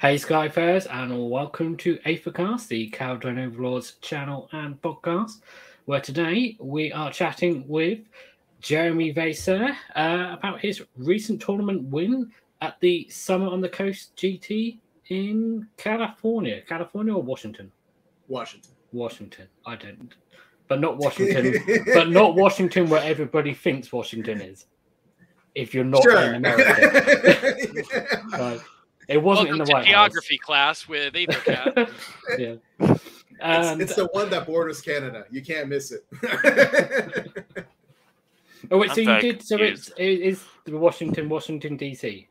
Hey Skyfarers, and welcome to Aethercast, the Kharadron Overlords channel and podcast, where today we are chatting with Jeremy Vaser uh, about his recent tournament win at the Summer on the Coast GT in California. California or Washington? Washington. Washington. I don't, but not Washington, but not Washington where everybody thinks Washington is. If you're not Sure. in America, Like, it wasn't Welcome in the to White geography class with Aethercast. House. yeah. It's, And, it's the one that borders Canada. You can't miss it. oh wait, I'm so you did. So it's it is Washington, Washington DC.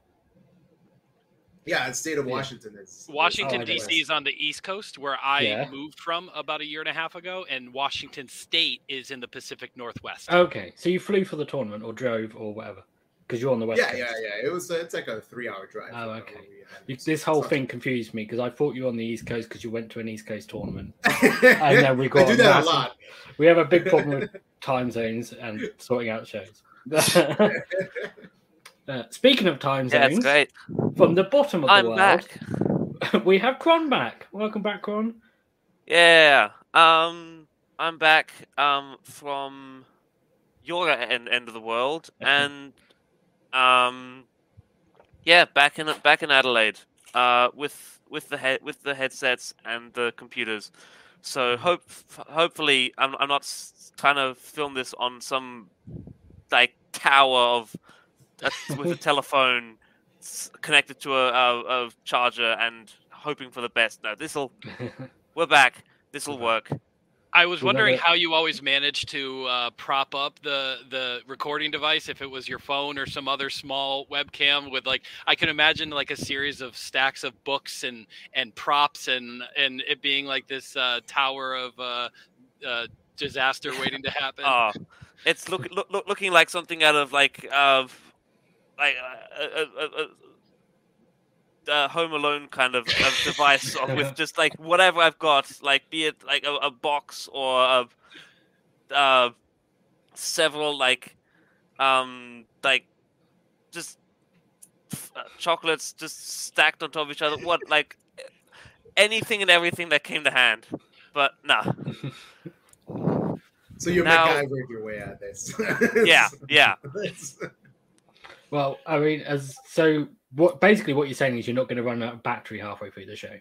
yeah, the state of Yeah. Washington is Washington Oh, D.C. is on the East Coast, where I Yeah. moved from about a year and a half ago, and Washington State is in the Pacific Northwest. Okay, so you flew for the tournament or drove or whatever because you're on the west. Yeah, Coast. yeah, yeah. It was. It's like a three-hour drive. Oh, okay. where we had You- This whole thing confused me because I thought you were on the East Coast because you went to an East Coast tournament. And then we got I do that massive- a lot. We have a big problem with time zones and sorting out shows. Uh, speaking of time Yeah, it's zones, great. from the bottom of the I'm world, back. we have Kron back. Welcome back, Kron. Yeah. Um, I'm back. Um, from your end end of the world, and um, yeah, back in back in Adelaide. Uh, with with the head with the headsets and the computers. So hope hopefully I'm I'm not trying to film this on some like tower of uh, with a telephone connected to a, a, a charger and hoping for the best. No, this'll we're back. This will work. I was wondering how you always managed to uh, prop up the the recording device, if it was your phone or some other small webcam with like I can imagine like a series of stacks of books and and props and and it being like this uh, tower of uh, uh, disaster waiting to happen. Oh, it's look, look, look looking like something out of like of like uh, Home Alone kind of, of device of, with just like whatever I've got, like be it like a, a box or a, uh, several like um like just uh, chocolates just stacked on top of each other. What like anything and everything that came to hand. But nah, So you Now- MacGyvered your way out of this. yeah, yeah. Well, I mean, as so, what basically what you're saying is you're not going to run out of battery halfway through the show.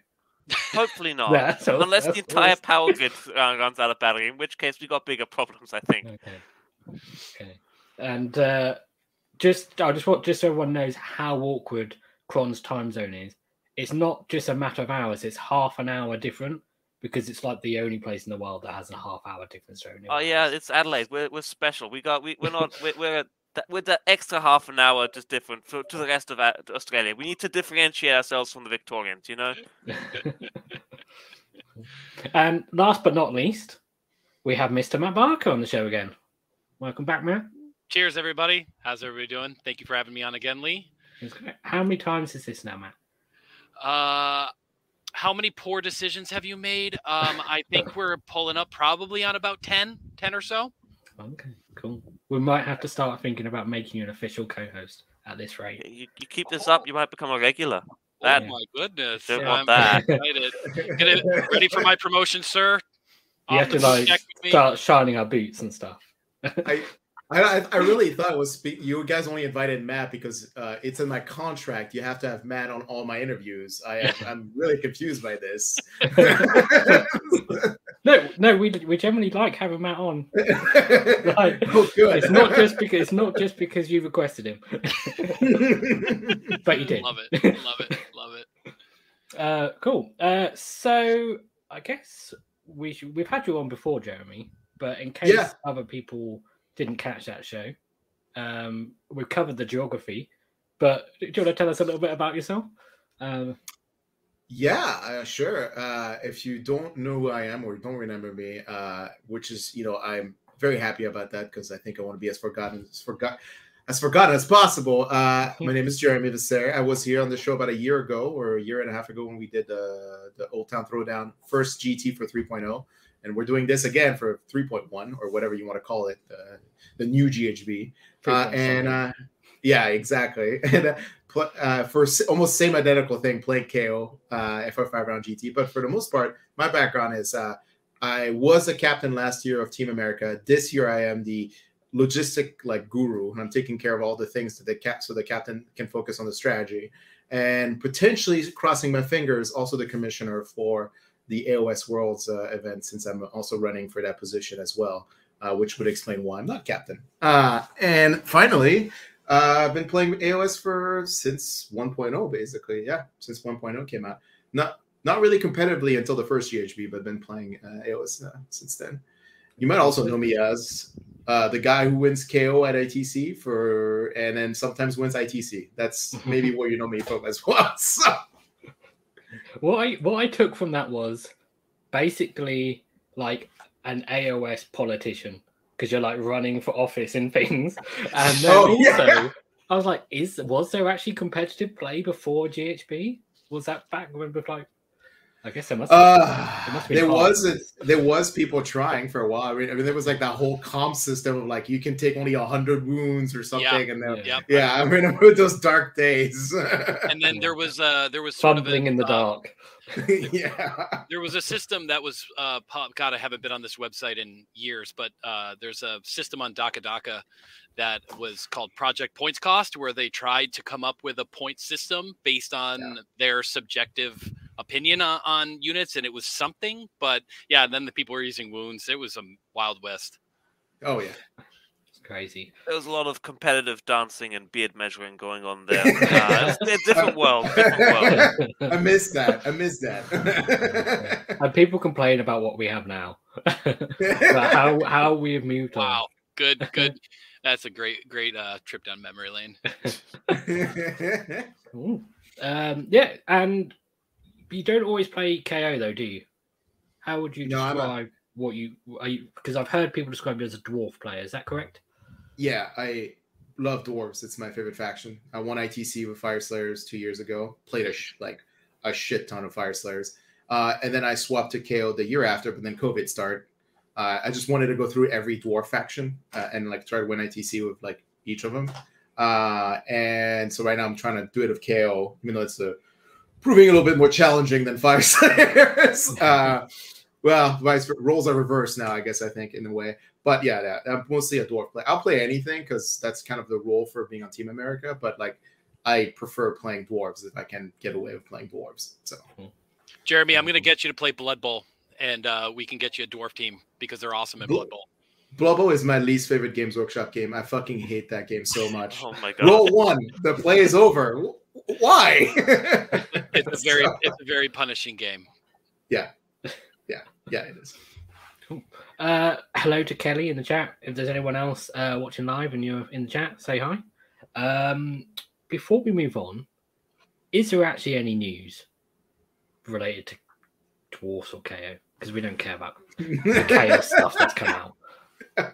Hopefully not. Yeah, so Unless the entire always- power grid uh, runs out of battery, in which case we've got bigger problems, I think. Okay. Okay. And uh, just I just want just so everyone knows how awkward Kron's time zone is. It's not just a matter of hours; it's half an hour different because it's like the only place in the world that has a half hour difference. zone. Oh yeah, it's Adelaide. We're we're special. We got we we're not we're we're, th- we're the extra half an hour just different for, to the rest of Australia. We need to differentiate ourselves from the Victorians. You know. and last but not least, we have Mr. Matt Barker on the show again. Welcome back, Matt. Cheers, everybody. How's everybody doing? Thank you for having me on again, Lee. How many times is this now, Matt? Uh, how many poor decisions have you made? Um, I think we're pulling up probably on about 10, 10 or so. Okay, cool. We might have to start thinking about making you an official co-host at this rate. You, you keep this up, you might become a regular. That oh my goodness. Don't I'm that. excited. Get it ready for my promotion, sir. You have to like deck with me. start shining our boots and stuff. I, I, I really thought it was you guys only invited Matt because uh, it's in my contract. You have to have Matt on all my interviews. I, I'm really confused by this. No, no, we we generally like having Matt on. Like, oh, good. It's not just because it's not just because you requested him, but you did. Love it. Love it. Love it. Uh, cool. Uh, so I guess we should, we've had you on before, Jeremy, but in case Yeah. other people didn't catch that show, um, we've covered the geography. But do you want to tell us a little bit about yourself? Um, Yeah, uh, sure. Uh, if you don't know who I am or don't remember me, uh, which is, you know, I'm very happy about that because I think I want to be as forgotten as forgot as forgotten as possible. Uh, my name is Jeremy Visser. I was here on the show about a year ago or a year and a half ago when we did the the Old Town Throwdown first GT for 3.0, and we're doing this again for 3.1 or whatever you want to call it, uh, the new GHB. Uh, and uh, yeah, exactly. And uh, uh, for almost same identical thing, playing KO uh, for five round GT. But for the most part, my background is uh, I was a captain last year of Team America. This year, I am the logistic like guru, and I'm taking care of all the things that the cap so the captain can focus on the strategy, and potentially crossing my fingers, also the commissioner for the AOS Worlds uh, event, since I'm also running for that position as well. Uh, which would explain why I'm not captain. Uh, and finally, uh, I've been playing AOS for since 1.0, basically. Yeah, since 1.0 came out. Not not really competitively until the first GHB, but been playing uh, AOS uh, since then. You might also know me as uh, the guy who wins KO at ITC for, and then sometimes wins ITC. That's maybe where you know me from as well. So. What I what I took from that was basically like an AOS politician because you're like running for office and things, and then Oh, also yeah. I was like, is was there actually competitive play before GHB? Was that back when we like? I guess there must. Have It Uh, must be there hard. was a, there was people trying for a while. I mean, I mean, there was like that whole comp system of like you can take only hundred wounds or something, and then Yeah. Yep. yeah, I remember those dark days. And then there was uh there was sort of a, in the uh, dark. yeah, there was a system that was uh pop god i haven't been on this website in years but uh there's a system on Dakka Dakka that was called project points cost where they tried to come up with a point system based on Yeah. their subjective opinion on, on units and it was something but yeah then the people were using wounds it was a wild west oh yeah. It's crazy. There was a lot of competitive dancing and beard measuring going on there. Uh, it's a different world. Different world. I missed that. I missed that. and people complain about what we have now, how how we have moved on. wow good good that's a great great uh trip down memory lane Um, yeah, and you don't always play KO though, do you? How would you No, a- describe what you are you? Because I've heard people describe you as a dwarf player. Is that correct? Yeah, I love dwarves. It's my favorite faction. I won ITC with Fyreslayers two years ago. Played a sh- like a shit ton of Fyreslayers, uh, and then I swapped to KO the year after. But then COVID started. Uh, I just wanted to go through every dwarf faction uh, and like try to win ITC with like each of them. Uh, and so right now I'm trying to do it with KO, even though it's a proving a little bit more challenging than Fire Slayers. Well, vice ver- roles are reversed now, I guess. I think in a way, but yeah, that, I'm mostly a dwarf player. I'll play anything because that's kind of the role for being on Team America. But like, I prefer playing dwarves if I can get away with playing dwarves. So jeremy i'm gonna get you to play blood bowl and uh we can get you a dwarf team because they're awesome at Bl- blood bowl Blood Bowl is my least favorite Games Workshop game. I fucking hate that game so much. Oh my god. Roll one, the play is over. Why? it's a very it's a very punishing game yeah, it is. Uh, hello to Kelly in the chat. If there's anyone else uh, watching live and you're in the chat, say hi. Um, before we move on, is there actually any news related to dwarfs or KO? Because we don't care about the chaos stuff that's come out.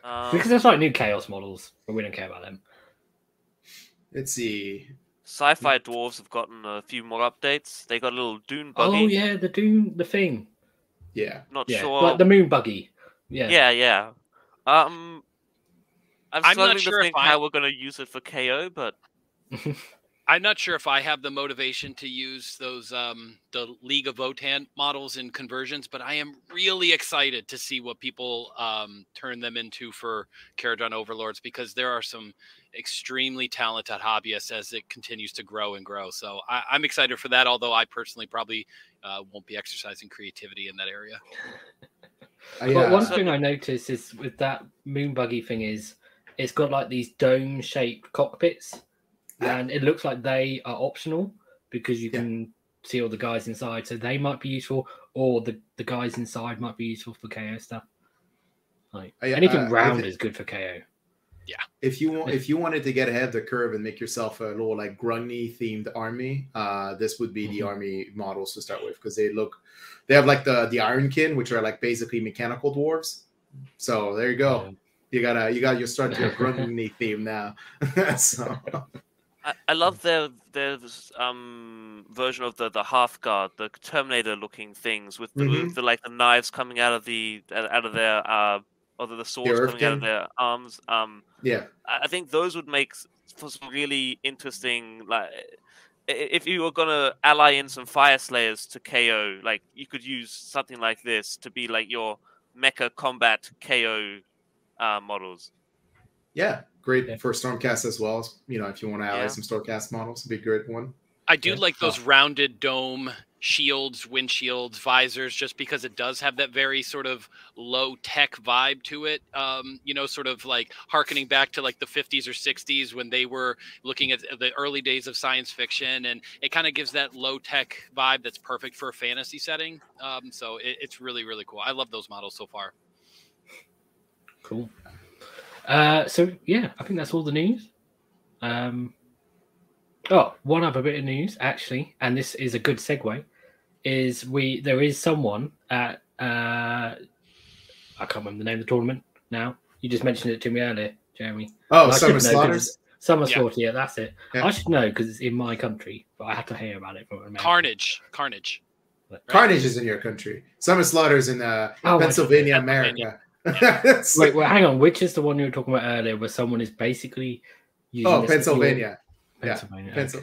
Um, Because there's like new chaos models, but we don't care about them. Let's see. Sci-fi dwarves have gotten a few more updates. They got a little dune buggy. Oh yeah, the Doom, the thing. Yeah. Not Yeah, sure. like the moon buggy. Yeah. yeah, yeah. Um, I'm I'm not sure to if I- how we're going to use it for KO, but I'm not sure if I have the motivation to use those um, the Leagues of Votann models in conversions, but I am really excited to see what people um, turn them into for Kharadron Overlords because there are some extremely talented hobbyist as it continues to grow and grow. So I, I'm excited for that. Although I personally probably uh, won't be exercising creativity in that area. I, But uh, one So- thing I noticed is with that moon buggy thing is it's got like these dome shaped cockpits, Yeah. and it looks like they are optional because you Yeah. can see all the guys inside. So they might be useful, or the the guys inside might be useful for KO stuff. Like I- anything uh, round thi- is good for KO. If you want, if you wanted to get ahead of the curve and make yourself a little like grungy themed army, uh, this would be the Mhm. army models to start with because they look, they have like the the Ironkin, which are like basically mechanical dwarves. So there you go. Um, You gotta you got your start to your grungy theme now. so I, I love their their um version of the the Hearthguard, the Terminator looking things with the, Mhm. with the like the knives coming out of the out of their uh or the, the swords Earth coming out of their arms. Um, yeah, I I think those would make for some really interesting like. If you were gonna ally in some Fyreslayers to KO, like you could use something like this to be like your mecha combat KO uh, models. Yeah, great Yeah. for Stormcast as well. You know, if you want to ally Yeah. some Stormcast models, it'd be a great one. I do Yeah. like those rounded dome shields, windshields, visors, just because it does have that very sort of low tech vibe to it. Um, you know, sort of like harkening back to like the 50s or 60s when they were looking at the early days of science fiction, and it kind of gives that low tech vibe that's perfect for a fantasy setting. Um, so it, it's really really cool. I love those models so far. Cool. Uh, so yeah, I think that's all the news. Um, oh, one other bit of news actually, and this is a good segue. Is we there is someone at uh, I can't remember the name of the tournament now. You just mentioned it to me earlier, Jeremy. Oh, I Summer know 'cause Slaughters. Summer Yeah. Slaughter, yeah, that's it. Yeah. I should know because it's in my country, but I had to hear about it from America. Carnage, Carnage. But- Carnage is in your country. Summer Slaughters in uh, Oh, Pennsylvania, Pennsylvania. America. Wait, well, hang on. Which is the one you were talking about earlier, where someone is basically using oh, this as your- Pennsylvania. Yeah, Pennsylvania. okay. Pencil.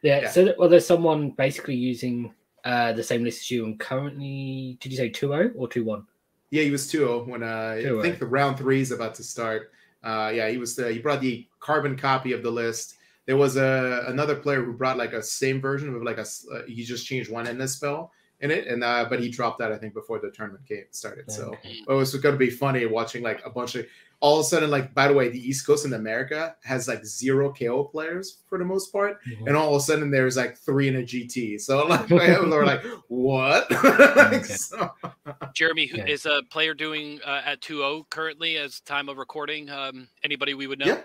Yeah, Yeah. so that, well, there's someone basically using uh, the same list as you, and currently, did you say 2-0 or 2-1? Yeah, he was 2 when uh, I 2-0. think the round three is about to start. Uh, yeah, he was the, he brought the carbon copy of the list. There was a another player who brought like a same version of like a. uh, he just changed one endless spell in it, and uh, but he dropped that I think before the tournament game started. So Okay. it was going to be funny watching like a bunch of all of a sudden like by the way the East Coast in America has like zero KO players for the most part, Mhm. and all of a sudden there's like three in a GT. So like we're like what? Okay. so, Jeremy, who Yeah. is a player doing uh, at 2-0 currently as time of recording? Um, anybody we would know? Yeah.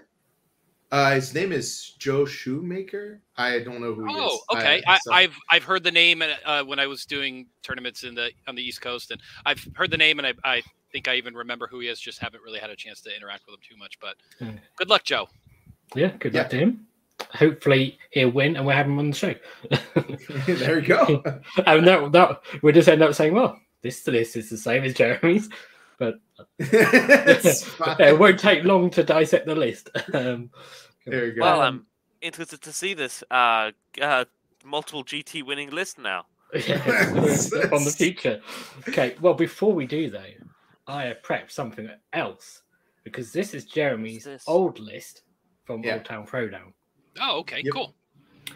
Uh, his name is Joe Shoemaker. I don't know who he Oh, is. okay. I, I, so- I've I've heard the name uh, when I was doing tournaments in the on the East Coast, and I've heard the name, and I, I think I even remember who he is. Just haven't really had a chance to interact with him too much. But Okay. good luck, Joe. Yeah, good luck to him. Hopefully, he'll win, and we'll have him on the show. there you go. and that, that we'll just end up saying, "Well, this list is the same as Jeremy's," It's fine. it won't take long to dissect the list. Um, There you go. Well, Um, I'm interested to see this uh, uh, multiple GT winning list now. Yeah, on the future. Okay, well, before we do though, I have prepped something else because this is Jeremy's this? old list from Yeah. Old Town Throwdown. Oh, okay, Yep. cool.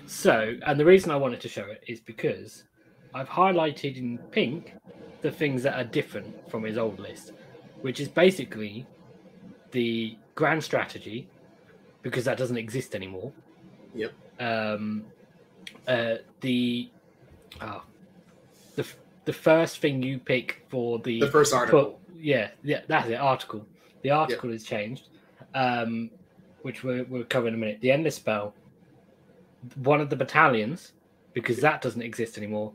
So, and the reason I wanted to show it is because I've highlighted in pink the things that are different from his old list, which is basically the grand strategy, because that doesn't exist anymore. Yep. Um, uh, the oh, the the first thing you pick for the the first article. but yeah, yeah, that's it. Article. The article is changed, um, which we'll, we'll cover in a minute. The endless spell, one of the battalions, because that doesn't exist anymore,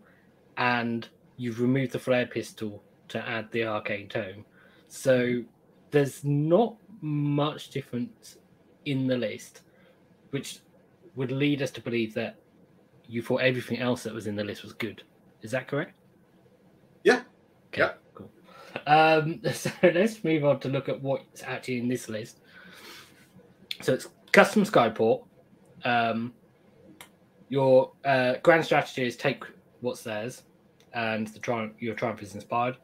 and you've removed the flare pistol to add the arcane tome. So there's not much difference in the list, which would lead us to believe that you thought everything else that was in the list was good. Is that correct? Yeah. Okay, Yeah. cool. Um, so let's move on to look at what's actually in this list. So it's custom Skyport. Um, your uh, grand strategy is take what's theirs, and the triumph, your triumph is inspired,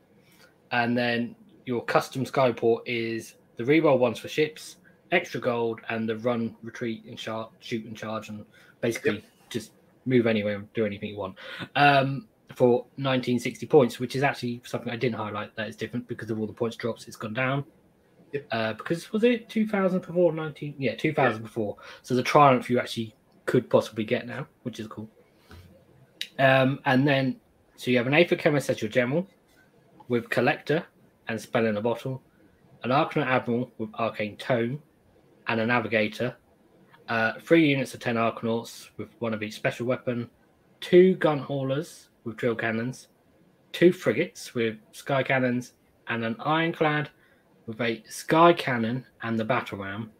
and then your custom Skyport is the reroll ones for ships, extra gold, and the run, retreat, and char- shoot and charge, and basically just move anywhere and do anything you want. Um, for 1960 points, which is actually something I didn't highlight that is different because of all the points drops, it's gone down. Yep. Uh, because was it 2000 before 19? Yeah, 2000 before. So the Triumph you actually could possibly get now, which is cool. Um, and then, so you have an Aether-Khemist as your general with Collector and Spell in a Bottle, an Arcanaut Admiral with Arcane Tome, and a Navigator. Uh, three units of 10 Arcanauts with one of each special weapon, two gun haulers with drill cannons, two frigates with sky cannons, and an ironclad with a sky cannon and the battle ram.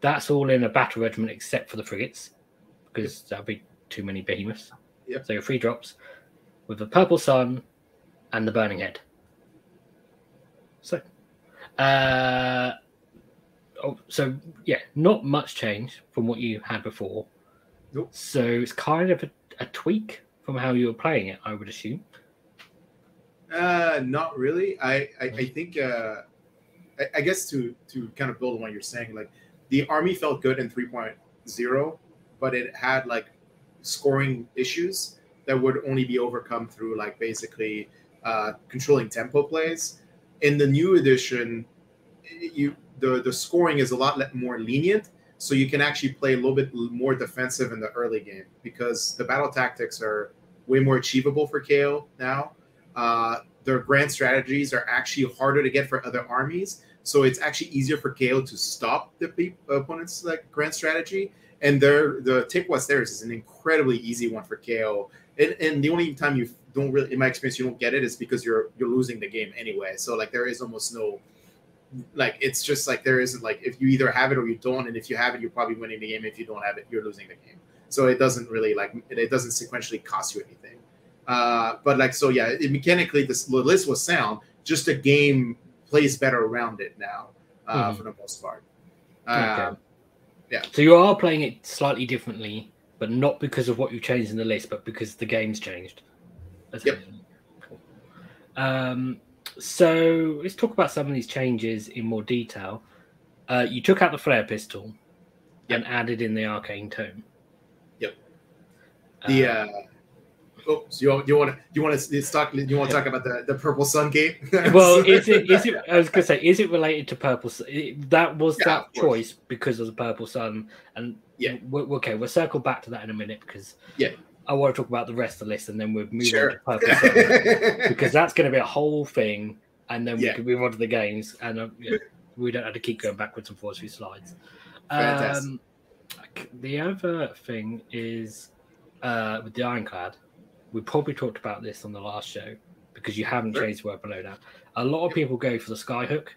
That's all in a battle regiment except for the frigates, because that'd be too many behemoths. Yep. So your three drops with the purple sun and the burning head. So, uh, oh, so yeah, not much change from what you had before. Nope. So it's kind of a, a tweak from how you were playing it, I would assume. Uh, not really. I I, I think uh, I, I guess to to kind of build on what you're saying, like the army felt good in 3.0, but it had like scoring issues that would only be overcome through like basically uh, controlling tempo plays. In the new edition, you the the scoring is a lot more lenient, so you can actually play a little bit more defensive in the early game because the battle tactics are way more achievable for KO now. Uh, their grand strategies are actually harder to get for other armies, so it's actually easier for KO to stop the opponent's like grand strategy. And their the take what's theirs is an incredibly easy one for KO. And, and the only time you don't really, in my experience, you don't get it is because you're you're losing the game anyway. So like there is almost no like it's just like there isn't like if you either have it or you don't, and if you have it, you're probably winning the game. If you don't have it, you're losing the game. So it doesn't really like it, doesn't sequentially cost you anything. Uh, but like so, yeah, it, mechanically this the list was sound. Just the game plays better around it now uh, Mhm. for the most part. Okay. Uh, So you are playing it slightly differently, but not because of what you changed in the list, but because the game's changed. essentially. Cool. Um, so let's talk about some of these changes in more detail. Uh, you took out the flare pistol and added in the arcane tome. Yep. The Uh, uh, oh, so you you want to you want to talk you want to talk about the the purple sun gate? well, is it is it? I was gonna say, is it related to Purple? Sun? That was Yeah, that choice because of the Purple Sun, and Yeah. we're, okay, we'll circle back to that in a minute because Yeah. I want to talk about the rest of the list, and then we'll move Sure. on to because that's going to be a whole thing, and then we Yeah. can move on to the games, and uh, yeah, we don't have to keep going backwards and forwards through slides. Um, the other thing is uh, with the Ironclad. We probably talked about this on the last show because you haven't Sure. changed the weapon loadout. A lot of people go for the Skyhook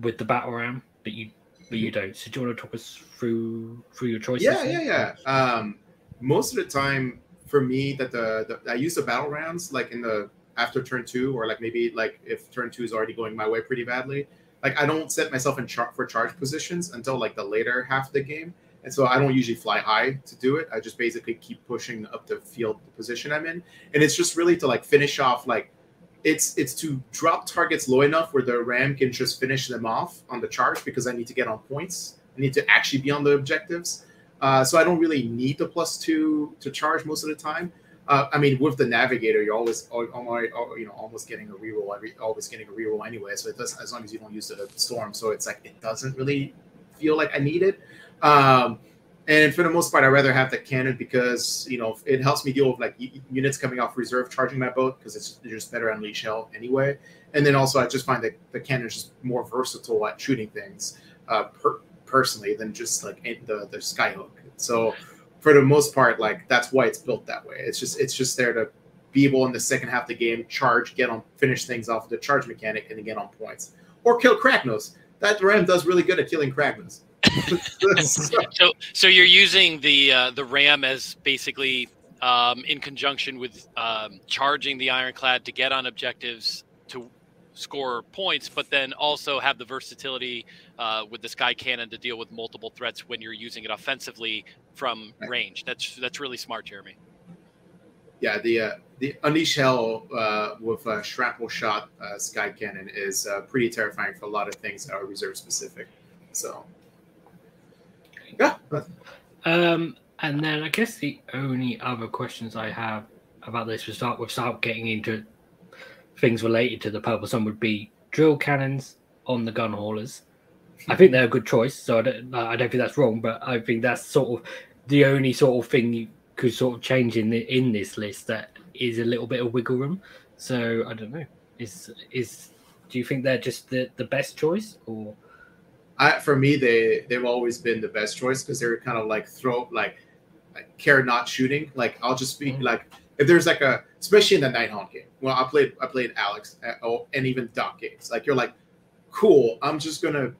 with the battle ram, but you but you don't. So do you want to talk us through through your choices? yeah, yeah, yeah. Um, most of the time, for me, that the, the I use the battle rounds like in the after turn two, or like maybe like if turn two is already going my way pretty badly. Like I don't set myself in char- for charge positions until like the later half of the game, and so I don't usually fly high to do it. I just basically keep pushing up the field the position I'm in, and it's just really to like finish off like it's it's to drop targets low enough where the ram can just finish them off on the charge because I need to get on points. I need to actually be on the objectives. Uh, so I don't really need the plus two to charge most of the time. Uh, I mean, with the navigator, you're always, al- al- al- you know, almost getting a reroll every, always getting a reroll anyway. So it does, as long as you don't use the storm. So it's like it doesn't really feel like I need it. Um, and for the most part, I'd rather have the cannon because you know it helps me deal with like units coming off reserve charging my boat because it's just better unleash hell anyway. And then also, I just find that the cannon is just more versatile at shooting things uh, per- personally than just like the the skyhook. So for the most part, like that's why it's built that way. It's just it's just there to be able in the second half of the game charge, get on, finish things off the charge mechanic, and then get on points or kill Kragnos. That ram does really good at killing Kragnos. So- So, you're using the uh, the ram as basically um, in conjunction with um, charging the ironclad to get on objectives to score points, but then also have the versatility uh, with the sky cannon to deal with multiple threats when you're using it offensively from range. That's that's really smart, Jeremy. yeah, the uh, the unleash hell uh, with a shrapnel shot uh, sky cannon is uh, pretty terrifying for a lot of things that are reserve specific. So yeah, Um, and then I guess the only other questions I have about this to without without getting into things related to the Purple Sun would be drill cannons on the gun haulers. I think they're a good choice, so I don't, I don't think that's wrong. But I think that's sort of the only sort of thing you could sort of change in the, in this list that is a little bit of wiggle room. So I don't know. Is is do you think they're just the, the best choice or? I, for me, they they've always been the best choice because they're kind of like throw like, like care not shooting. Like I'll just be Mhm. like if there's like a especially in the Nighthaunt game. Well, I played I played Alex uh, oh, and even Doc games. Like you're like, cool. I'm just gonna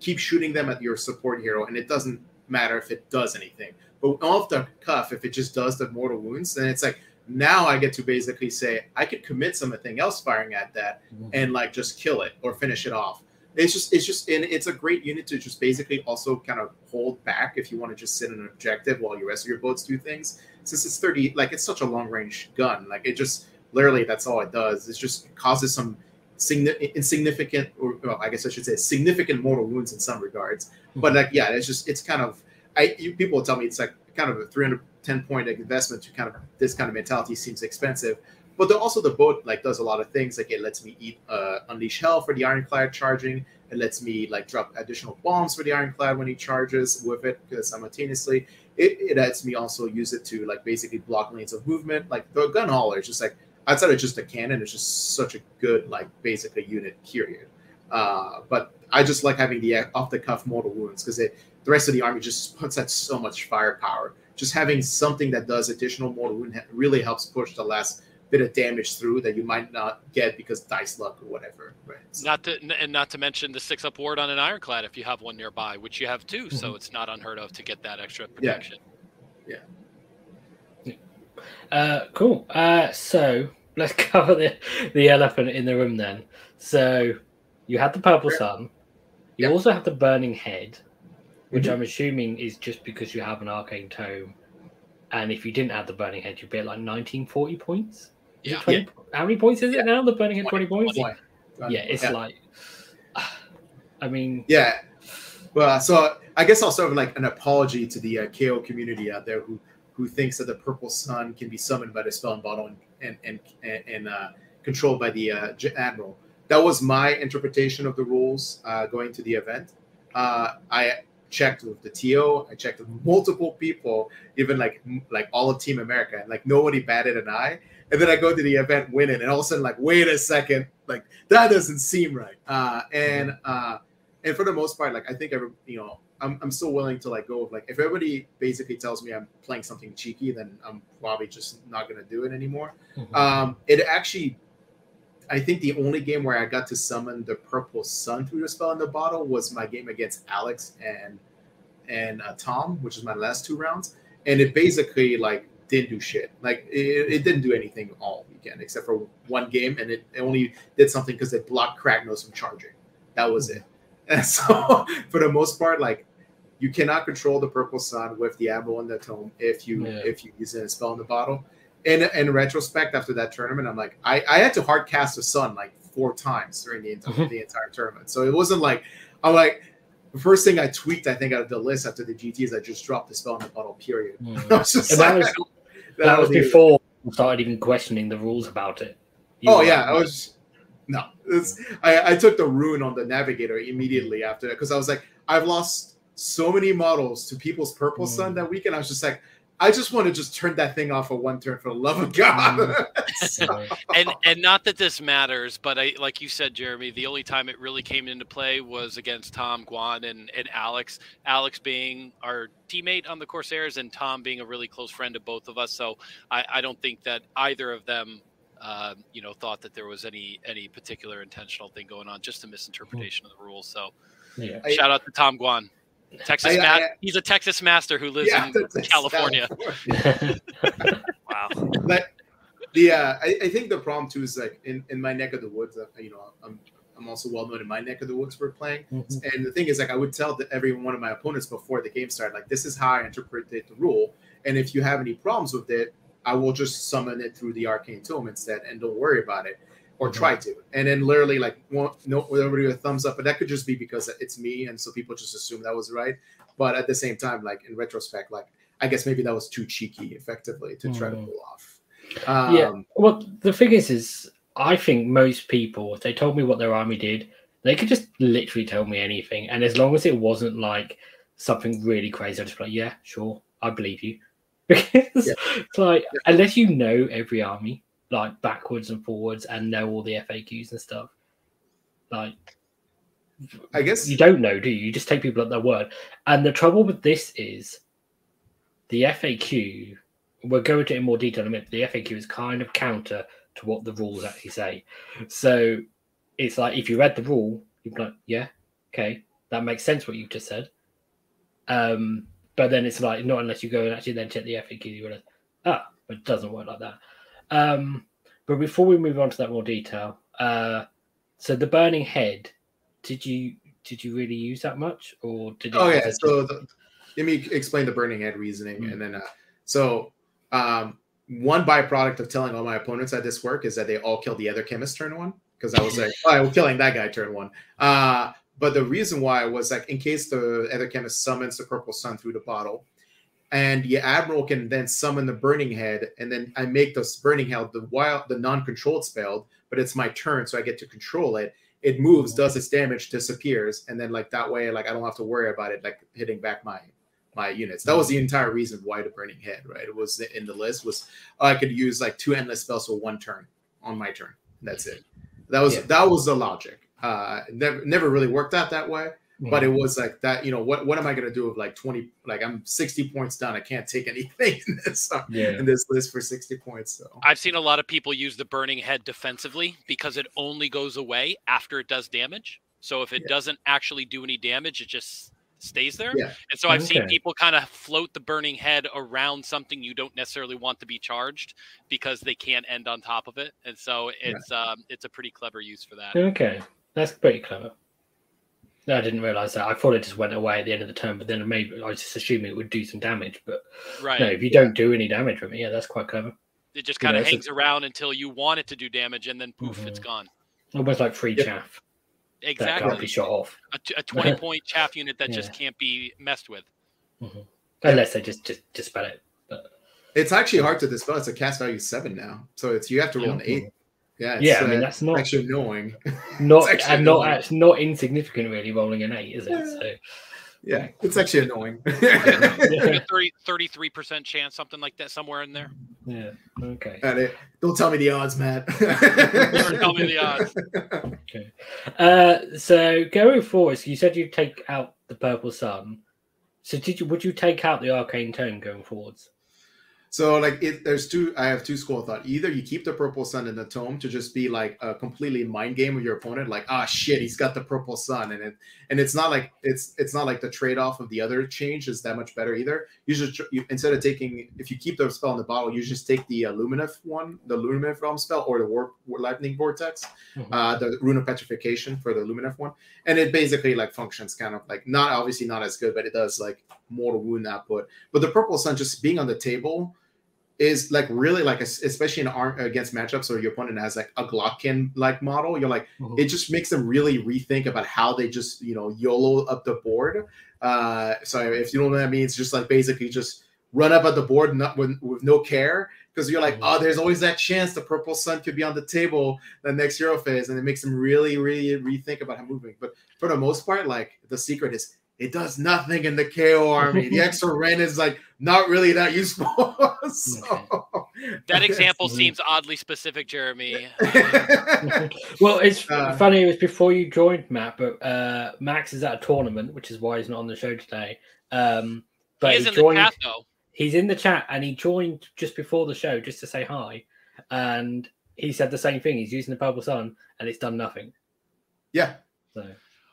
keep shooting them at your support hero, and it doesn't matter if it does anything. But off the cuff, if it just does the mortal wounds, then it's like now I get to basically say I could commit something else firing at that and like just kill it or finish it off. It's just it's just and it's a great unit to just basically also kind of hold back if you want to just sit in an objective while your rest of your boats do things. Since it's 30, like it's such a long range gun, like it just literally that's all it does. It just causes some insignificant, or well, I guess I should say significant mortal wounds in some regards. Hmm. But like yeah, it's just it's kind of I you, people tell me it's like kind of a 310 point investment to kind of this kind of mentality seems expensive but the, also the boat like does a lot of things. Like it lets me eat uh, unleash hell for the ironclad charging. It lets me like drop additional bombs for the ironclad when he charges with it simultaneously. It, it lets me also use it to like basically block lanes of movement. Like the gun hauler is just like outside of just a cannon, it's just such a good like basically unit period. Uh, but I just like having the off the cuff mortal wounds because the rest of the army just puts out so much firepower. Just having something that does additional mortal wound really helps push the last bit of damage through that you might not get because dice luck or whatever. Right. So. Not to and not to mention the six up ward on an ironclad if you have one nearby, which you have 2 mm-hmm. so it's not unheard of to get that extra protection. Yeah. yeah. Uh, cool. Uh, so let's cover the the elephant in the room then. So you had the purple sun. You also have the burning head, which mm-hmm. I'm assuming is just because you have an arcane tome. And if you didn't have the burning head, you'd be at like 1940 points. Yeah. 20, yeah. How many points is it now? The Burning Head 20, 20 points? 20. Yeah, it's yeah. like, I mean. Yeah. Well, so I guess I'll start with like an apology to the uh, KO community out there who who thinks that the Purple Sun can be summoned by the spell and bottle and and and, and uh, controlled by the uh, admiral. That was my interpretation of the rules uh, going to the event. Uh, I checked with the TO, I checked with multiple people, even like like all of Team America, and like nobody batted an eye. And then I go to the event, winning, and all of a sudden, like, wait a second, like that doesn't seem right. Uh, and uh, and for the most part, like I think every you know, I'm I'm still willing to like go with like if everybody basically tells me I'm playing something cheeky, then I'm probably just not gonna do it anymore. Mm-hmm. Um, it actually I think the only game where I got to summon the purple sun through the spell in the bottle was my game against Alex and and uh, Tom, which is my last two rounds, and it basically like didn't do shit. Like it, it didn't do anything all weekend except for one game, and it, it only did something because it blocked Kragnos from charging. That was it. And so for the most part, like you cannot control the purple sun with the Admiral and the Tome if you yeah. if you use a spell in the bottle. In in retrospect, after that tournament, I'm like I, I had to hard cast the sun like four times during the entire mm-hmm. the entire tournament. So it wasn't like I'm like the first thing I tweaked, I think, out of the list after the GT is I just dropped the spell in the bottle. Period. Mm. that was, that was, that was before I started even questioning the rules about it. You oh yeah, I was. No, I, I took the rune on the navigator immediately after that because I was like, I've lost so many models to people's purple mm. sun that weekend. I was just like, I just want to just turn that thing off for one turn for the love of God. Mm. and and not that this matters, but I like you said, Jeremy, the only time it really came into play was against Tom Guan and, and Alex. Alex being our teammate on the Corsairs and Tom being a really close friend of both of us. So I, I don't think that either of them uh, you know, thought that there was any any particular intentional thing going on, just a misinterpretation of the rules. So yeah. shout out to Tom Guan. Texas, I, I, I, he's a Texas master who lives yeah, in California. California. wow. But the uh, I, I, think the problem too is like in, in my neck of the woods. Uh, you know, I'm I'm also well known in my neck of the woods for playing. Mm-hmm. And the thing is, like, I would tell every one of my opponents before the game started, like, this is how I interpret the rule. And if you have any problems with it, I will just summon it through the arcane tome instead, and don't worry about it or mm-hmm. try to. And then literally like won't no everybody a thumbs up, but that could just be because it's me, and so people just assume that was right. But at the same time, like in retrospect, like I guess maybe that was too cheeky, effectively, to try mm. to pull off. Um, yeah. Well, the thing is, is I think most people, if they told me what their army did, they could just literally tell me anything, and as long as it wasn't like something really crazy, I'd just be like, yeah, sure, I believe you. because yeah. it's like yeah. unless you know every army, like backwards and forwards and know all the FAQs and stuff. Like, I guess you don't know, do you? You just take people at their word. And the trouble with this is the FAQ. We'll go into it in more detail in a minute. The FAQ is kind of counter to what the rules actually say. So it's like if you read the rule, you'd be like, yeah, okay, that makes sense what you just said. Um, but then it's like not unless you go and actually then check the FAQ, you realize, ah, it doesn't work like that. Um, but before we move on to that more detail, uh, so the burning head did you did you really use that much, or did it Oh yeah. So the, let me explain the burning head reasoning, Mm. and then uh, so um, one byproduct of telling all my opponents at this work is that they all killed the other chemist turn one because I was like, oh, I'm killing that guy turn one. Uh, but the reason why was like in case the other chemist summons the purple sun through the bottle, and the admiral can then summon the burning head, and then I make this burning head the wild, the non-controlled spell, but it's my turn, so I get to control it. It moves, does its damage, disappears, and then like that way, like I don't have to worry about it, like hitting back my my units. That was the entire reason why the burning head, right? It was in the list was I could use like two endless spells for one turn on my turn. That's it. That was Yeah. that was the logic. Uh, never never really worked out that way, but Mm. it was like that. You know what? What am I gonna do with like twenty? Like I'm sixty points down. I can't take anything in this uh, yeah. in this list for sixty points. So I've seen a lot of people use the burning head defensively because it only goes away after it does damage. So if it Yeah. doesn't actually do any damage, it just stays there. Yeah. And so I've seen people kind of float the burning head around something you don't necessarily want to be charged because they can't end on top of it. And so it's um, it's a pretty clever use for that. Okay, that's pretty clever. No, I didn't realize that. I thought it just went away at the end of the turn, but then maybe I was just assuming it would do some damage. But Right. no, if you don't do any damage from it, yeah, that's quite clever. It just You kind know, of it's a- hangs around until you want it to do damage, and then poof, it's Mhm. gone. Almost like free Yeah. chaff that Exactly. can't be shot off, A, t- a 20 point chaff unit that just can't be messed with. unless they just just dispel it. But it's actually hard to dispel. It's a cast value seven now, so it's you have to roll an eight. Yeah, yeah, I mean uh, that's not actually annoying. not actually and not annoying. it's not insignificant really rolling an eight, is it? So Yeah, it's actually annoying. Yeah, 33% chance, something like that, somewhere in there. yeah, okay. And it- don't tell me the odds, Matt. don't tell me the odds. Uh, so going forward, so you said you'd take out the purple sun. So did you? Would you take out the arcane tone going forwards? So like it, there's two. I have two school of thought. Either you keep the purple sun in the tome to just be like a completely mind game with your opponent, like ah shit, he's got the purple sun, and it and it's not like it's it's not like the trade off of the other change is that much better either. You just you, instead of taking if you keep the spell in the bottle, you just take the uh, one, the Lumineth realm spell, or the warp lightning vortex, Mhm. uh, the rune of petrification for the Lumineth one, and it basically like functions kind of like not obviously not as good, but it does like mortal wound output. But the purple sun just being on the table is like really like es- especially in arm against matchups where your opponent has like a Glottkin like model. You're like Mhm. it just makes them really rethink about how they just you know YOLO up the board. Uh, so if you don't know what that means, just like basically just run up at the board not with, with no care because you're like, Mhm. oh, there's always that chance the purple sun could be on the table the next hero phase, and it makes them really, really rethink about how moving. But for the most part, like the secret is it does nothing in the KO army. the extra rent is like not really that useful. so, That example seems oddly specific, Jeremy. well, it's Uh, funny. It was before you joined, Matt. But uh, Max is at a tournament, which is why he's not on the show today. Um, but he he, in joined. the chat, though. He's in the chat, and he joined just before the show just to say hi. And he said the same thing. He's using the purple sun, and it's done nothing. yeah, So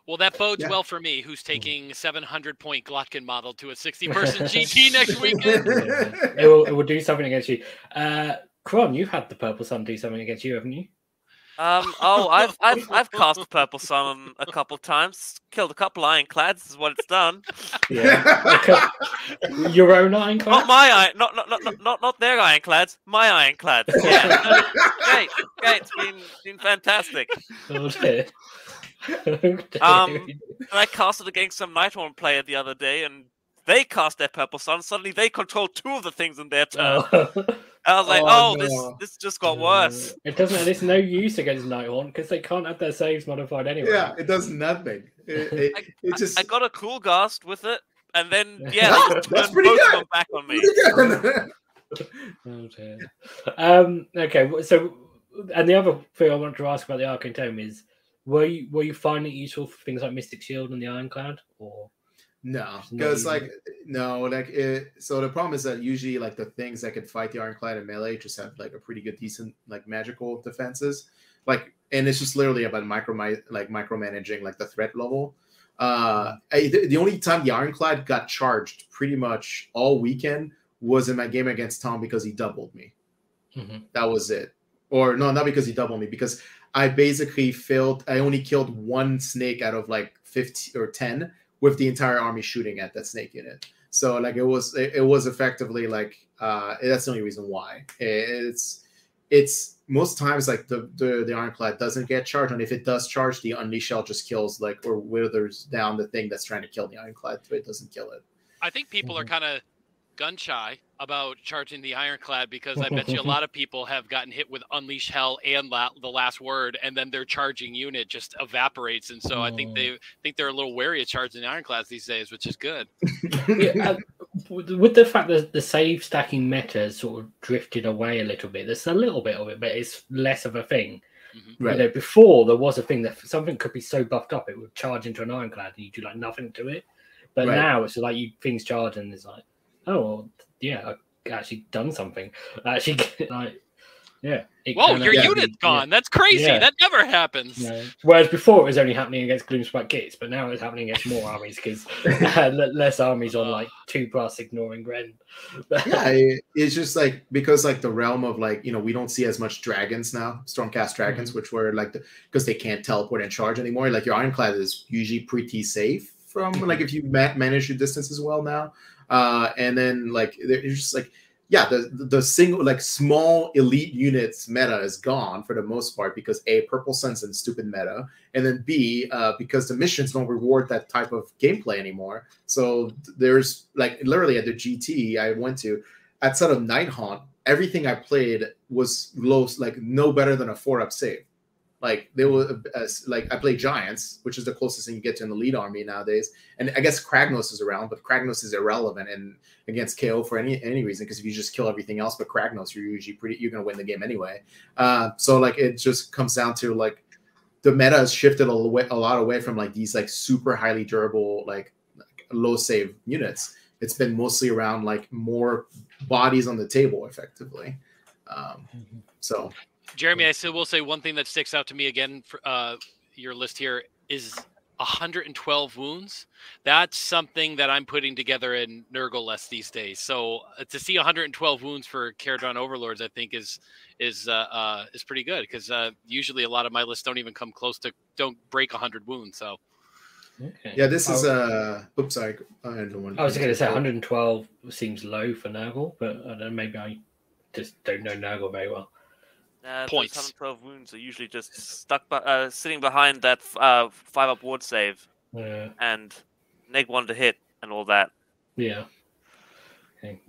Well, that bodes Yeah. well for me, who's taking 700 point Glottkin model to a 60 person GT next weekend. it will it will do something against you. Uh, Kron, you've had the purple sun do something against you, haven't you? Um. Oh, I've I've I've cast the purple sun a couple times. Killed a couple ironclads. Is what it's done. Yeah. Your own ironclad. Not my iron. Not not not not not, not their ironclads. My ironclads. Yeah. great. Great. It's been been fantastic. Oh, dear. Dear. Um, And I casted against some Nighthaunt player the other day, and they cast their purple sun. Suddenly, they control two of the things in their turn. Oh. I was like, Oh, oh, this no. this just got worse. It doesn't. It's no use against Nighthaunt because they can't have their saves modified anyway. yeah, it does nothing. It, it, I- it just I got a cool ghast with it, and then yeah, That's- that's pretty both good. them back on me. Oh dear. Um, okay, so and the other thing I want to ask about the Arcane Tome is, were you were you finding it useful for things like Mystic Shield and the Ironclad, or No, because like no, like it. So the problem is that usually like the things that could fight the ironclad and melee just have like a pretty good, decent like magical defenses. Like, and it's just literally about micro like micromanaging like the threat level. Uh, I, the, the only time the ironclad got charged pretty much all weekend was in my game against Tom because he doubled me. Mhm. That was it. or no, not because he doubled me, because I basically failed. I only killed one snake out of like fifty or ten with the entire army shooting at that snake unit. So like it was it, it was effectively like uh that's the only reason why it's it's most times like the, the the ironclad doesn't get charged and if it does charge the unleash shell just kills like or withers down the thing that's trying to kill the ironclad so it doesn't kill it I think people are Mhm. kind of gun shy about charging the ironclad because I bet you a lot of people have gotten hit with unleash hell and la- the last word, and then their charging unit just evaporates, and so I think Mm. they think they're a little wary of charging the ironclads these days, which is good. yeah, uh, with with the fact that the save stacking meta sort of drifted away a little bit, there's a little bit of it, but it's less of a thing. Mhm. Right. You know, before there was a thing that something could be so buffed up it would charge into an ironclad and you do like nothing to it. But Right. now it's like you things charge and it's like, oh well, yeah, I've actually done something. Actually, like, yeah. it Whoa, kinda- your yeah, unit's yeah. gone. That's crazy. Yeah. That never happens. you. Whereas before it was only happening against Gloomspite Gits, but now it's happening against more armies because uh, less armies on like two plus ignoring Gren. yeah it's just like because like the realm of like you know we don't see as much dragons now stormcast dragons mm-hmm. which were like the because they can't teleport and charge anymore like your ironclad is usually pretty safe from like mm-hmm. if you ma- manage your distance as well now uh and then like it's just like yeah the the single like small elite units meta is gone for the most part because a purple sun's and stupid meta and then b uh because the missions don't reward that type of gameplay anymore so there's like literally at the GT I went to, outside of Nighthaunt, everything I played was low, like no better than a four up save. Like there was uh, like I played Giants, which is the closest thing you get to an elite army nowadays. And I guess Kragnos is around, but Kragnos is irrelevant and against KO for any any reason because if you just kill everything else but Kragnos, you're usually pretty you're gonna win the game anyway. Uh, so like it just comes down to like the meta has shifted a, lot away from like these like super highly durable like low save units. It's been mostly around like more bodies on the table, effectively. Um, so Jeremy, I still will say one thing that sticks out to me again for uh, your list here is 112 wounds. That's something that I'm putting together in Nurgle less these days. So uh, to see 112 wounds for Kharadron Overlords, I think is is uh, uh, is pretty good because uh, usually a lot of my lists don't even come close to don't break 100 wounds. So Okay. yeah, this is I- uh oops, sorry. I don't want I was going to say 112 seems low for Nurgle, but I don't know, maybe I just don't know Nurgle very well. Uh, Points. Those 112 wounds are usually just stuck, by, uh, sitting behind that uh, five up ward save Yeah, and neg one to hit and all that. yeah. Okay.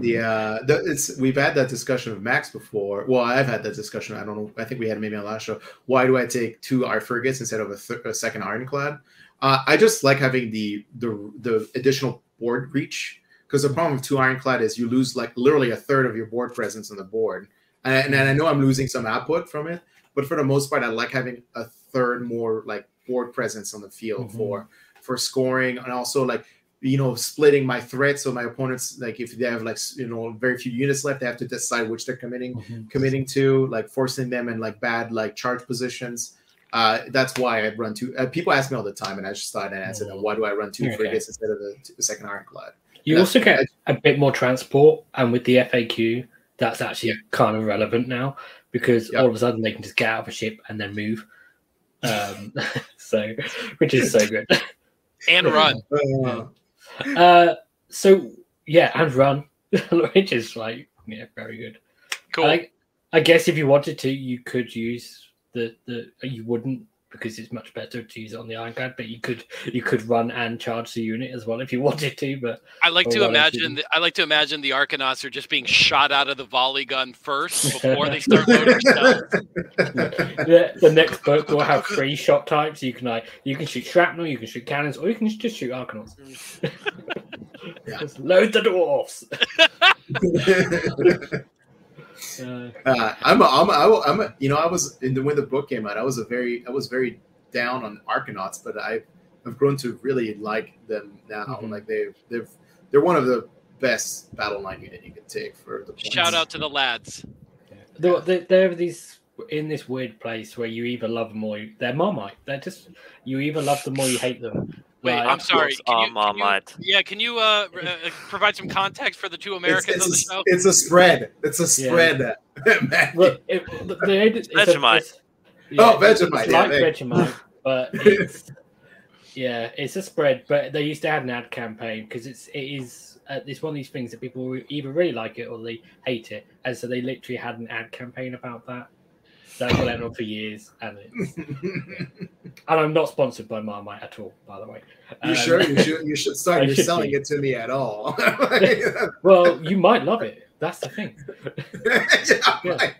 the uh the, it's we've had that discussion with Max before. Well, I've had that discussion. I don't know. I think we had it maybe on last show. Why do I take two R frigates instead of a, th- a second ironclad? Uh, I just like having the the the additional board reach because the problem with two ironclad is you lose like literally a third of your board presence on the board, and, and I know I'm losing some output from it, but for the most part, I like having a third more like board presence on the field Mhm. for for scoring and also like you know splitting my threat so my opponents like if they have like you know very few units left they have to decide which they're committing Mhm. committing to like forcing them in like bad like charge positions uh that's why i run two uh, people ask me all the time and i just thought and answer them why do i run two Okay. frigates instead of the, the second ironclad You also get I- a bit more transport, and with the FAQ, that's actually kind of relevant now because Yeah. all of a sudden they can just get out of a ship and then move. Um, so, which is so good. and run. Uh, Uh, so yeah, and run, which is like yeah, very good. Cool. I, I guess if you wanted to, you could use the the you wouldn't because it's much better to use it on the ironclad, but you could you could run and charge the unit as well if you wanted to. But I like to imagine. The, I like to imagine the Arkanauts are just being shot out of the volley gun first before they start loading stuff. the, the next book will have three shot types. You can like you can shoot shrapnel, you can shoot cannons, or you can just shoot arkanauts. Just load the dwarfs. Uh, Uh, I'm, a, I'm, a, I will- I'm, a, you know, I was in the when the book came out. I was a very, I was very down on Arkanauts, but I've, I've grown to really like them now. Mhm. Like they've, they've, they're one of the best battle line unit you can take for the points. Shout out to the lads. They're, they're, they're these in this weird place where you either love them or you, they're Marmite. They're just you either love them or you hate them. Wait, Right. I'm sorry. Can are you, can you- yeah, can you uh, uh, provide some context for the two It's, Americans on the it's, show? a, it's a spread. It's a spread. Matthew. Well, it, the, the, it's Vegemite. it's- yeah, Oh, Vegemite, It's yeah, like Vegemite, but it's yeah, it's a spread. But they used to have an ad campaign because it's it is uh, it's one of these things that people either really like it or they hate it, and so they literally had an ad campaign about that. That went on for years, and it's, and I'm not sponsored by Marmite at all, by the way. you Um, sure you should you should I start you're should selling be. it to me at all. Well, you might love it. That's the thing. yeah, Yeah. right.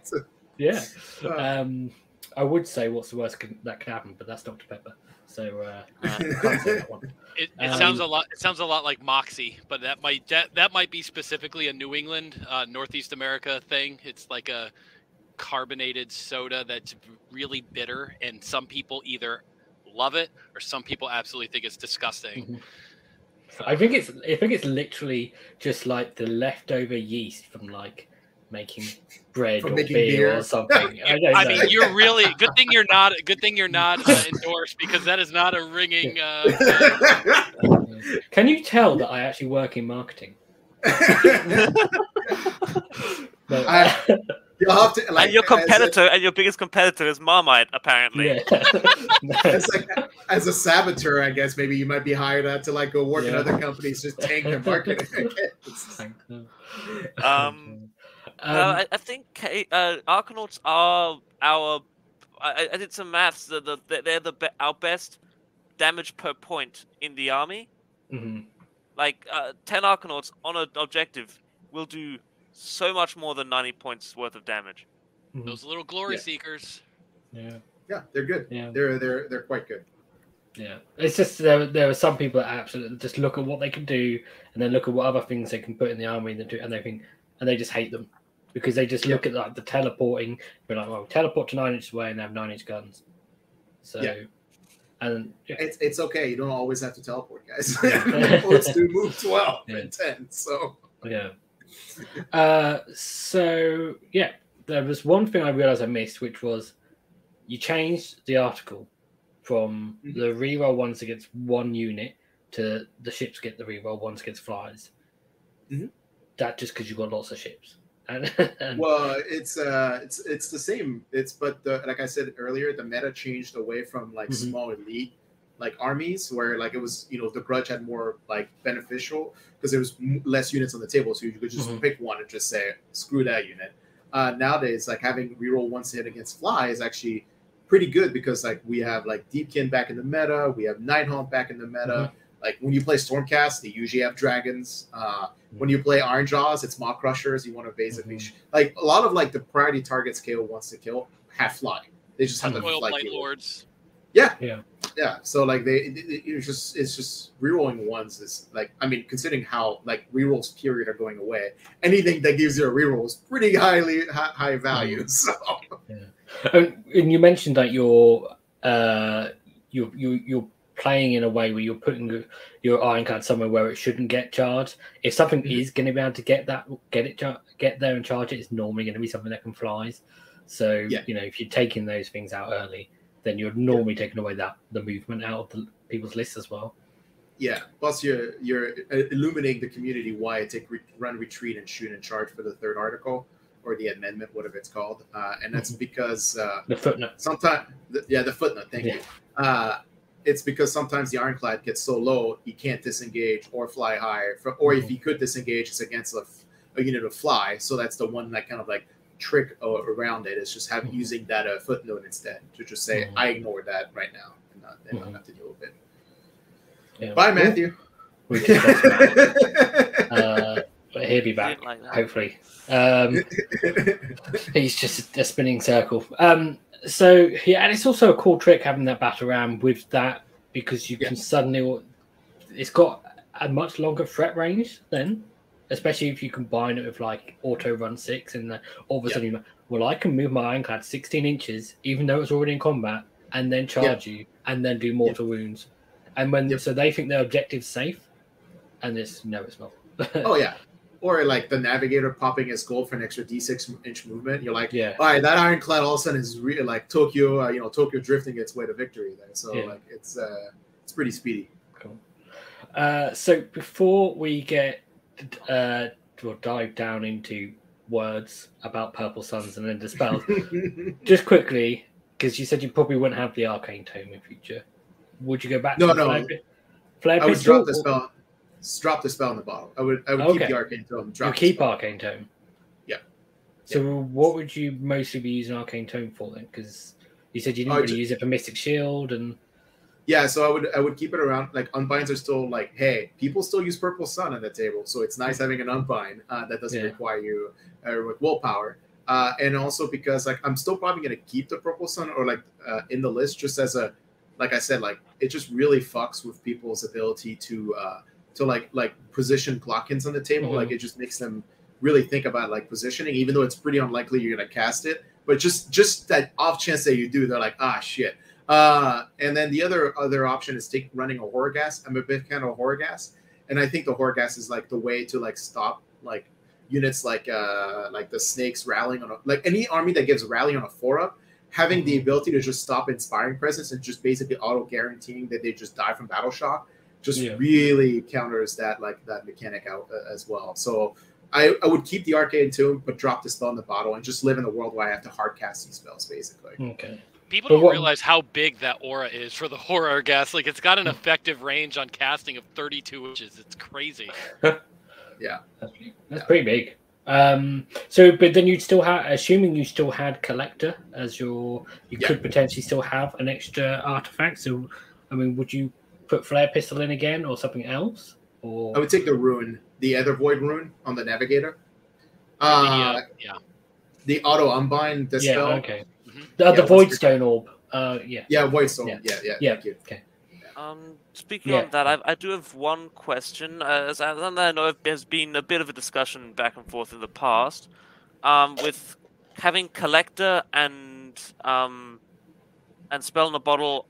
Yeah. Uh, Um, I would say what's the worst can, that could happen, but that's Dr Pepper. So uh, Uh, can't say that one. It, it Um, sounds a lot. It sounds a lot like Moxie, but that might that, that might be specifically a New England, uh, Northeast America thing. It's like a carbonated soda that's really bitter, and some people either love it or some people absolutely think it's disgusting. Mhm. I think it's I think it's literally just like the leftover yeast from like making bread or making beer, beer. or something. I don't I know. mean, you're really good thing you're not good thing you're not uh, endorsed because that is not a ringing. Uh, Can you tell that I actually work in marketing? No, I- You'll have to like and your as a- competitor and your biggest competitor is Marmite, apparently. yeah. As like as a saboteur, I guess maybe you might be hired out to like go work in other companies, just tank their marketing. Um, Um, uh, I, I think K- uh, Arkanauts are our. I, I did some maths. They're the, they're the be- our best damage per point in the army. mhm. Like uh, ten Arkanauts on an objective will do so much more than ninety points worth of damage. Mhm. those little glory Yeah. seekers. Yeah. yeah, they're good. Yeah. They're they're they're quite good. Yeah, it's just there. There are some people that absolutely just look at what they can do, and then look at what other things they can put in the army, and, do, and they think, and they just hate them because they just look at like the teleporting, be like, well, teleport to nine inches away and they have nine inch guns. So, Yeah. and yeah, It's it's okay. You don't always have to teleport, guys. Yeah. Let's do move twelve Yeah. and ten. So yeah. Uh, so yeah, there was one thing I realized I missed, which was you changed the article from Mhm. the reroll ones against one unit to the ships get the reroll ones against flyers. Mhm. That just because you got lots of ships. And, and well, it's uh, it's it's the same. It's but the like I said earlier, the meta changed away from like Mhm. small elite like armies where like it was you know the grudge had more like beneficial because there was m- less units on the table, so you could just Mhm. pick one and just say screw that unit. Uh, nowadays, like having reroll once hit against fly is actually pretty good because like we have like Deepkin back in the meta, we have Nighthaunt back in the meta. Like when you play Stormcast, they usually have dragons. Uh, when you play Ironjawz, it's Maw-Krushas. You want to basically sh- like a lot of like the priority targets KO wants to kill have fly. They just have to like Blight deal Lords. Yeah, Yeah. yeah. So like they, it, it- it's just it's just rerolling ones is like I mean considering how like rerolls period are going away, anything that gives you a reroll is pretty highly high, high value. So and and you mentioned that you're uh, you you you're playing in a way where you're putting your, ironclad somewhere where it shouldn't get charged. If something Mhm. is going to be able to get that, get it, get there and charge it, it's normally going to be something that can flies. So Yeah. you know, if you're taking those things out early, then you're normally taking away that the movement out of the people's lists as well. yeah. Plus you're you're uh, illuminating the community why it take re- run retreat and shoot and charge for the third article or the amendment, whatever it's called, uh, and that's because. Uh, The footnote. sometimes yeah the footnote thank Yeah. you uh it's because sometimes the ironclad gets so low he can't disengage or fly higher For, or if he could disengage it's against a, a unit of fly so that's the one that kind of like trick around it is just having Mhm. using that uh, footnote instead to just say Mhm. i ignore that right now and not, and not Mhm. have to deal with it Yeah. bye matthew We discussed that. uh, but he'll be back like hopefully. Um, He's just a spinning circle. Um, so yeah, and it's also a cool trick having that battle ram with that because you Yeah. can suddenly. It's got a much longer threat range then, especially if you combine it with like auto run six and the, all of a sudden, you're like, well, I can move my ironclad sixteen inches even though it's already in combat and then charge you and then do mortal wounds, and when so they think their objective's safe, and this no, it's not. oh yeah or like the navigator popping his gold for an extra d6 inch movement you're like yeah. all right, that ironclad all of a sudden is really like Tokyo, uh, you know, Tokyo drifting its way to victory there. So Yeah. like it's uh, it's pretty speedy. Cool. Uh, so before we get uh, or dive down into words about purple suns and then dispels, just quickly because you said you probably wouldn't have the arcane tome in future. Would you go back? No, to no. Flare, flare I would drop the spell. Drop the spell in the bottle. I would. I would keep the arcane tome. You Drop the keep spell. arcane tome. Yeah. So what would you mostly be using arcane tome for then? Because you said you didn't Oh, really ju- use it for mystic shield and Yeah, so I would I would keep it around. Like unbinds are still like, hey, people still use purple sun on the table, so it's nice having an unbind uh, that doesn't Yeah. require you uh, with willpower. Uh, and also because like I'm still probably gonna keep the purple sun or like uh, in the list just as a like I said like it just really fucks with people's ability to uh, to like like position Glottkins on the table. Mhm. Like it just makes them really think about like positioning, even though it's pretty unlikely you're gonna cast it. But just just that off chance that you do, they're like, ah shit. Uh, and then the other other option is take running a Horrorghast. I'm a big fan of Horrorghast, and I think the Horrorghast is like the way to like stop like units like uh like the snakes rallying on a, like any army that gives rally on a four up, having the ability to just stop inspiring presence and just basically auto guaranteeing that they just die from battle shock, just Yeah. really counters that like that mechanic out uh, as well. So. I, I would keep the arcane too, but drop the spell in the bottle and just live in the world where I have to hard cast these spells, basically. okay. People don't what- realize how big that aura is for the Horrorghast. Like it's got an effective range on casting of 32 inches. It's crazy. Yeah. That's, pretty- that's Yeah. pretty big. Um, so, but then you'd still have, assuming you still had collector as your, you Yeah. could potentially still have an extra artifact. So, I mean, would you put flare pistol in again or something else? Or I would take the rune, the Ether Void rune on the Navigator. The, Uh, uh, yeah. the auto unbind yeah, dispel. okay. The, Yeah, the what's void your- stone orb. Uh, yeah. Yeah, Void Stone. Yeah. Yeah, yeah, Yeah. Thank you. Okay. Um, speaking Yeah. on that, I, I do have one question. Uh, as I, I know there's been a bit of a discussion back and forth in the past, um, with having collector and um, and spell in a bottle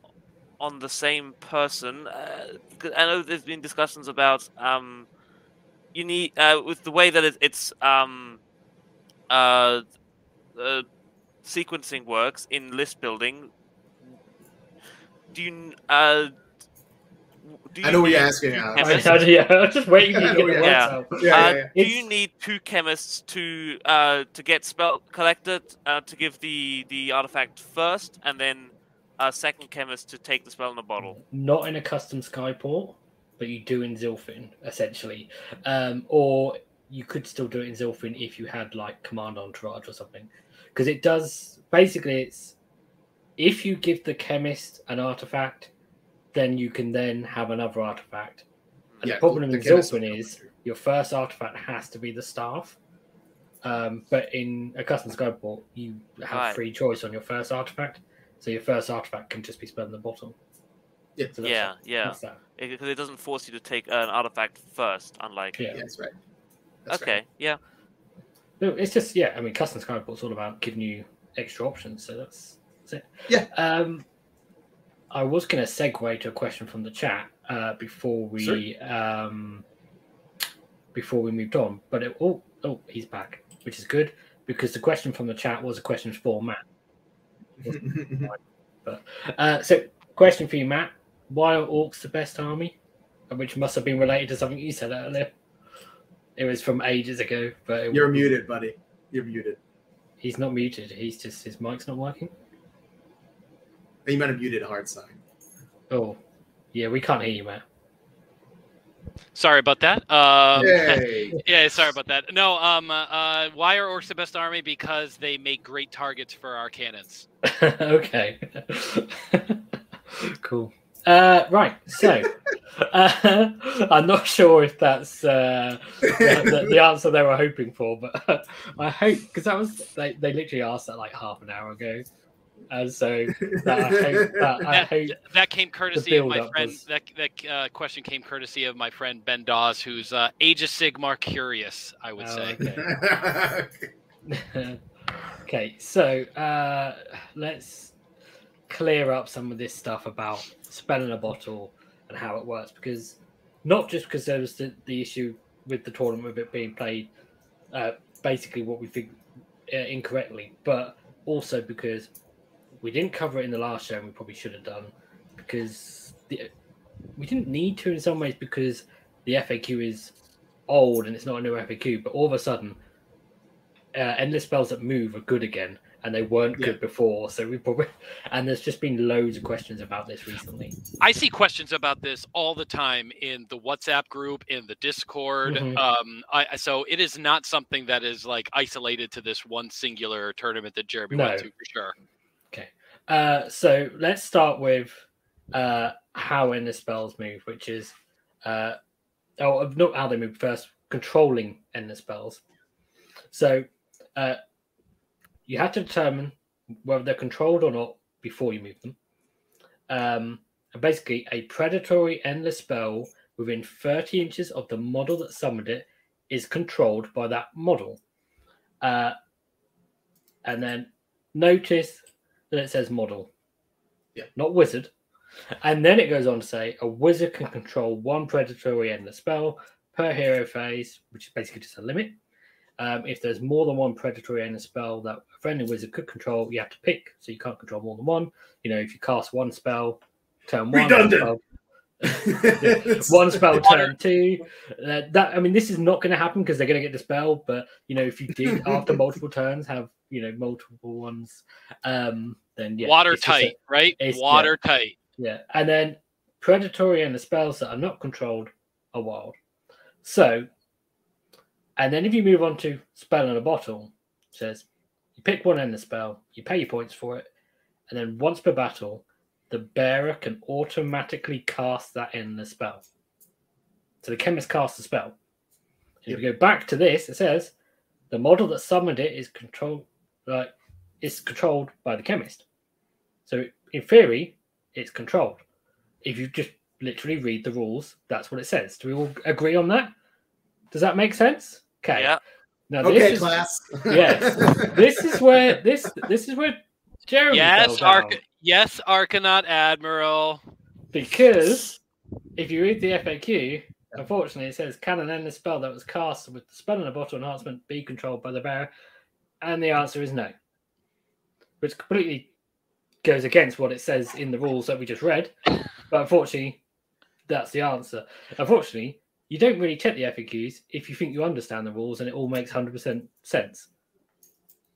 on the same person. Uh, 'cause I know there's been discussions about um, you need uh, with the way that it, it's um, uh, uh, sequencing works in list building. Do you uh, do I know what you're asking two. I, chemists? Yeah, I was just waiting for you to get the words Yeah. out. Yeah, Uh, yeah, yeah. do you need two chemists to uh, to get spell collected uh, to give the the artifact first, and then a second chemist to take the spell in the bottle? Not in a custom Skyport, but you do in Zilfin, essentially. Um, or you could still do it in Zilfin if you had like Command Entourage or something. Because it does basically it's if you give the chemist an artifact, then you can then have another artifact. And Yeah, the problem the in chemist will Zilfin come is your first artifact has to be the staff. Um, but in a custom Skyport, you have Right. free choice on your first artifact. So your first artifact can just be spelled in the bottom. Yeah. So that's- Yeah, yeah, that's that. because it doesn't force you to take an artifact first, unlike. Yeah. Yeah, that's right. That's Okay, right. yeah, No, it's just yeah. I mean, custom Skyport's all about giving you extra options, so that's, that's it. Yeah. Um, I was going to segue to a question from the chat uh, before we um, before we moved on, but it, oh oh he's back, which is good because the question from the chat was a question for Matt. Uh, so, question for you, Matt: Why are orcs the best army? Which must have been related to something you said earlier. It was from ages ago, but it You're muted, buddy. You're muted. He's not muted. He's just his mic's not working. You might have muted hard sign. Oh, yeah, we can't hear you, Matt. Sorry about that. Um, yeah, sorry about that. No, um, uh, uh, why are orcs the best army? Because they make great targets for our cannons. okay. cool. Uh, right. So, uh, I'm not sure if that's uh, the, the, the answer they were hoping for, but I hope because that was they, they literally asked that like half an hour ago, and so that, I hope that I That, hope that came courtesy of my build-up friend. was- That that uh, question came courtesy of my friend Ben Dawes, who's uh, Age of Sigmar curious. I would Oh, say. okay. okay, so uh, let's clear up some of this stuff about spell in a bottle and how it works because not just because there was the, the issue with the tournament with it being played uh, basically what we think uh, incorrectly, but also because we didn't cover it in the last show and we probably should have done because the we didn't need to in some ways because the FAQ is old and it's not a new FAQ. But all of a sudden, uh, endless spells that move are good again, and they weren't Yeah. good before. So we probably and there's just been loads of questions about this recently. I see questions about this all the time in the WhatsApp group, in the Discord. Mhm. Um, I, so it is not something that is like isolated to this one singular tournament that Jeremy No. went to for sure. Okay, uh, so let's start with uh, how endless spells move, which is uh, oh, not how they move first, controlling endless spells. So uh, you have to determine whether they're controlled or not before you move them. Um, and basically, a predatory endless spell within 30 inches of the model that summoned it is controlled by that model. Uh, and then notice that it says model, Yeah. not wizard. And then it goes on to say a wizard can control one predatory endless spell per hero phase, which is basically just a limit. Um, if there's more than one predatory endless spell that friendly wizard could control, you have to pick, so you can't control more than one. You know, if you cast one spell, turn one, Redundant. spell, one spell turn two. Uh, that I mean, this is not going to happen because they're going to get dispelled. But you know, if you did after multiple turns have you know multiple ones, um, then yeah, it's just a- Watertight, right? it's- yeah. Watertight. yeah, and then predatory and the spells that are not controlled are wild. So, and then if you move on to spell in a bottle, it says you pick one end of the spell, you pay your points for it, and then once per battle, the bearer can automatically cast that end of the spell. So the chemist casts the spell. And If we go back to this, it says the model that summoned it is controlled, like is controlled by the chemist. So in theory, it's controlled. If you just literally read the rules, that's what it says. Do we all agree on that? Does that make sense? Okay. Yeah. Now okay, this is class. Yes. this is where this this is where Jeremy Yes, fell. Arc- yes, Arkanaut Admiral. because if you read the FAQ, unfortunately it says can an endless spell that was cast with the spell in a bottle enhancement be controlled by the bearer? And the answer is no. Which completely goes against what it says in the rules that we just read. But unfortunately, that's the answer. Unfortunately, you don't really check the FAQs if you think you understand the rules and it all makes 100% sense.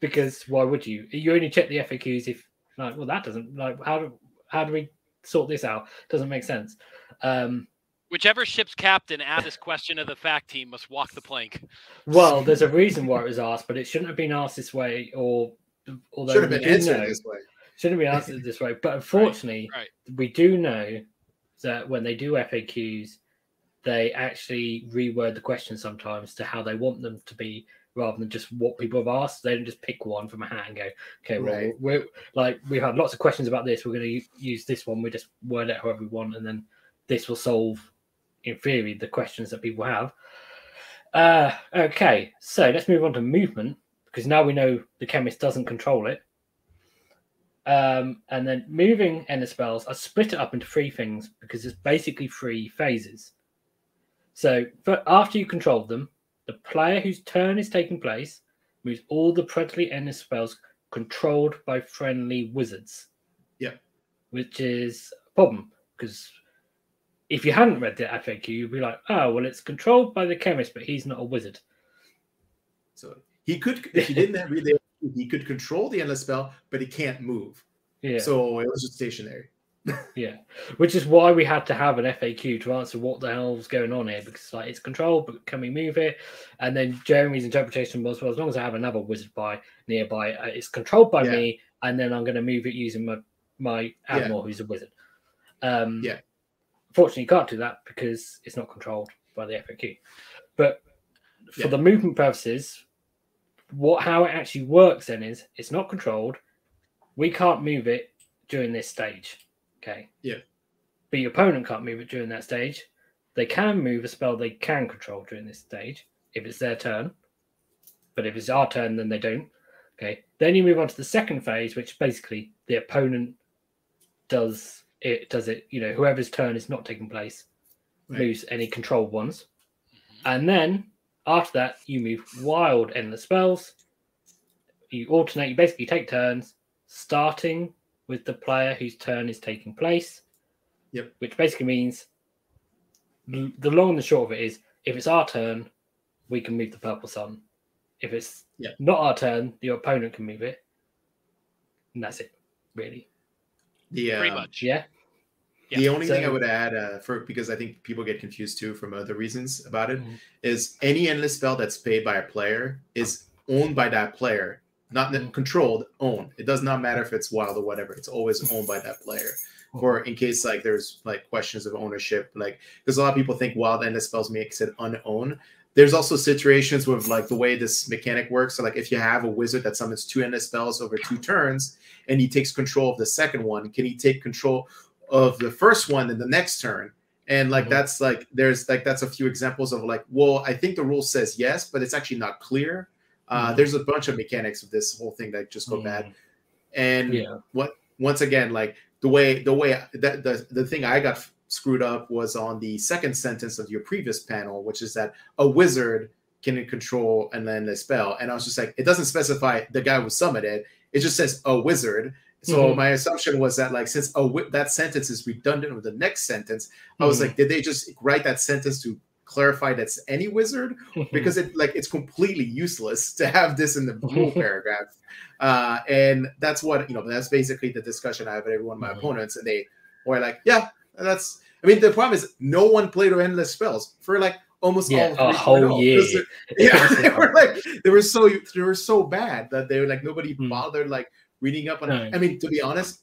Because why would you? You only check the FAQs if, like, well, that doesn't, like, how do, how do we sort this out? Doesn't make sense. Um, Whichever ship's captain asked this question of the fact team must walk the plank. well, there's a reason why it was asked, but it shouldn't have been asked this way, or although Should have we been answered know- this way. shouldn't be answered this way. But unfortunately, right. we do know that when they do FAQs, they actually reword the question sometimes to how they want them to be rather than just what people have asked. They don't just pick one from a hat and go, okay, well, Right. we're like, we've had lots of questions about this. We're going to use this one. We just word it however we want. And then this will solve, in theory, the questions that people have. Uh, okay, so let's move on to movement because now we know the chemist doesn't control it. Um, and then moving endless spells, I split it up into three things because it's basically three phases. So after you control them, the player whose turn is taking place moves all the predatory endless spells controlled by friendly wizards. Yeah. Which is a problem because if you hadn't read the FAQ, you'd be like, oh, well, it's controlled by the chemist, but he's not a wizard. So he could, if he didn't read the, he could control the endless spell, but he can't move. Yeah. So it was just stationary. Yeah, which is why we had to have an FAQ to answer what the hell's going on here because like it's controlled, but can we move it? And then Jeremy's interpretation was, well, as long as I have another wizard by nearby, uh, it's controlled by Yeah. me, and then I'm going to move it using my my admiral who's a wizard. Um, Yeah. Fortunately, you can't do that because it's not controlled by the FAQ. But for Yeah. the movement purposes, what how it actually works then is it's not controlled. We can't move it during this stage. Okay. Yeah. But your opponent can't move it during that stage. They can move a spell they can control during this stage if it's their turn. But if it's our turn, then they don't. Okay. Then you move on to the second phase, which basically the opponent does it does it, you know, whoever's turn is not taking place Right. moves any controlled ones. Mm-hmm. And then after that, you move wild endless spells. You alternate, you basically take turns, starting with the player whose turn is taking place. Yep. Which basically means the long and the short of it is, if it's our turn, we can move the purple sun. If it's Yeah. not our turn, your opponent can move it, and that's it, really. The Pretty um, much. Yeah. The only thing I would add uh, for because I think people get confused too from other reasons about it is Mhm. any endless spell that's paid by a player is owned by that player, not controlled, owned. It does not matter if it's wild or whatever. It's always owned by that player. Or in case like there's like questions of ownership, like because a lot of people think wild endless spells makes it unowned. There's also situations with like the way this mechanic works. So like if you have a wizard that summons two endless spells over two turns and he takes control of the second one, can he take control of the first one in the next turn? And like Mhm. that's like there's like that's a few examples of like, well, I think the rule says yes, but it's actually not clear. Uh, Mhm. There's a bunch of mechanics of this whole thing that just go bad. Mm. And Yeah. what once again, like the way the way that the the thing I got screwed up was on the second sentence of your previous panel, which is that a wizard can control and then a spell. And I was just like, it doesn't specify the guy who summoned it. It just says a wizard. So Mhm. my assumption was that like since a wi- that sentence is redundant with the next sentence, I was Mhm. like, did they just write that sentence to clarify that's any wizard? because it like it's completely useless to have this in the rule paragraph uh and that's what you know that's basically the discussion i have with every one of my Mhm. opponents and they were like yeah that's i mean the problem is no one played endless spells for like almost Yeah, all a 3.0, whole year. yeah they were like they were so they were so bad that they were like nobody Hmm. bothered like reading up on No. i mean to be honest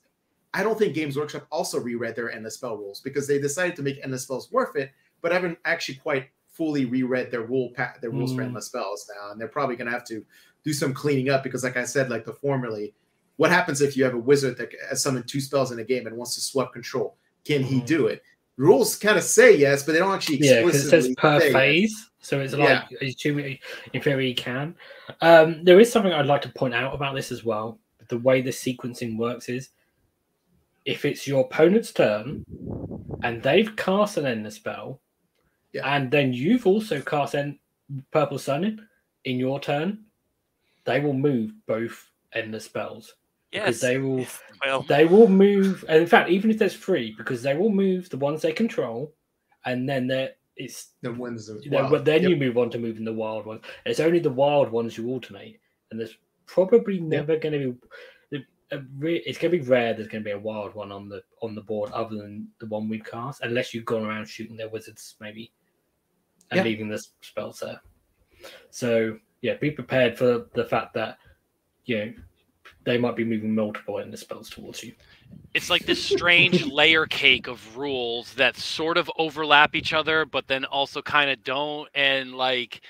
I don't think Games Workshop also reread their endless spell rules because they decided to make endless spells worth it, but I haven't actually quite fully reread their rule pa- their rules for Mm. endless spells now, and they're probably going to have to do some cleaning up because, like I said, like the formerly, what happens if you have a wizard that has summoned two spells in a game and wants to swap control? Can he Mhm. do it? Rules kind of say yes, but they don't actually Yeah, because it says explicitly per say yes. phase, so it's like Yeah. assuming in theory you can. Um, there is something I'd like to point out about this as well. The way the sequencing works is if it's your opponent's turn and they've cast an endless spell, Yeah. and then you've also cast en- purple sun in, in your turn, they will move both endless spells. Because they will Well, they will move and in fact even if there's three because they will move the ones they control and then they're it's The ones as you know, well. but then Yep. you move on to moving the wild ones. It's only the wild ones you alternate and there's probably never going to be it's going to be rare there's going to be a wild one on the on the board other than the one we cast unless you've gone around shooting their wizards maybe and Yeah. leaving the spells there so yeah be prepared for the fact that you know they might be moving multiple in the spells towards you it's like this strange layer cake of rules that sort of overlap each other but then also kind of don't and like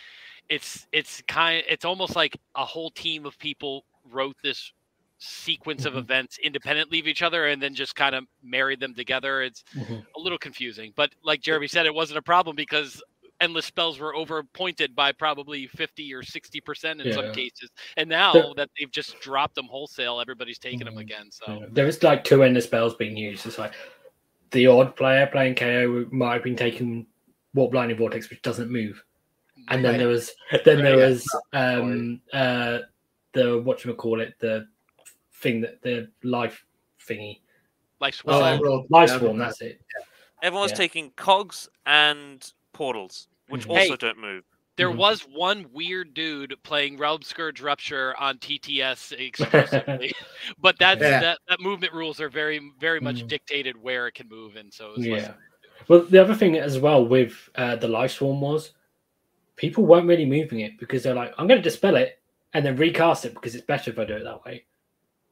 it's it's kind it's almost like a whole team of people wrote this sequence of Mhm. events independently of each other and then just kind of married them together it's a little confusing but like jeremy said it wasn't a problem because endless spells were overpointed by probably 50 or 60 percent in some cases and now So- that they've just dropped them wholesale everybody's taking them Mhm. again so Yeah. There is like two endless spells being used. It's like the odd player playing KO might have been taking Warp Lightning Vortex, which doesn't move. And then Right. there was then there Right, yeah. was um uh the what you call it, the thing that the life thingy. life Oh, I Um, life swarm, rolled that's it. everyone's yeah. taking cogs and portals, which Mhm. also Hey. don't move. There Mhm. was one weird dude playing Realm Scourge Rupture on TTS exclusively, but that's Yeah. that, that movement rules are very very much Mhm. dictated where it can move, and so it was Yeah. Well, the other thing as well with uh, the life swarm was people weren't really moving it because they're like, I'm going to dispel it and then recast it because it's better if I do it that way.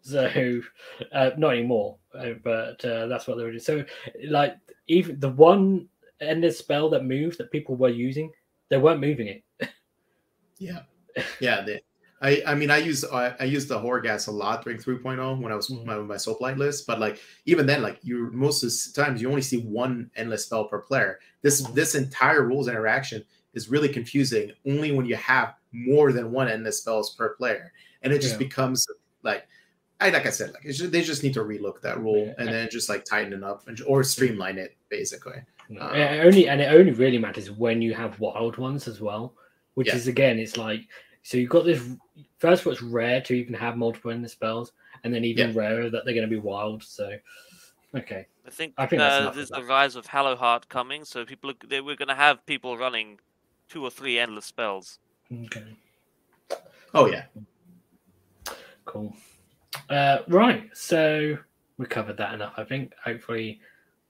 So, uh, not anymore, uh, but uh, that's what they were doing. So, like, even the one endless spell that moved that people were using, they weren't moving it. Yeah, yeah. They, I I mean I use I, I use the Horrorghast a lot during 3.0 when I was Mhm. my my Soulblight list, but like even then, like you most of the times you only see one endless spell per player. This Mhm. this entire rules interaction is really confusing only when you have more than one endless spells per player, and it just Yeah. becomes like. I like I said, like it's just, they just need to relook that rule Yeah. and then just like tighten it up and, or streamline it basically. No, it only and it only really matters when you have wild ones as well, which Yeah. is again, it's like so you've got this. First, of all, it's rare to even have multiple endless spells, and then even rarer that they're going to be wild. So, Okay. I think, I think that's uh, enough there's the rise of Hallowheart coming, so people are, they, we're going to have people running two or three endless spells. Okay. Oh yeah. Cool. Uh, right. So we covered that enough. I think. Hopefully,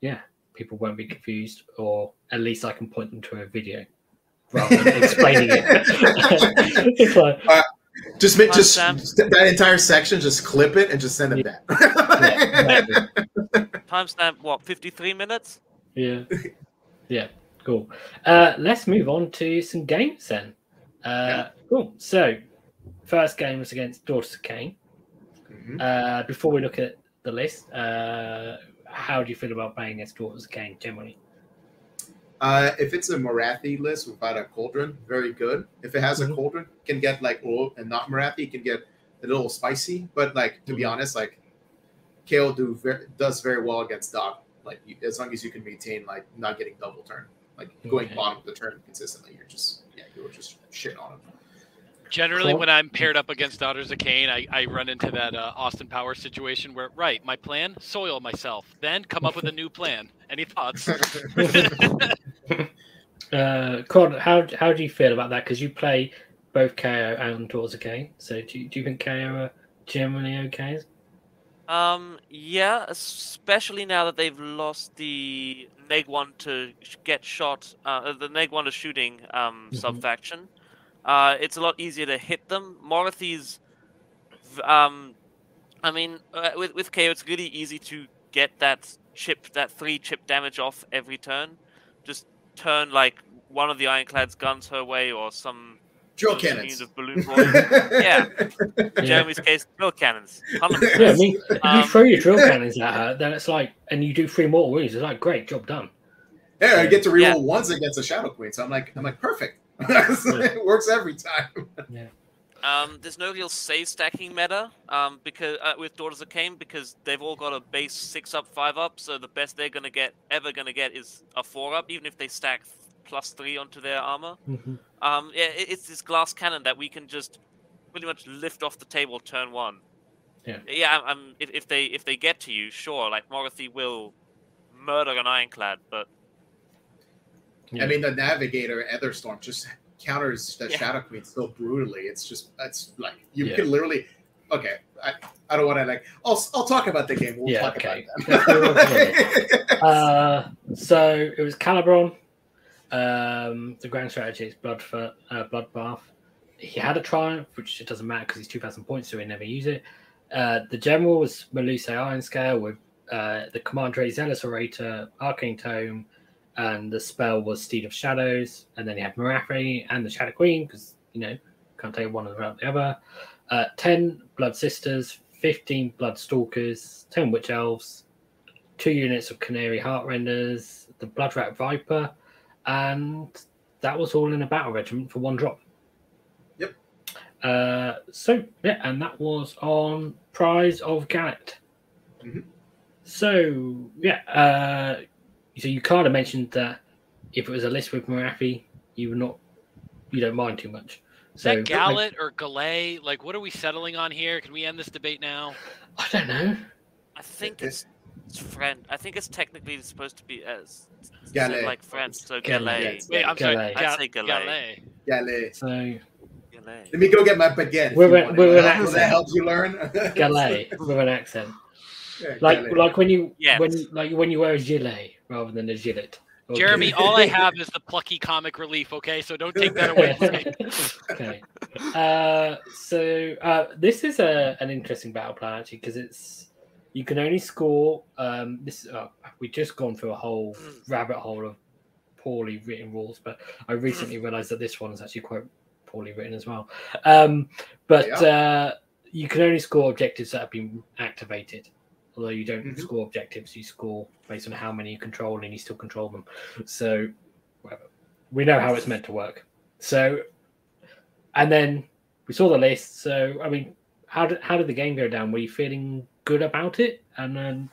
yeah, people won't be confused, or at least I can point them to a video rather than explaining it. it's like, Just make just Timestamp. that entire section. Just clip it and just send it Yeah. that. exactly. Timestamp, what, 53 minutes? yeah, yeah, cool. Uh, let's move on to some games then. Uh, Cool. So, first game was against Daughters of Khaine. Mhm. Uh, before we look at the list, uh, how do you feel about playing Daughters of Khaine generally? Uh, if it's a Morathi list without a cauldron, very good. If it has Mhm. a cauldron, can get like oil and not Morathi, can get a little spicy. But like to be Mhm. honest, like Kale do very, does very well against DoK. Like you, as long as you can maintain like not getting double turn, like going Okay. bottom of the turn consistently, you're just yeah, you're just shit on him. Generally, Cool. when I'm paired up against Daughters of Khaine, I, I run into that uh, Austin Powers situation where, right, my plan, soil myself, then come up with a new plan. Any thoughts? Uh, Cod, how how do you feel about that? Because you play both KO and Daughters of Khaine. So do you, do you think KO are generally okay? Um, yeah, especially now that they've lost the neg one to get shot, uh, the neg one to shooting um, Mhm. sub faction. Uh, it's a lot easier to hit them. Morathi's, v- um, I mean, uh, with with KO, it's really easy to get that chip, that three chip damage off every turn. Just turn like one of the Ironclad's guns her way, or some Drill cannons. of balloon boys. yeah, in Yeah. Jeremy's case, drill cannons. 100%. Yeah, I mean, if you Um, throw your drill cannons at her, then it's like, and you do three mortal wounds. It's like, great job done. Yeah, I get to reroll Yeah. ones against a Shadow Queen, so I'm like, I'm like, perfect. it works every time. Um, there's no real save stacking meta um, because uh, with Daughters of Khaine because they've all got a base six up, five up. So the best they're gonna get ever gonna get is a four up, even if they stack th- plus three onto their armor. Mhm. Um, yeah, it, it's this glass cannon that we can just pretty much lift off the table turn one. Yeah. Yeah. I'm, I'm- if, if they if they get to you, sure. Like Morathi will murder an ironclad, but Yeah. I mean, the Navigator Aetherstorm just counters the Yeah. Shadow Queen so brutally. It's just it's like you Yeah. can literally. Okay, I, I don't want to like. I'll I'll talk about the game. We'll Yeah, talk okay. about that. Uh, so it was Calibron. Um, the grand strategy is Blood for uh, Bloodbath. He had a triumph, which it doesn't matter because he's two thousand points, so he never use it. Uh, the general was Melusai Ironscale with uh, the commander Zealous Orator, Arcane Tome, and the spell was Steed of Shadows. And then you have Morathi and the Shadow Queen because you know can't take one without the other. Uh, Ten Blood Sisters, fifteen Blood Stalkers, ten Witch Elves, two units of Khinerai Heartrenders, the Bloodwrack Viper, and that was all in a battle regiment for one drop. Yep. Uh, so yeah, and that was on Prize of Gallet. Mhm. So yeah, uh, so you kind of mentioned that if it was a list with Morathi, you were not, you don't mind too much. Is So that Gallet or Galay? Like, what are we settling on here? Can we end this debate now? I don't know. I think it's it's French. I think it's technically supposed to be as said Gallet. like French. So Galay. Gallet. Wait, I'm sorry. I'd Ga- say Gallet. Gallet. Yeah, le- So Gallet. let me go get my baguette. if With you a- want it. with an Will accent. that helps you learn? Galay with an accent. Yeah, like Gallet. like when you Yes. when like when you wear a gilet rather than a gilet. Okay. Jeremy, all I have is the plucky comic relief. Okay, so don't take that away okay. Uh, so uh, this is a an interesting battle plan actually because it's you can only score. Um, this uh, we just gone through a whole rabbit hole of poorly written rules, but I recently realised that this one is actually quite poorly written as well. Um, but uh, you can only score objectives that have been activated. Although you don't Mhm. score objectives, you score based on how many you control, and you still control them. So, whatever. we know how it's meant to work. So, and then we saw the list. So, I mean, how did how did the game go down? Were you feeling good about it? And then,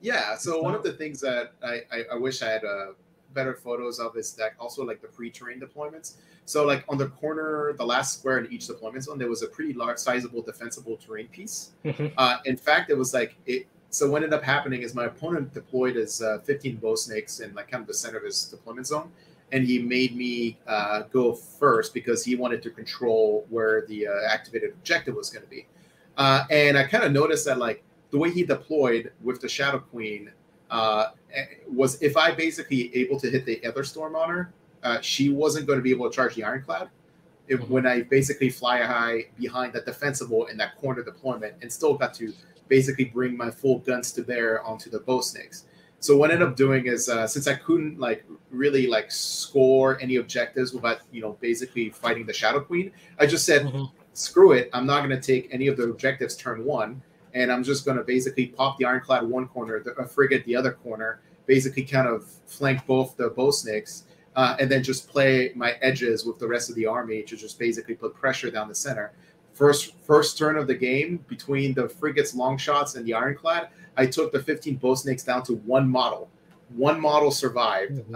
Yeah, so one of the things that I, I, I wish I had uh, better photos of is that also like the pre-terrain deployments. So like on the corner, the last square in each deployment zone, there was a pretty large, sizable defensible terrain piece. Mhm. Uh, in fact, it was like it so what ended up happening is my opponent deployed his uh, 15 bow snakes in like kind of the center of his deployment zone, and he made me uh, go first because he wanted to control where the uh, activated objective was going to be. Uh, and I kind of noticed that like the way he deployed with the Shadow Queen uh, was if I basically able to hit the Aetherstorm on her, uh, she wasn't going to be able to charge the Ironclad. If, Mhm. When I basically fly high behind that defensible in that corner deployment and still got to basically bring my full guns to bear onto the bow snakes. So what I ended up doing is uh, since I couldn't like really like score any objectives without you know basically fighting the Shadow Queen, I just said Mhm. screw it. I'm not going to take any of the objectives turn one, and I'm just going to basically pop the Ironclad one corner, the a frigate the other corner, basically kind of flank both the bow snakes, uh, and then just play my edges with the rest of the army to just basically put pressure down the center. First, first turn of the game between the frigates, long shots, and the Ironclad, I took the 15 bow snakes down to one model. One model survived, Mhm.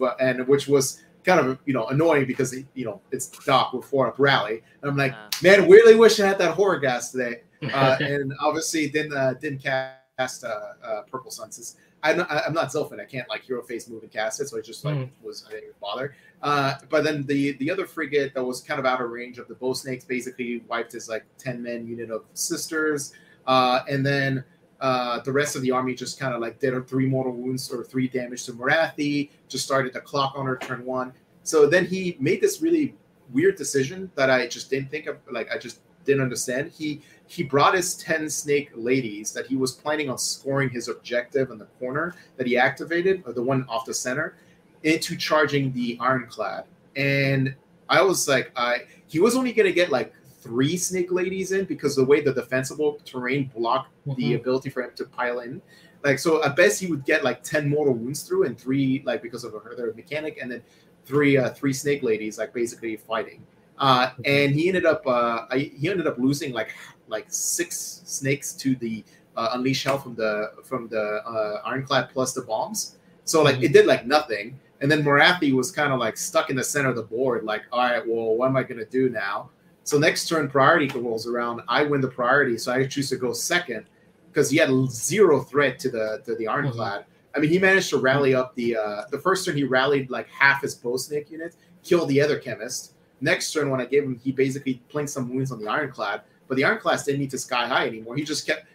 uh, and which was kind of you know annoying because you know it's DoK with four up rally. And I'm like, Uh, man, really wish I had that Horrorghast today. Uh, and obviously didn't uh, didn't cast uh, uh, Purple Sun since I'm not, I'm not Zilfin. I can't like hero face move and cast it, so I just like Mhm. was I didn't even bother. Uh, but then the the other frigate that was kind of out of range of the bow snakes basically wiped his like ten men unit of sisters, uh, and then. Uh, the rest of the army just kind of like did three mortal wounds or three damage to Morathi, just started the clock on her turn one. So then he made this really weird decision that I just didn't think of, like I just didn't understand. He he brought his 10 snake ladies that he was planning on scoring his objective in the corner that he activated, or the one off the center, into charging the ironclad. And I was like, I he was only gonna get like three snake ladies in because the way the defensible terrain blocked the Mhm. ability for him to pile in. Like so at best he would get like 10 mortal wounds through and three like because of her mechanic and then three uh three snake ladies like basically fighting. Uh and he ended up uh I, he ended up losing like like six snakes to the uh, unleash hell from the from the uh, ironclad plus the bombs. So like it did like nothing. And then Morathi was kind of like stuck in the center of the board, like, all right, well, what am I gonna do now? So next turn priority rolls around, I win the priority, so I choose to go second because he had zero threat to the to the ironclad. I mean, he managed to rally up the uh, the first turn. He rallied like half his bow snake unit, killed the other chemist. Next turn, when I gave him, he basically plinked some wounds on the ironclad, but the ironclad didn't need to sky high anymore. He just kept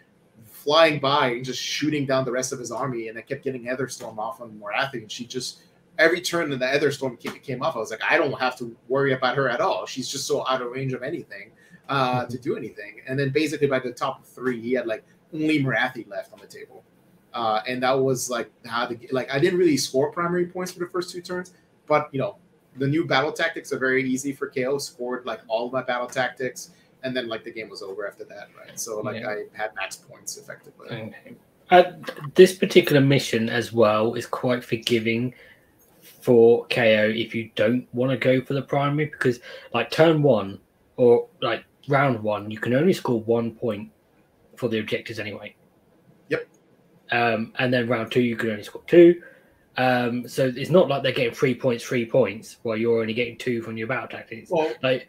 flying by and just shooting down the rest of his army, and I kept getting Aetherstorm off on Morathi, and she just every turn that the Aetherstorm came, came off, I was like, I don't have to worry about her at all. She's just so out of range of anything uh, to do anything. And then basically by the top three, he had like only Morathi left on the table. Uh, and that was like how the like I didn't really score primary points for the first two turns, but you know the new battle tactics are very easy for KO. Scored like all of my battle tactics, and then like the game was over after that, right? So like Yeah. I had max points effectively. Okay. Uh, this particular mission as well is quite forgiving for KO if you don't want to go for the primary because, like, turn one or like round one, you can only score one point for the objectives anyway. Yep. Um, and then round two, you can only score two. Um, so it's not like they're getting three points, three points, while you're only getting two from your battle tactics. Well, Like,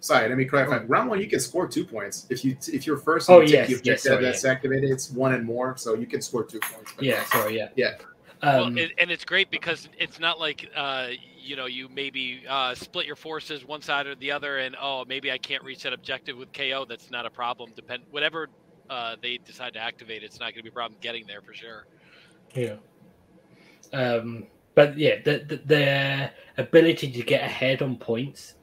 sorry, let me clarify. Round one, you can score two points if you if you're first. Oh, and you yes, the yes, sorry, that's activated. It's one and more, so you can score two points. But yeah, sorry, yeah, Yeah. Well, Um, it, and it's great because it's not like uh, you know you maybe uh, split your forces one side or the other, and oh maybe I can't reach that objective with KO. That's not a problem. Depend whatever uh, they decide to activate, it's not going to be a problem getting there for sure. Yeah. Um, but yeah, the, the, their ability to get ahead on points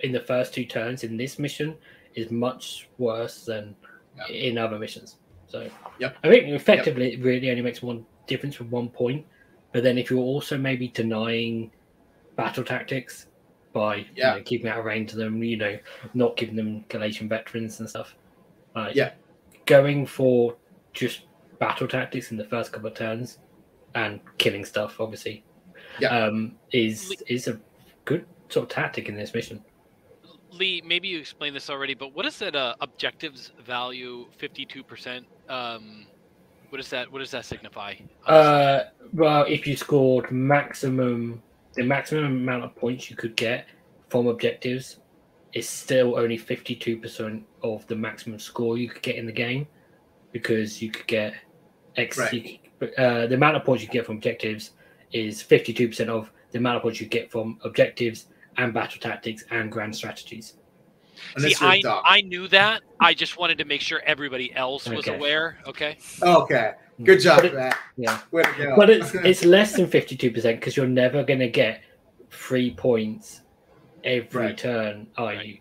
in the first two turns in this mission is much worse than Yeah. in other missions. So Yep. I think effectively it really only makes one difference with one point. But then if you're also maybe denying battle tactics by Yeah. you know, keeping out of range of them, you know, not giving them Galletian veterans and stuff. Like, Yeah. Going for just battle tactics in the first couple of turns and killing stuff, obviously, Yeah. um, is is a good sort of tactic in this mission. Lee, maybe you explained this already, but what is that uh, objectives value fifty-two percent? Um, what does that? What does that signify? Uh, well, if you scored maximum, the maximum amount of points you could get from objectives is still only fifty-two percent of the maximum score you could get in the game. because you could get X. Right. You could, uh, the amount of points you get from objectives is 52% of the amount of points you get from objectives and battle tactics and grand strategies. Unless See, you're a I, dog. I knew that. I just wanted to make sure everybody else was Okay. aware. Okay. Okay. Good job, it- Matt. Yeah. Way to go. But it's it's less than 52% because you're never going to get three points every Right. turn, are Right. you?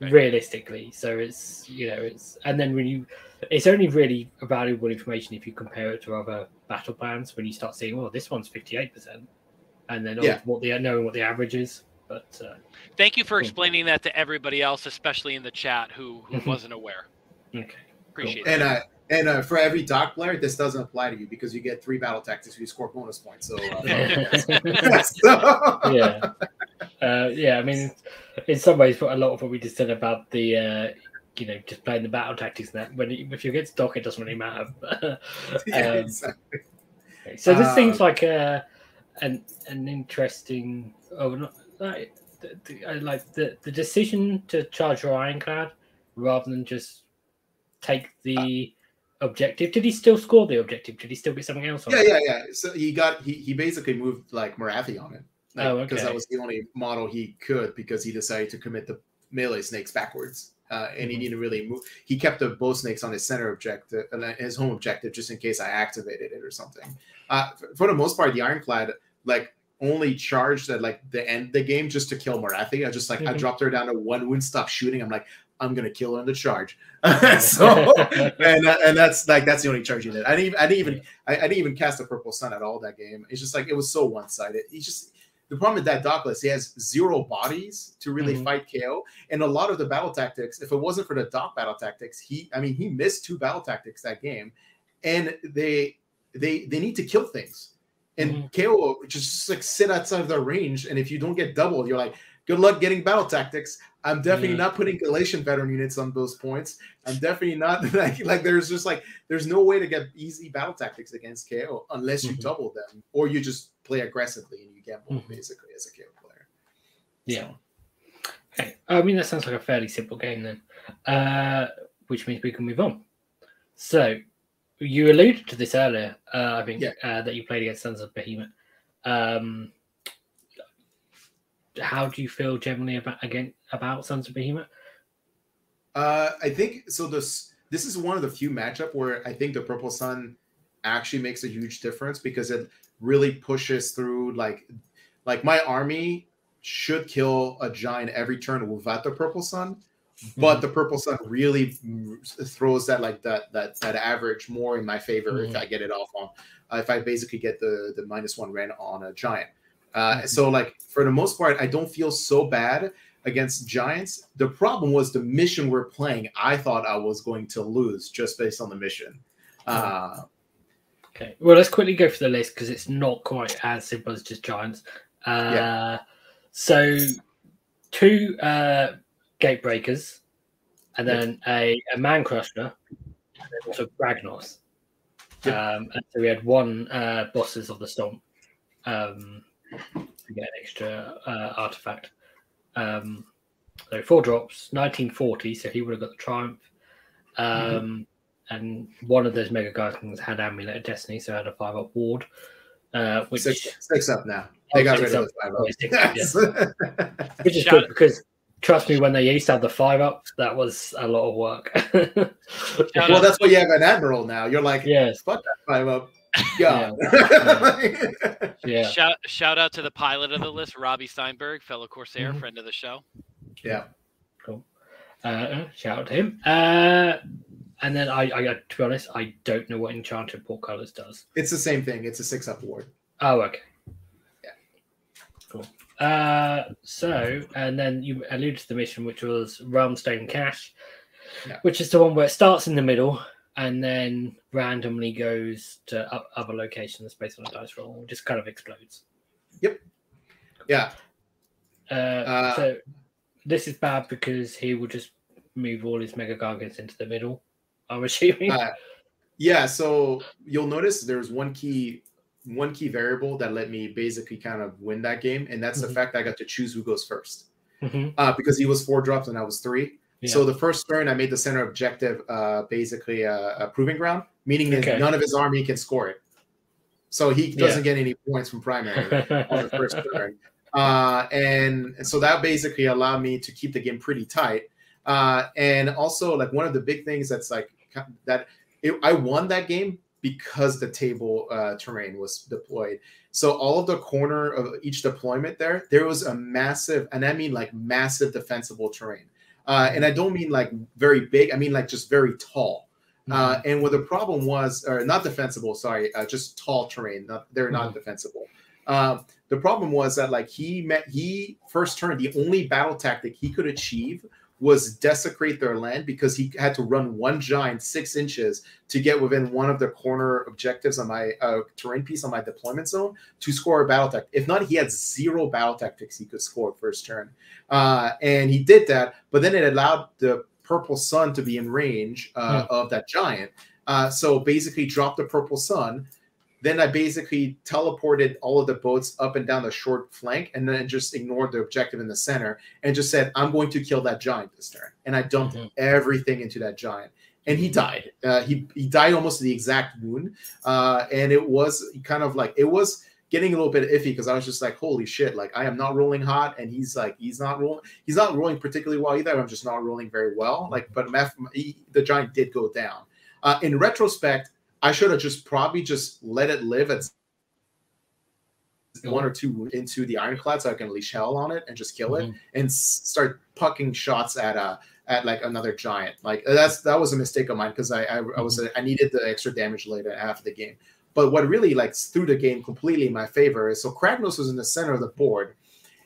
Right. Realistically. So it's, you know, it's, and then when you, it's only really valuable information if you compare it to other battle plans when you start seeing, oh, this one's 58%. And then oh, Yeah. what the, knowing what the average is. But uh, Thank you for explaining that to everybody else, especially in the chat who, who Mhm. wasn't aware. okay. Appreciate and it. uh, and uh, for every DoK player, this doesn't apply to you because you get three battle tactics, you score bonus points. So, uh, so- yeah. Uh, yeah, I mean, in some ways, a lot of what we just said about the, uh, you know, just playing the battle tactics and that, when it, if you get stock, it doesn't really matter. Yeah, Um, exactly. so this Uh, seems like a, an an interesting. Oh, not like the, the, I like the the decision to charge your ironclad rather than just take the objective. Did he still score the objective? Did he still get something else on? yeah, it? yeah, yeah. So he got he, he basically moved like Morathi on it. Like, Oh, Because that was the only model he could because he decided to commit the melee snakes backwards. Uh, and he Mhm. didn't really move. He kept the bow snakes on his center objective, uh, his home objective, just in case I activated it or something. Uh, for the most part, the Ironclad like only charged at like the end of the game just to kill Morathi. I just like I Mhm. dropped her down to one wound, stop shooting. I'm like, I'm gonna kill her in the charge. so and uh, and that's like that's the only charge you did. I didn't even, I didn't even I, I didn't even cast a purple sun at all that game. It's just like it was so one sided. He just the problem with that DoK list, he has zero bodies to really Mhm. fight KO, and a lot of the battle tactics. If it wasn't for the DoK battle tactics, he I mean he missed two battle tactics that game, and they they they need to kill things, and KO just like sit outside of their range, and if you don't get doubled, you're like. Good luck getting battle tactics. I'm definitely not putting Galletian veteran units on those points. I'm definitely not like like there's just like there's no way to get easy battle tactics against KO unless you Mhm. double them or you just play aggressively and you gamble Mhm. basically as a KO player. Yeah. So, Okay. I mean, that sounds like a fairly simple game then, uh, which means we can move on. So, you alluded to this earlier, uh, I think, Yeah. uh, that you played against Sons of Behemat. Um, how do you feel generally about again about Sons of Behemat? uh, I think so. This this is one of the few matchup where I think the Purple Sun actually makes a huge difference because it really pushes through like like my army should kill a giant every turn without the Purple Sun. but the purple sun really throws that like that that that average more in my favor if Mhm. I get it off on uh, if I basically get the the minus one ran on a giant. Uh, Mhm. So like for the most part, I don't feel so bad against giants. The problem was the mission we're playing. I thought I was going to lose just based on the mission. Uh, Okay. Well, let's quickly go through the list because it's not quite as simple as just giants. Uh, So, two uh, gate breakers, and then a, a man crusher, and then also Kragnos. Yep. Um, and so we had one uh, bosses of the stomp. um, to get an extra uh, artifact. Um, so four drops, 1940. So he would have got the triumph. Um, Mm-hmm. And one of those mega guys had amulet of destiny, so had a five up ward, uh, which six, six up now. They Oh, got rid of the five Oh, up. six up, Yes. which is good because trust me, when they used to have the five up, that was a lot of work. Well, that's why you have an admiral now. You're like, yes, fuck that five up. Yeah. yeah, Shout, shout out to the pilot of the list, Robbie Steinberg, fellow Corsair, Mhm. friend of the show. yeah. Cool. Uh, shout out to him. Uh, and then I, I, to be honest, I don't know what Enchanted Portcullis does. It's the same thing. It's a six up ward. Oh, okay. Yeah. Cool. Uh, so, and then you alluded to the mission, which was Realmstone Cache, Yeah. which is the one where it starts in the middle and then randomly goes to other locations based on a dice roll, just kind of explodes. Yep. Yeah. Uh, Uh, so, this is bad because he will just move all his Mega Gargants into the middle, I'm assuming. Uh, yeah. So you'll notice there's one key, one key variable that let me basically kind of win that game, and that's Mhm. the fact that I got to choose who goes first. Mhm. Uh, because he was four drops and I was three. So the first turn, I made the center objective uh, basically a, a proving ground, meaning that Okay. none of his army can score it. So he doesn't get any points from primary on the first turn. Uh, and, and so that basically allowed me to keep the game pretty tight. Uh, and also, like one of the big things that's like that, it, I won that game because the table uh, terrain was deployed. So all of the corner of each deployment there, there was a massive, and I mean like massive defensible terrain. Uh, and I don't mean like very big. I mean like just very tall. Uh, and what the problem was, or not defensible, sorry, uh, just tall terrain. Not, they're not defensible. Uh, the problem was that like he met he first turn the only battle tactic he could achieve was desecrate their land because he had to run one giant six inches to get within one of the corner objectives on my uh, terrain piece on my deployment zone to score a battle tactic. If not, he had zero battle tactics he could score first turn, uh, and he did that. But then it allowed the purple sun to be in range uh, of that giant. Uh, so basically, drop the purple sun. Then I basically teleported all of the boats up and down the short flank, and then just ignored the objective in the center, and just said, "I'm going to kill that giant this turn." And I dumped Mhm. everything into that giant, and he died. Uh, he he died almost to the exact wound, uh, and it was kind of like it was getting a little bit iffy because I was just like, "Holy shit!" Like I am not rolling hot, and he's like, he's not rolling. He's not rolling particularly well either. I'm just not rolling very well. Like, but he, the giant did go down. Uh, in retrospect, I should have just probably just let it live at one or two into the ironclad so I can unleash hell on it and just kill it Mhm. and start pucking shots at uh at like another giant. Like that's that was a mistake of mine because I, I I was I needed the extra damage later after the game. But what really like threw the game completely in my favor is so Kragnos was in the center of the board,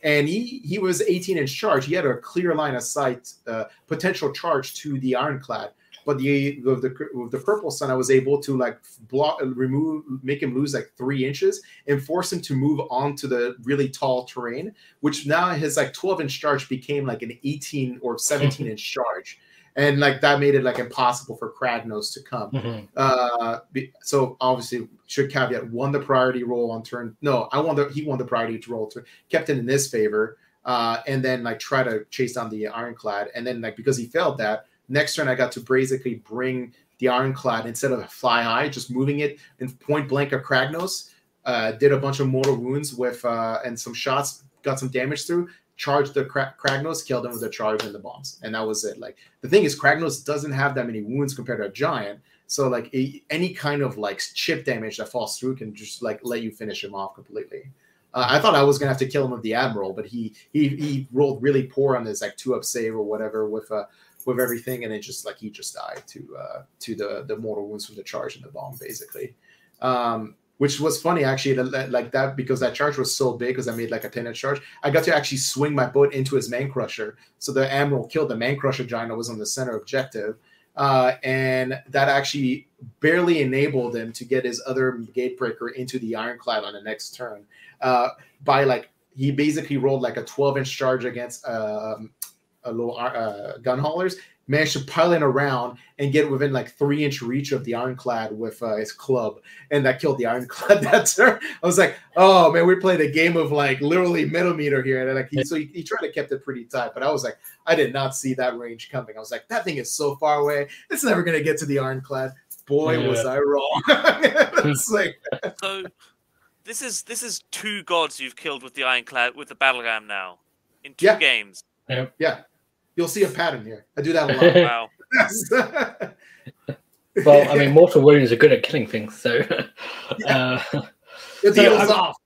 and he he was 18 inch charge. He had a clear line of sight, uh, potential charge to the ironclad. But the with the with the purple sun, I was able to like block, remove, make him lose like three inches and force him to move onto the really tall terrain, which now his like 12 inch charge became like an 18 or 17 inch charge. And like that made it like impossible for Kragnos to come. Mhm. Uh, so obviously, should caveat won the priority roll on turn. No, I won the he won the priority to roll to kept it in his favor. Uh, and then like try to chase down the ironclad. And then like because he failed that, next turn I got to basically bring the ironclad instead of fly high, just moving it in point blank at Kragnos. Uh, did a bunch of mortal wounds with uh, and some shots, got some damage through. Charged the Kra- Kragnos, killed him with a charge and the bombs, and that was it. Like the thing is, Kragnos doesn't have that many wounds compared to a giant, so like a, any kind of like chip damage that falls through can just like let you finish him off completely. Uh, I thought I was gonna have to kill him with the admiral, but he he he rolled really poor on this like two up save or whatever with uh with everything, and it just like he just died to uh to the the mortal wounds from the charge and the bomb basically. Um, which was funny actually, like that because that charge was so big because I made like a 10 inch charge. I got to actually swing my boat into his man crusher, so the admiral killed the man crusher giant that was on the center objective, uh, and that actually barely enabled him to get his other gatebreaker into the ironclad on the next turn. Uh, by like he basically rolled like a 12 inch charge against um, a little uh, gun haulers managed to pilot around and get within like three inch reach of the ironclad with uh, his club, and that killed the ironclad that turn. I was like, oh man, we played a game of like literally millimeter here, and like he, so he, he tried to kept it pretty tight, but I was like, I did not see that range coming. I was like, that thing is so far away, it's never gonna get to the ironclad. Boy, Yeah. was I wrong. it's like, So this is this is two gods you've killed with the ironclad with the battle ram now in two Yeah. games. yeah, you'll see a pattern here. I do that a lot. Wow. lot. Well, I mean, mortal wounds are good at killing things, so. Uh, the So, off.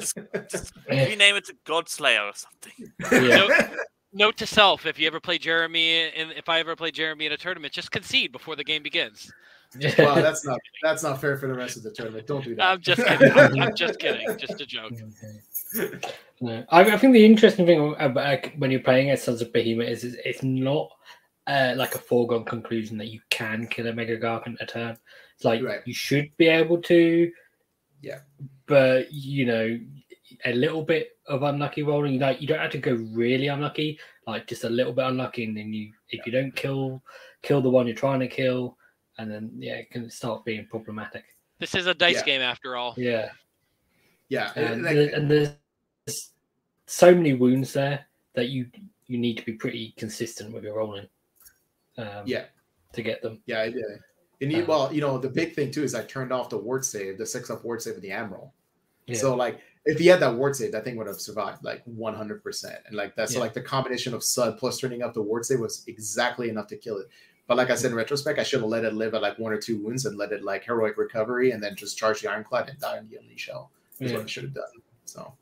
Just, just rename it to Godslayer or something. yeah. Note, note to self: If you ever play Jeremy, and if I ever play Jeremy in a tournament, just concede before the game begins. well, that's not that's not fair for the rest of the tournament. Don't do that. I'm just kidding. I'm, I'm just kidding. Just a joke. No, I, I think the interesting thing about when you're playing as Sons of Behemat is, is it's not uh, like a foregone conclusion that you can kill a Mega Gargant a turn. It's like Right. you should be able to, Yeah. but you know, a little bit of unlucky rolling. Like you don't have to go really unlucky, like just a little bit unlucky, and then you if you don't kill kill the one you're trying to kill, and then yeah, it can start being problematic. This is a dice Yeah. game after all. Yeah. Yeah, and, like- and there's so many wounds there that you you need to be pretty consistent with your rolling. Um, Yeah, To get them. yeah, I did. And you, Uh, well, you know, the big thing too is I turned off the ward save, the six up ward save with the Admiral. Yeah. So like if he had that ward save, that thing would have survived like 100 percent And like that's Yeah. like the combination of Sud plus turning up the ward save was exactly enough to kill it. But like I said in retrospect, I should have let it live at like one or two wounds and let it like heroic recovery and then just charge the ironclad and die on the unleash hell. Is Yeah. what I should have done. So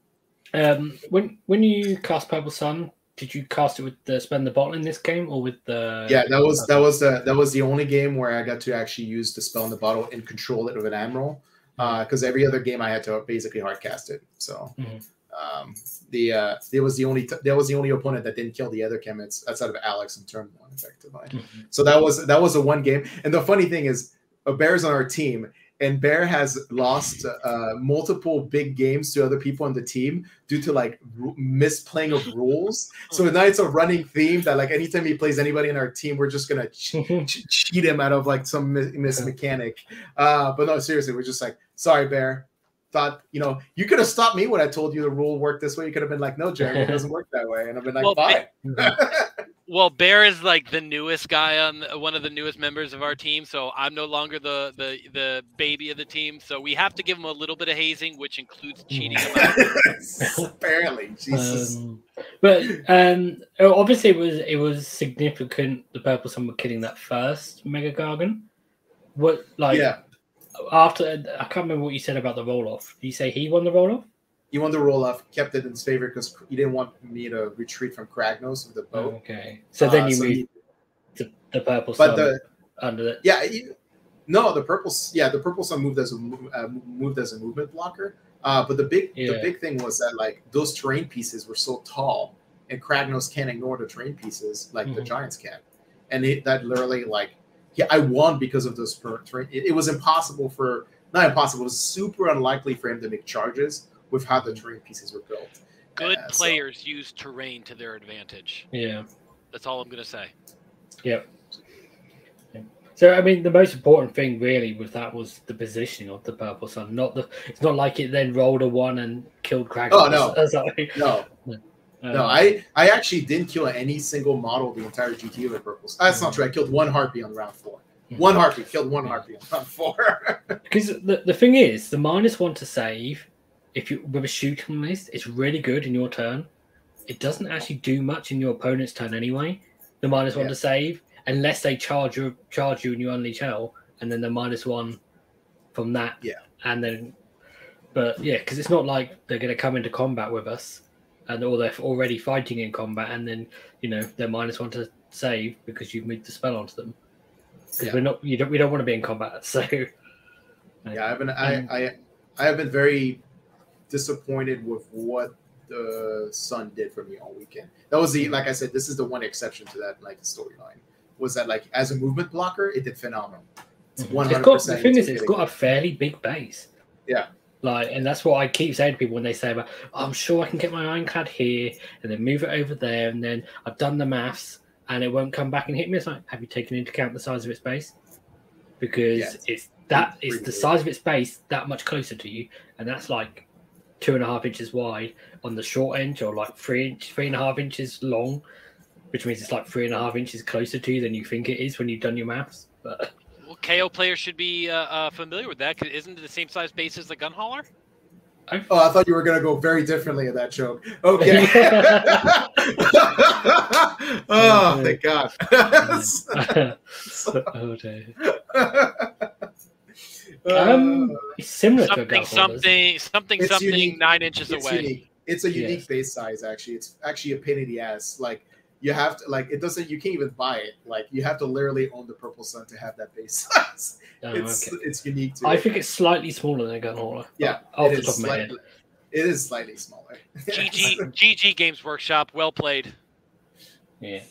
Um, when when you cast Purple Sun, did you cast it with the spend the bottle in this game or with the? yeah, that was that was the that was the only game where I got to actually use the spell in the bottle and control it with an admiral. Because every other game I had to basically hard cast it. So Mhm. um, the uh, there was the only t- that was the only opponent that didn't kill the other chemists outside of Alex in turn one, effectively. Mhm. So that was that was a one game. And the funny thing is, a Bear's on our team, and Bear has lost uh, multiple big games to other people on the team due to like ru- misplaying of rules. So now it's a running theme that like anytime he plays anybody in our team, we're just gonna ch- ch- cheat him out of like some mis, mis mechanic. Uh, but no, seriously, we're just like, sorry, Bear. Thought you know you could have stopped me when I told you the rule worked this way. You could have been like, no, Jerry, it doesn't work that way, and I've been like, Well, fine. Well, Bear is like the newest guy on one of the newest members of our team, so I'm no longer the the the baby of the team. So we have to give him a little bit of hazing, which includes cheating him out. Apparently, Jesus. Um, but um, obviously it was it was significant. The Purple Sun were killing that first Mega Gargant. What like yeah, after? I can't remember what you said about the roll off. Did you say he won the roll off? he won the roll off, kept it in his favor because he didn't want me to retreat from Kragnos with the boat. Okay, so then Uh, you so moved he- to the Purple but the under the. yeah, he- no, the purple, yeah, the purple sun moved as a uh, moved as a movement blocker. Uh, but the big the big thing was that like those terrain pieces were so tall, and Kragnos can't ignore the terrain pieces like the Mhm. giants can, and it, that literally like yeah, I won because of those per- terrain. It, it was impossible for not impossible. It was super unlikely for him to make charges with how the terrain pieces were built. Good Uh, so- players use terrain to their advantage. Yeah. That's all I'm gonna say. Yep. So I mean, the most important thing really with that was the positioning of the purple sun. Not the. It's not like it then rolled a one and killed Kraken. Oh, no. Sorry. no, Um, No, I I actually didn't kill any single model the entire GT with purples. That's not true. I killed one harpy on round four. One harpy killed one harpy on round four. because the, the thing is, the minus one to save, if you with a shooting list, it's really good in your turn. It doesn't actually do much in your opponent's turn anyway. The minus one Yeah. to save, unless they charge you, charge you, and you unleash hell, and then the minus one from that. Yeah. And then, but yeah, because it's not like they're going to come into combat with us, and or they're already fighting in combat, and then you know they're minus one to save because you've moved the spell onto them. Because Yeah. we're not, you don't, we don't want to be in combat, so. yeah, I've been I, um, I I have been very disappointed with what the Sun did for me all weekend. That was the like I said, this is the one exception to that like storyline. Was that like as a movement blocker, it did phenomenal. Mm-hmm. It's It's one the percent. thing is, it's got a fairly big base. Yeah. Like, and that's what I keep saying to people when they say about, "Oh, I'm sure I can get my ironclad here, and then move it over there, and then I've done the maths, and it won't come back and hit me. It's like, have you taken into account the size of its base? Because Yeah, it's that it's the size of its base that much closer to you, and that's like two and a half inches wide on the short end, or like three inch, three and a half inches long, which means it's like three and a half inches closer to you than you think it is when you've done your maths. But KO players should be uh, uh, familiar with that because isn't it the same size base as the gun hauler? Oh, I thought you were gonna go very differently in that joke. Okay. oh, thank God. oh dear. Uh, Um, it's similar to Something, gut something, something, It's something. unique. Nine inches it's away. unique. It's a unique Yes. base size. Actually, it's actually a pain in the ass. Like you have to like it doesn't. You can't even buy it. Like you have to literally own the purple sun to have that base size. Oh, it's okay. it's unique to. I it. think it's slightly smaller than a gun hauler. Yeah, off it the is top of my head. It is slightly smaller. GG, GG Games Workshop. Well played. Yeah.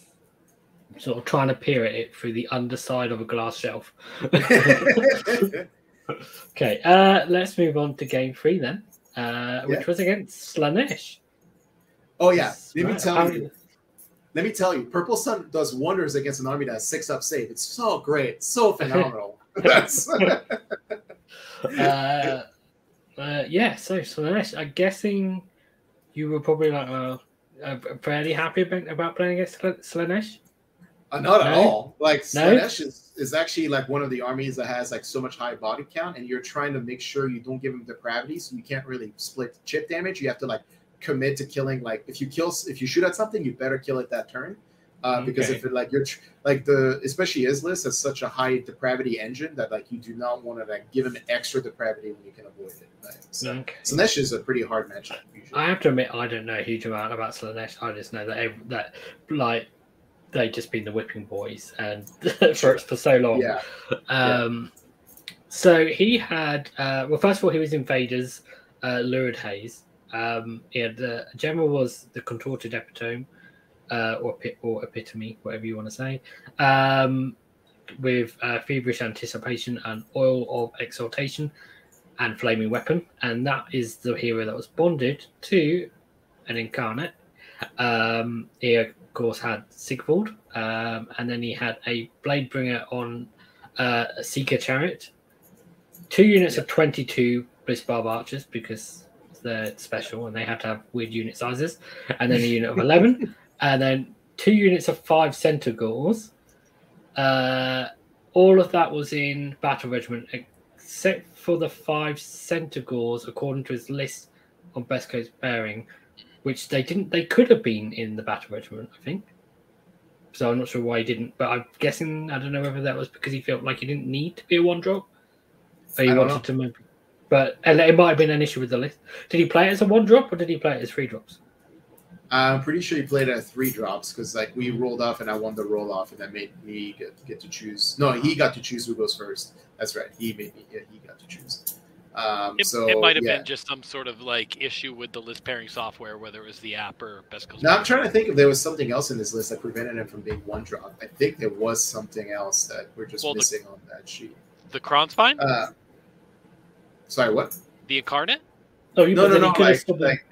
Sort of trying to peer at it through the underside of a glass shelf. okay, uh, let's move on to game three then, uh, which Yeah. was against Slaanesh. oh yeah, let me Right, tell you. Let me tell you, Purple Sun does wonders against an army that has six up save. It's so great, so phenomenal. That's- uh, uh, yeah, so Slaanesh, I'm guessing you were probably like, well, uh, fairly happy about, about playing against Sl- Slaanesh? Uh, not at all. Like No? Slaanesh is, is actually like one of the armies that has like so much high body count, and you're trying to make sure you don't give him depravity, so you can't really split chip damage. You have to like commit to killing. Like if you kill, if you shoot at something, you better kill it that turn. Uh, because if it like you're tr- like the especially Islis has such a high depravity engine that like you do not want to like give him extra depravity when you can avoid it. Right? So Okay. Slaanesh is a pretty hard matchup usually. I have to admit, I don't know a huge amount about Slaanesh. I just know that ev- that like they've just been the whipping boys and for for so long. yeah, Um, so he had uh, well, first of all, he was Invaders, uh, Lurid Haze. Um, had the general was the contorted epitome, uh, or or epitome, whatever you want to say, um, with uh, feverish anticipation and oil of exaltation and flaming weapon, and that is the hero that was bonded to an incarnate. Um, he of course had Sigvald, um, and then he had a blade bringer on uh, a Seeker Chariot, two units of 22 Bliss Barb Archers because they're special and they had to have weird unit sizes, and then a unit of 11, and then two units of five Centaurs. Uh, all of that was in Battle Regiment except for the five Centaurs, according to his list on Best Coast Pairing, which they didn't, they could have been in the Battle Regiment, I think. So I'm not sure why he didn't, but I'm guessing I don't know whether that was because he felt like he didn't need to be a one drop, or he wanted to maybe. But and it might have been an issue with the list. Did he play it as a one drop or did he play it as three drops? I'm pretty sure he played at three drops because like we rolled off and I won the roll off and that made me get, get to choose. No, he got to choose who goes first. That's right. He made me. Yeah, he got to choose. Um, It, so it might have yeah. been just some sort of like issue with the list pairing software, whether it was the app or Best Coast. Now I'm trying to think if there was something else in this list that prevented him from being one drop. I think there was something else that we're just Well, the- missing on that sheet. The Krondspine, Uh, sorry, what? the Incarnate. Oh, you No, but no, no. could have Like, like,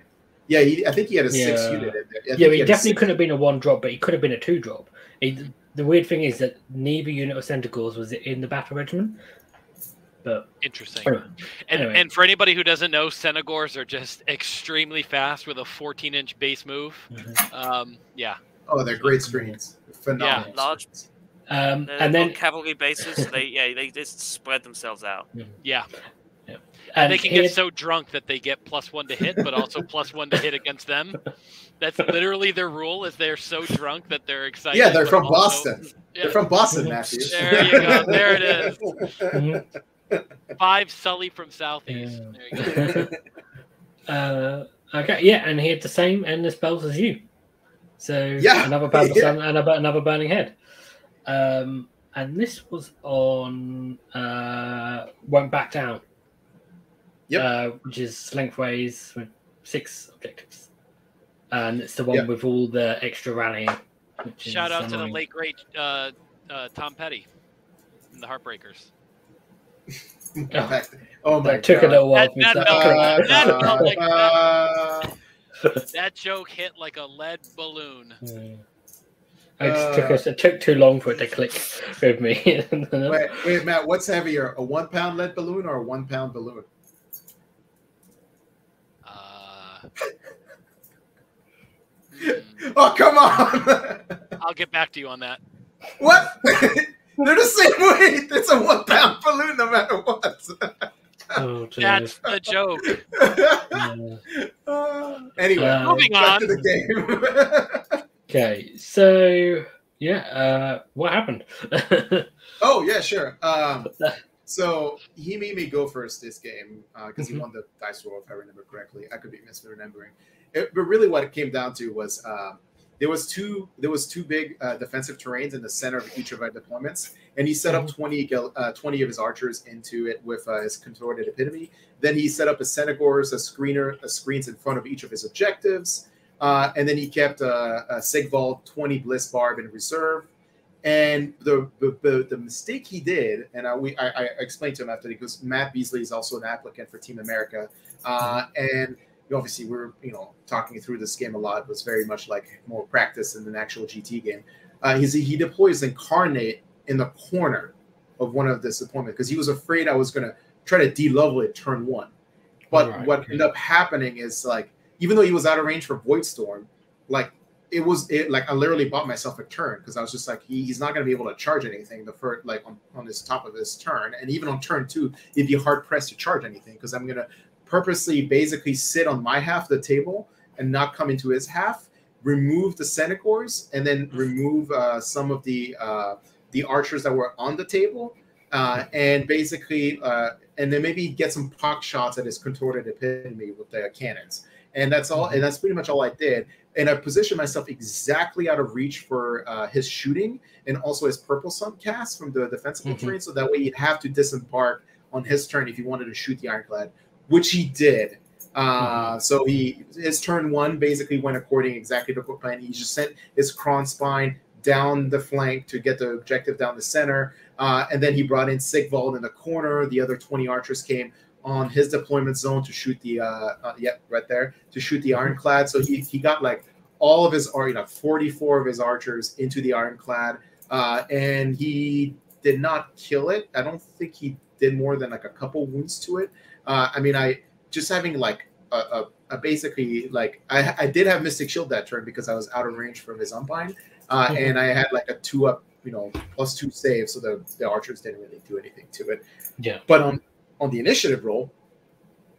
yeah, he, I think he had a six unit in there. Yeah, but he definitely six- couldn't have been a one drop, but he could have been a two drop. He, the weird thing is that neither unit of Centaurs was in the battle regiment. But Interesting. anyway, And, Anyway. and for anybody who doesn't know, Centigors are just extremely fast with a 14 inch base move. Mhm. Um, yeah. Oh, they're great screens. Phenomenal. Yeah, large- um, and then cavalry bases, they yeah they just spread themselves out. Yeah. And they can he get so drunk that they get plus one to hit, but also plus one to hit against them. That's literally their rule. Is they're so drunk that they're excited. Yeah, they're from also- Boston. Yeah. They're from Boston. Matthew. There you go. There it is. Five Sully from Southeast. Yeah. There you go. uh, okay, yeah, and he had the same endless spells as you. So Yeah, another battle yeah. sun and another burning head. Um, and this was on uh, won't back down. Yep. Uh, which is lengthways with six objectives, and it's the one Yep. with all the extra rallying. Which Shout is out to the late great uh, uh, Tom Petty from the Heartbreakers. oh my That took god. a little while That- for me to that start felt- correct. that felt like- Uh, That joke hit like a lead balloon. Yeah. It just took us. It took too long for it to click with me. wait, wait, Matt. What's heavier, a one pound lead balloon or a one pound balloon? Uh, hmm, Oh, come on! I'll get back to you on that. what? They're the same weight. It's a one pound balloon, no matter what. oh. That's the joke. Yeah. Uh, anyway, Uh, Moving back on. to the game. Okay, so yeah, uh, what happened? oh yeah, sure. Um, so he made me go first this game because he Mhm. won the dice roll, if I remember correctly. I could be misremembering. It, but really, what it came down to was um, there was two there was two big uh, defensive terrains in the center of each of our deployments, and he set up 20, uh, 20 of his archers into it with uh, his contorted epitome. Then he set up a Centigors, a screener, a screens in front of each of his objectives. Uh, and then he kept uh, a Sigvald 20 Bliss Barb in reserve. And the the, the, the mistake he did, and I, we, I, I explained to him after because Matt Beasley is also an applicant for Team America, uh, and obviously we're you know talking through this game a lot. It was very much like more practice than an actual GT game. Uh, he's, he deploys Incarnate in the corner of one of this deployment because he was afraid I was going to try to de-level it turn one. But Right, what okay. ended up happening is like even though he was out of range for Void Storm, like it was it like I literally bought myself a turn because I was just like he, he's not going to be able to charge anything the first like on, on his top of his turn and even on turn two it'd be hard pressed to charge anything because I'm gonna purposely basically sit on my half of the table and not come into his half remove the Centigors and then remove uh, some of the uh, the archers that were on the table uh, and basically uh, and then maybe get some pock shots at his contorted epitome with the cannons and that's all and that's pretty much all I did and I positioned myself exactly out of reach for uh, his shooting and also his purple sun cast from the defensible Mhm. terrain. So that way you'd have to disembark on his turn if you wanted to shoot the ironclad, which he did. Uh, So he his turn one basically went according exactly to the plan. He just sent his Krondspine down the flank to get the objective down the center, uh, and then he brought in Sigvald in the corner. The other twenty archers came on his deployment zone to shoot the uh, uh yep right there to shoot the ironclad. So he he got like all of his or you know 44 of his archers into the ironclad uh, and he did not kill it i don't think he did more than like a couple wounds to it uh, i mean i just having like a, a, a basically like I, I did have mystic shield that turn because i was out of range from his umpine uh, Mhm. and i had like a two up you know plus two save so the, the archers didn't really do anything to it Yeah. but on on the initiative roll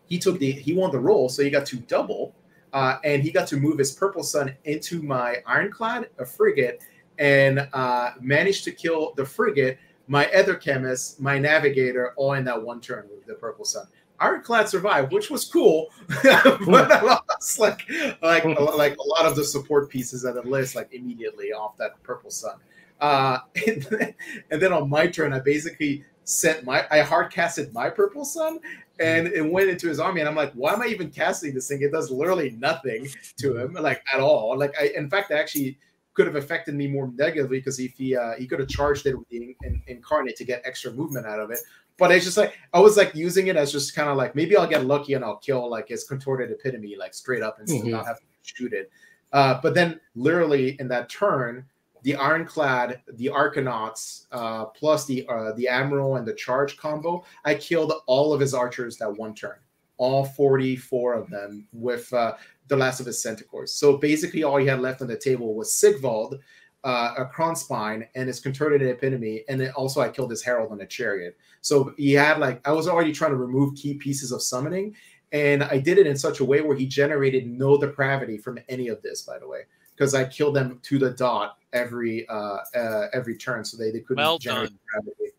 he took the he won the roll so he got to double uh, and he got to move his purple sun into my ironclad, a frigate, and uh, managed to kill the frigate, my Aether-Khemist, my navigator, all in that one turn with the purple sun. Ironclad survived, which was cool, but I lost like like like a lot of the support pieces of the list like immediately off that purple sun. Uh, and, then, and then on my turn, I basically sent my I hard casted my purple sun and it went into his army and i'm like why am i even casting this thing? It does literally nothing to him like at all. Like i in fact I actually could have affected me more negatively because if he uh, he could have charged it with the in, in, incarnate to get extra movement out of it. But it's just like i was like using it as just kind of like maybe i'll get lucky and i'll kill like his contorted epitome like straight up and still Mhm. not have to shoot it. Uh, but then literally in that turn the ironclad the arkanauts uh, plus the uh, the admiral and the charge combo I killed all of his archers that one turn, all 44 of them with uh, the last of his centaurs. So basically, all he had left on the table was Sigvald, uh, a Krondspine, and his contorted epitome. And then also, I killed his herald on a chariot. So he had like, I was already trying to remove key pieces of summoning. And I did it in such a way where he generated no depravity from any of this, by the way, because I killed them to the dot every uh, uh, every turn, so they, they couldn't Well generate done. depravity.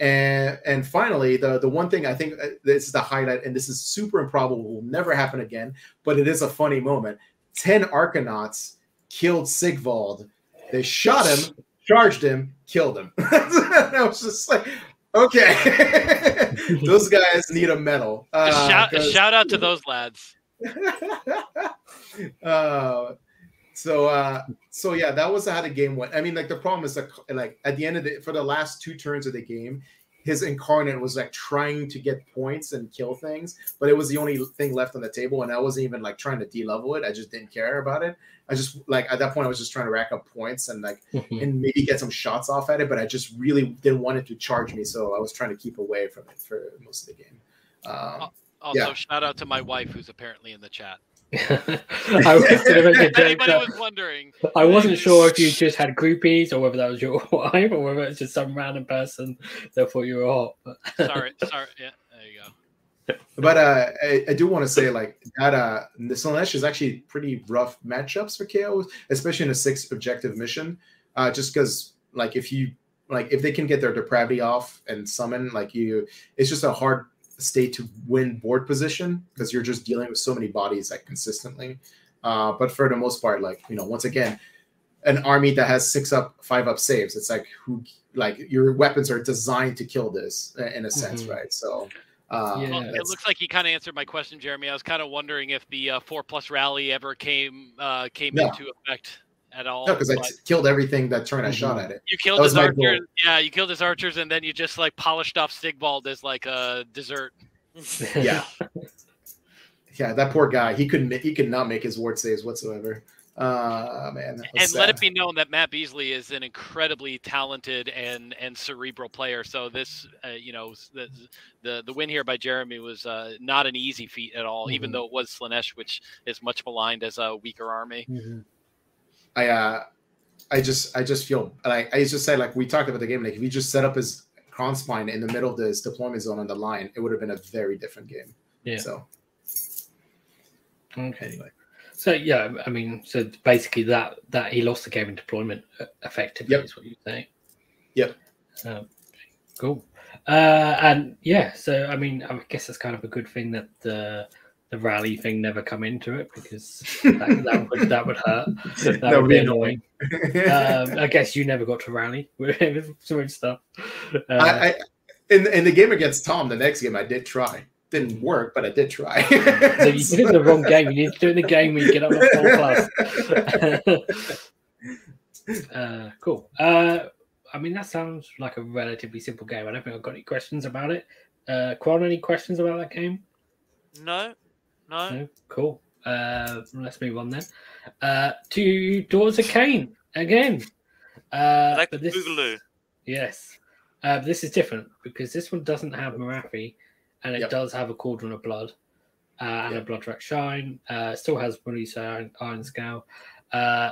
And and finally, the the one thing I think uh, this is the highlight, and this is super improbable, will never happen again, but it is a funny moment. Ten Arkanauts killed Sigvald. They shot him, charged him, killed him. I was just like, okay, those guys need a medal. Uh, shout, shout out to those lads. uh, so uh, so yeah, that was how the game went. I mean, like the problem is that like at the end of the for the last two turns of the game, his incarnate was like trying to get points and kill things, but it was the only thing left on the table, and I wasn't even like trying to de-level it. I just didn't care about it. I just like at that point I was just trying to rack up points and like Mhm. and maybe get some shots off at it, but I just really didn't want it to charge me, so I was trying to keep away from it for most of the game. Um, Also, Yeah. shout out to my wife who's apparently in the chat. I was going to make a joke. That, was wondering. I wasn't sure if you just had groupies or whether that was your wife or whether it's just some random person that thought you were hot. But sorry, sorry. Yeah, there you go. But uh, I, I do want to say like that uh, the Slaanesh is actually pretty rough matchups for KO, especially in a six objective mission. Uh, just because like if you like if they can get their depravity off and summon like you, it's just a hard state to win board position because you're just dealing with so many bodies like consistently. Uh, but for the most part, like you know, once again, an army that has six up, five up saves, it's like who like your weapons are designed to kill this in a sense, Mhm. right? So. Uh, Yeah. Well, it looks like he kind of answered my question, Jeremy. I was kind of wondering if the uh, four plus rally ever came uh, came No. into effect at all. No, because I killed everything that turn I shot Mhm. at it. you killed was his my archers. Yeah, you killed his archers, and then you just like polished off Sigvald as like a dessert. Yeah, yeah, that poor guy. He couldn't. He could not make his ward saves whatsoever. Uh man. that was and let it be known that Matt Beasley is an incredibly talented and and cerebral player. So this, uh, you know, the, the the win here by Jeremy was uh, not an easy feat at all. Even Mhm. though it was Slaanesh, which is much maligned as a weaker army. Mhm. I uh, I just I just feel like I just say like we talked about the game. Like if you just set up his Krondspine in the middle of this deployment zone on the line, it would have been a very different game. Yeah. So Okay. anyway, So yeah, I mean, so basically that that he lost the game in deployment uh, effectively Yep. is what you say. Yep. Um, cool. Uh, and yeah, so I mean, I guess it's kind of a good thing that the the rally thing never come into it because that, that would that would hurt. That, That would would be be annoying. um, I guess you never got to rally with some of stuff. Uh, I, I in in the game against Tom, the next game I did try. Didn't work, but I did try. so you did it in the wrong game. You need to do it in the game where you get up to four plus. uh, cool. Uh, I mean, that sounds like a relatively simple game. I don't think I've got any questions about it. Uh, Quan, any questions about that game? No, no. No? Cool. Uh, let's move on then. Uh, to Daughters of Khaine again. Uh, like but the this, Boogaloo. Yes. Uh, this is different because this one doesn't have Morathi and it Yep. does have a Cauldron of Blood uh, and a Yep. Bloodwrack Shrine. Uh, still has Melusai Iron, Ironscale. Uh,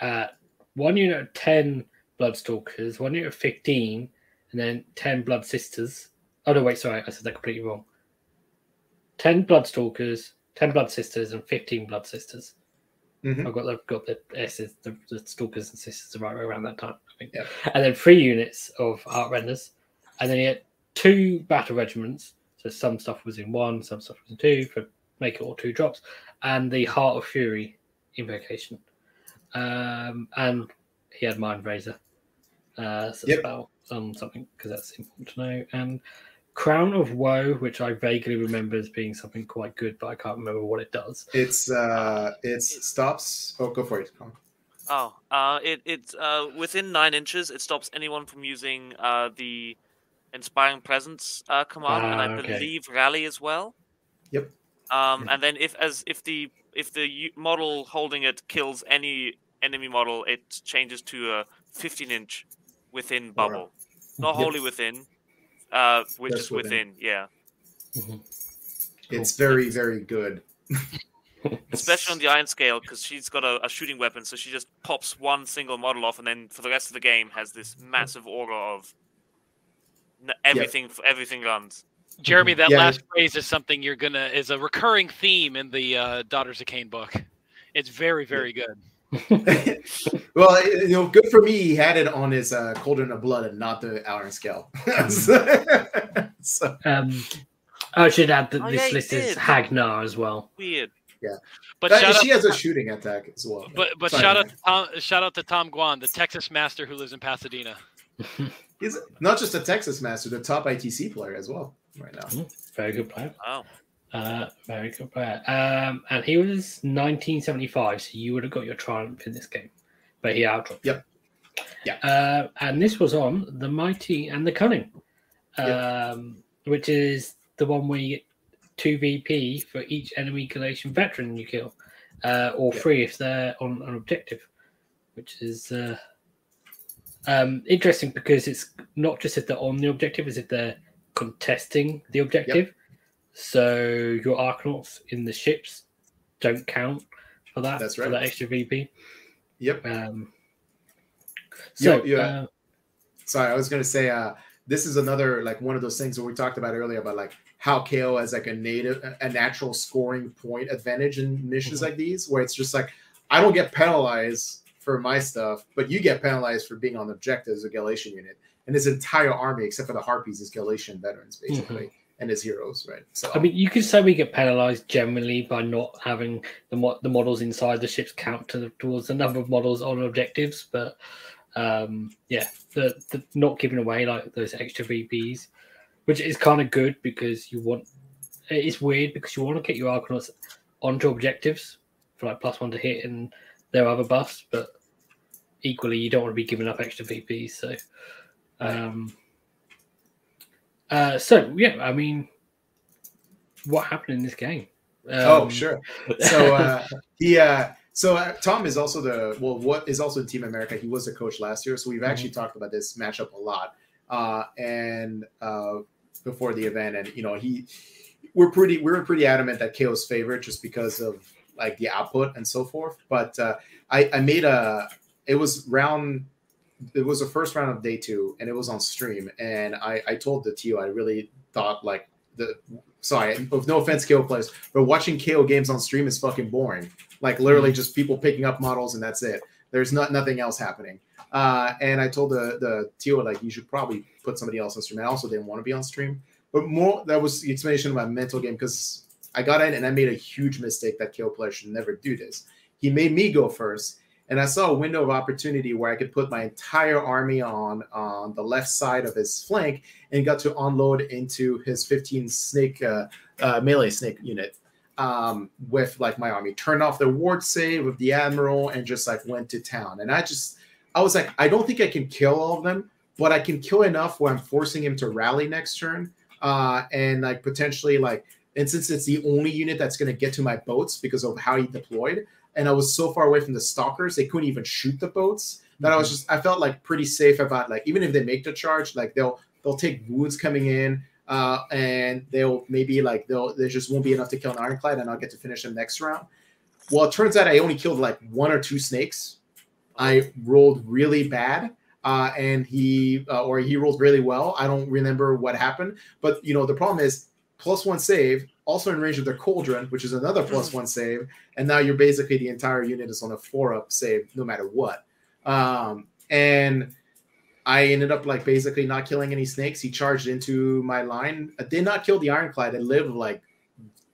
uh, one unit of 10 Bloodstalkers, one unit of 15, and then 10 Blood Sisters. Oh, no, wait, sorry. I said that completely wrong. 10 Bloodstalkers, 10 Blood Sisters, and 15 Blood Sisters. Mhm. I've got the got the S's, the, the stalkers and sisters the right way around that time. I think. Yeah. And then three units of Heartrenders, and then you had two battle regiments. So some stuff was in one, some stuff was in two for make it all two drops, and the Heart of Fury invocation. Um, and he had Mindrazor uh, Yep. spell on something because that's important to know. And Crown of Woe, which I vaguely remember as being something quite good, but I can't remember what it does. It's uh, it's stops. Oh, go for it. Come on. Oh, uh, it it's uh within nine inches. It stops anyone from using uh the inspiring presence uh command, and Ah, I okay. believe rally as well. Yep. Um, and then if as if the if the model holding it kills any enemy model, it changes to a 15 inch within bubble, not Yep. wholly within, uh, which Just is within. within. Yeah, Mhm. It's very very good. especially on the Ironscale because she's got a, a shooting weapon, so she just pops one single model off, and then for the rest of the game has this massive aura of n- everything. for Everything guns. Jeremy, that Yeah. last phrase is something you're gonna is a recurring theme in the uh, Daughters of Khaine book. It's very, very good. well, you know, good for me. He had it on his uh, Cauldron of Blood and not the Ironscale. so, Um, I should add that Oh, this yeah, list is did. Hagnar as well. Weird. Yeah, but uh, she out, has a shooting attack as well. but but Sorry, shout out to Tom, shout out to Tom Guan, the Texas master who lives in Pasadena. He's not just a Texas master, the top ITC player as well right now. Very good player. Oh, Uh, very good player. Um, and he was 1975, so you would have got your triumph in this game, but he outdropped. Yep. Yeah. Uh, and this was on the mighty and the cunning, Yep. um, which is the one where you get two VP for each enemy Galletian veteran you kill, uh, or Yep. three if they're on an objective, which is uh, um, interesting because it's not just if they're on the objective, it's if they're contesting the objective. So your Arkanauts in the ships don't count for that. That's right. For that extra VP. Yep. Um, Yo- so yeah. uh, Sorry, I was gonna say uh this is another like one of those things that we talked about earlier about like how KO has like a native a natural scoring point advantage in missions Mhm. like these where it's just like I don't get penalized for my stuff, but you get penalized for being on the objective as a Galletian unit. And his entire army, except for the Harpies, is Galletian veterans, basically, and his heroes, right? So. I mean, you could say we get penalised generally by not having the mo- the models inside the ships count to the, towards the number of models on objectives, but um, yeah, the, the not giving away like those extra VPs, which is kind of good because you want. It's weird because you want to get your Arkanauts onto objectives for like plus one to hit and their other buffs, but equally you don't want to be giving up extra VPs. So, um, uh, so yeah, I mean, what happened in this game? oh Um, sure. So uh he uh so uh, Tom is also the well what is also in Team America. He was the coach last year, so we've actually talked about this matchup a lot. Uh and uh before the event and you know he we're pretty we were pretty adamant that KO's favorite just because of like the output and so forth. But uh, I, I made a. It was round. It was the first round of day two, and it was on stream. And I, I told the TO I really thought like the. Sorry, with no offense, KO players, but watching KO games on stream is fucking boring. Like literally just people picking up models and that's it. There's not nothing else happening. Uh, and I told the the TO like you should probably put somebody else on stream. I also didn't want to be on stream, but more that was the explanation of my mental game because I got in and I made a huge mistake that KO players should never do this. He made me go first, and I saw a window of opportunity where I could put my entire army on on the left side of his flank and got to unload into his 15 snake uh, uh, melee snake unit um, with like my army. Turned off the ward save with the admiral and just like went to town. And I just I was like, I don't think I can kill all of them, but I can kill enough where I'm forcing him to rally next turn. Uh, and like potentially like and since it's the only unit that's going to get to my boats because of how he deployed, and I was so far away from the stalkers, they couldn't even shoot the boats. That mm-hmm. I was mm-hmm. just I felt like pretty safe about like even if they make the charge, like they'll they'll take wounds coming in, uh, and they'll maybe like they'll there just won't be enough to kill an ironclad, and I'll get to finish them next round. Well, it turns out I only killed like one or two snakes. I rolled really bad, uh, and he uh, or he rolled really well. I don't remember what happened, but you know the problem is plus one save, also in range of their cauldron, which is another mm. one save, and now you're basically the entire unit is on a four up save no matter what. Um, and I ended up like basically not killing any snakes. He charged into my line. I did not kill the ironclad. It lived like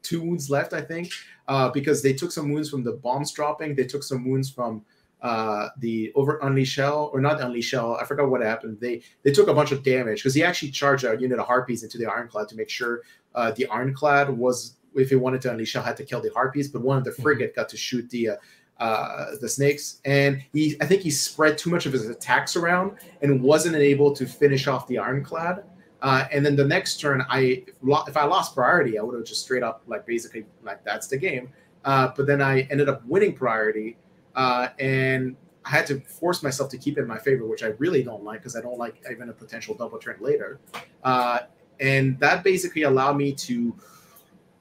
two wounds left, I think, uh, because they took some wounds from the bombs dropping. They took some wounds from uh, the over unleash hell or not unleash hell. I forgot what happened. They they took a bunch of damage because he actually charged a unit of harpies into the ironclad to make sure uh, the ironclad was if he wanted to unleash hell had to kill the harpies, but one of the mm-hmm. frigate got to shoot the uh, uh, the snakes, and he I think he spread too much of his attacks around and wasn't able to finish off the ironclad. Uh, and then the next turn, I if I lost priority, I would have just straight up like basically like that's the game. Uh, but then I ended up winning priority uh, and I had to force myself to keep it in my favor, which I really don't like because I don't like even a potential double turn later. Uh, and that basically allowed me to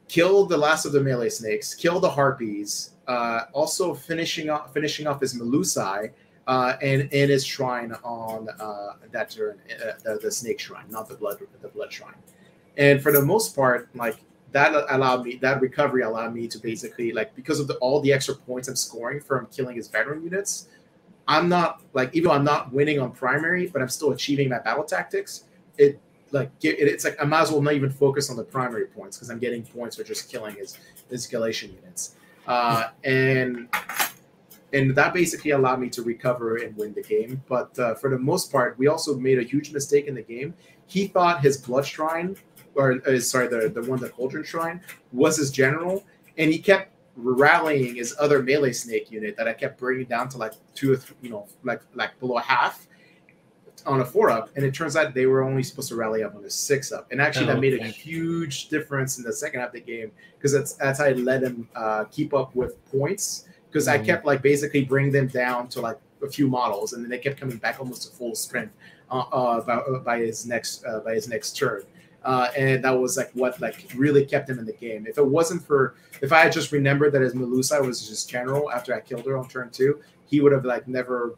kill the last of the melee snakes, kill the harpies, uh, also finishing off finishing off his Melusai uh, and and his shrine on uh, that turn, uh, the, the snake shrine, not the blood the blood shrine. And for the most part, like that allowed me that recovery allowed me to basically like because of the, all the extra points I'm scoring from killing his veteran units. I'm not like even though I'm not winning on primary, but I'm still achieving my battle tactics. It like it, it's like I might as well not even focus on the primary points because I'm getting points for just killing his his units, uh, and and that basically allowed me to recover and win the game. But uh, for the most part, we also made a huge mistake in the game. He thought his blood shrine or uh, sorry, the the one the Cauldron Shrine was his general, and he kept rallying his other melee snake unit that I kept bringing down to like two or three, you know, like like below half on a four up, and it turns out they were only supposed to rally up on a six up, and actually oh, that made okay. a huge difference in the second half of the game because that's that's how I let them uh, keep up with points because mm-hmm. I kept like basically bring them down to like a few models, and then they kept coming back almost to full strength uh, uh, by, by, his next uh, by his next turn uh, and that was like what like really kept him in the game. If it wasn't for if I had just remembered that his Melusa was just general after I killed her on turn two, he would have like never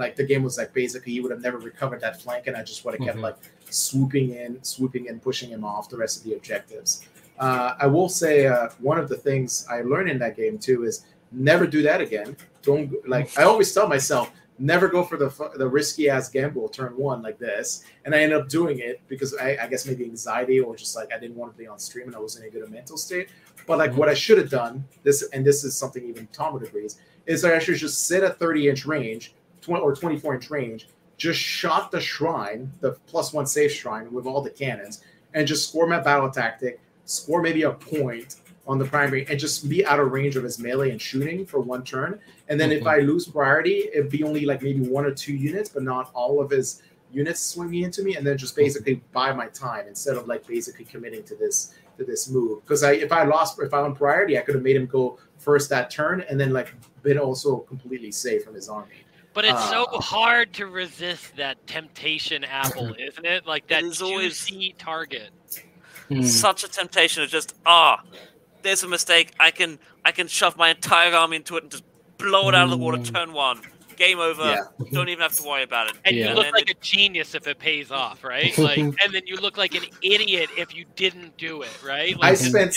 like the game was like basically he would have never recovered that flank, and I just would have kept mm-hmm. like swooping in, swooping in, pushing him off the rest of the objectives. Uh, I will say uh, one of the things I learned in that game too is never do that again. Don't like I always tell myself never go for the the risky ass gamble turn one like this. And I ended up doing it because I, I, guess maybe anxiety or just like I didn't want to be on stream and I was in a good mental state. But like mm-hmm. what I should have done, this and this is something even Tom would agree, is I should just sit at 30 inch range, 20 or 24 inch range, just shot the shrine, the plus one safe shrine with all the cannons, and just score my battle tactic, score maybe a point, on the primary and just be out of range of his melee and shooting for one turn. And then mm-hmm. if I lose priority, it'd be only like maybe one or two units, but not all of his units swinging into me, and then just basically buy my time instead of like basically committing to this to this move. Because I if I lost if I on priority, I could have made him go first that turn and then like been also completely safe from his army. But it's uh, so hard to resist that temptation apple, isn't it? Like that juicy always target. Such a temptation to just ah, there's a mistake. I can I can shove my entire arm into it and just blow it out of the water. Mm. Turn one, game over. Yeah. Don't even have to worry about it. And Yeah. you look And like it- a genius if it pays off, right? Like, and then you look like an idiot if you didn't do it, right? I spent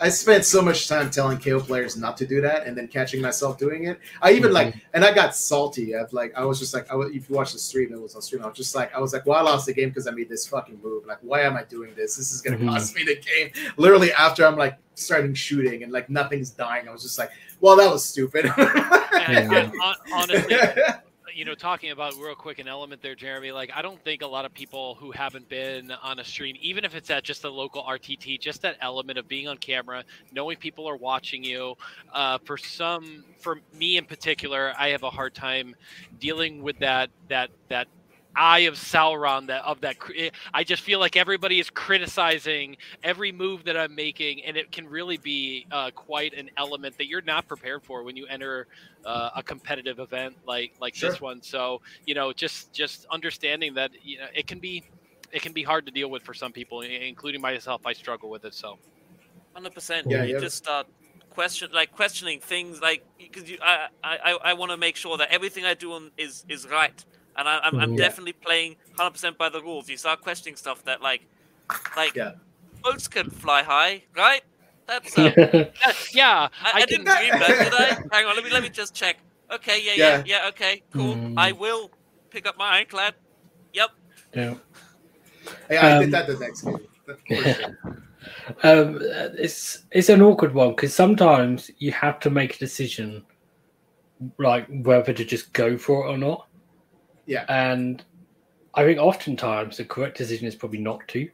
I spent so much time telling KO players not to do that, and then catching myself doing it. I even like, and I got salty. I've like, I was just like, I was, if you watch the stream, it was on stream. I was just like, I was like, well, I lost the game because I made this fucking move. Like, why am I doing this? This is gonna Mhm. cost me the game. Literally after I'm like starting shooting and like nothing's dying, I was just like, well, that was stupid. and- and honestly, you know, talking about real quick an element there, Jeremy. Like, I don't think a lot of people who haven't been on a stream, even if it's at just a local RTT, just that element of being on camera, knowing people are watching you. Uh, for some, for me in particular, I have a hard time dealing with that. That that eye of Sauron. That of that. I just feel like everybody is criticizing every move that I'm making, and it can really be uh, quite an element that you're not prepared for when you enter uh, a competitive event like like Sure. this one. So you know, just just understanding that you know it can be it can be hard to deal with for some people, including myself. I struggle with it. So Hundred percent. Yeah, you yeah. just start question like questioning things like because you I I, I, I want to make sure that everything I do on, is is right, and I, I'm, I'm Mhm. Yeah. definitely playing hundred percent by the rules. You start questioning stuff that like like Yeah. boats can fly high, right? That's uh, yeah, yeah, I, I, I didn't can- dream that, did I? Hang on, let me let me just check. Okay, yeah, yeah, yeah. okay, cool. Mm. I will pick up my ironclad. Yep. yeah. yeah, I Um, did that the next game. For sure. Um, it's it's an awkward one because sometimes you have to make a decision, like whether to just go for it or not. Yeah. And I think oftentimes the correct decision is probably not to.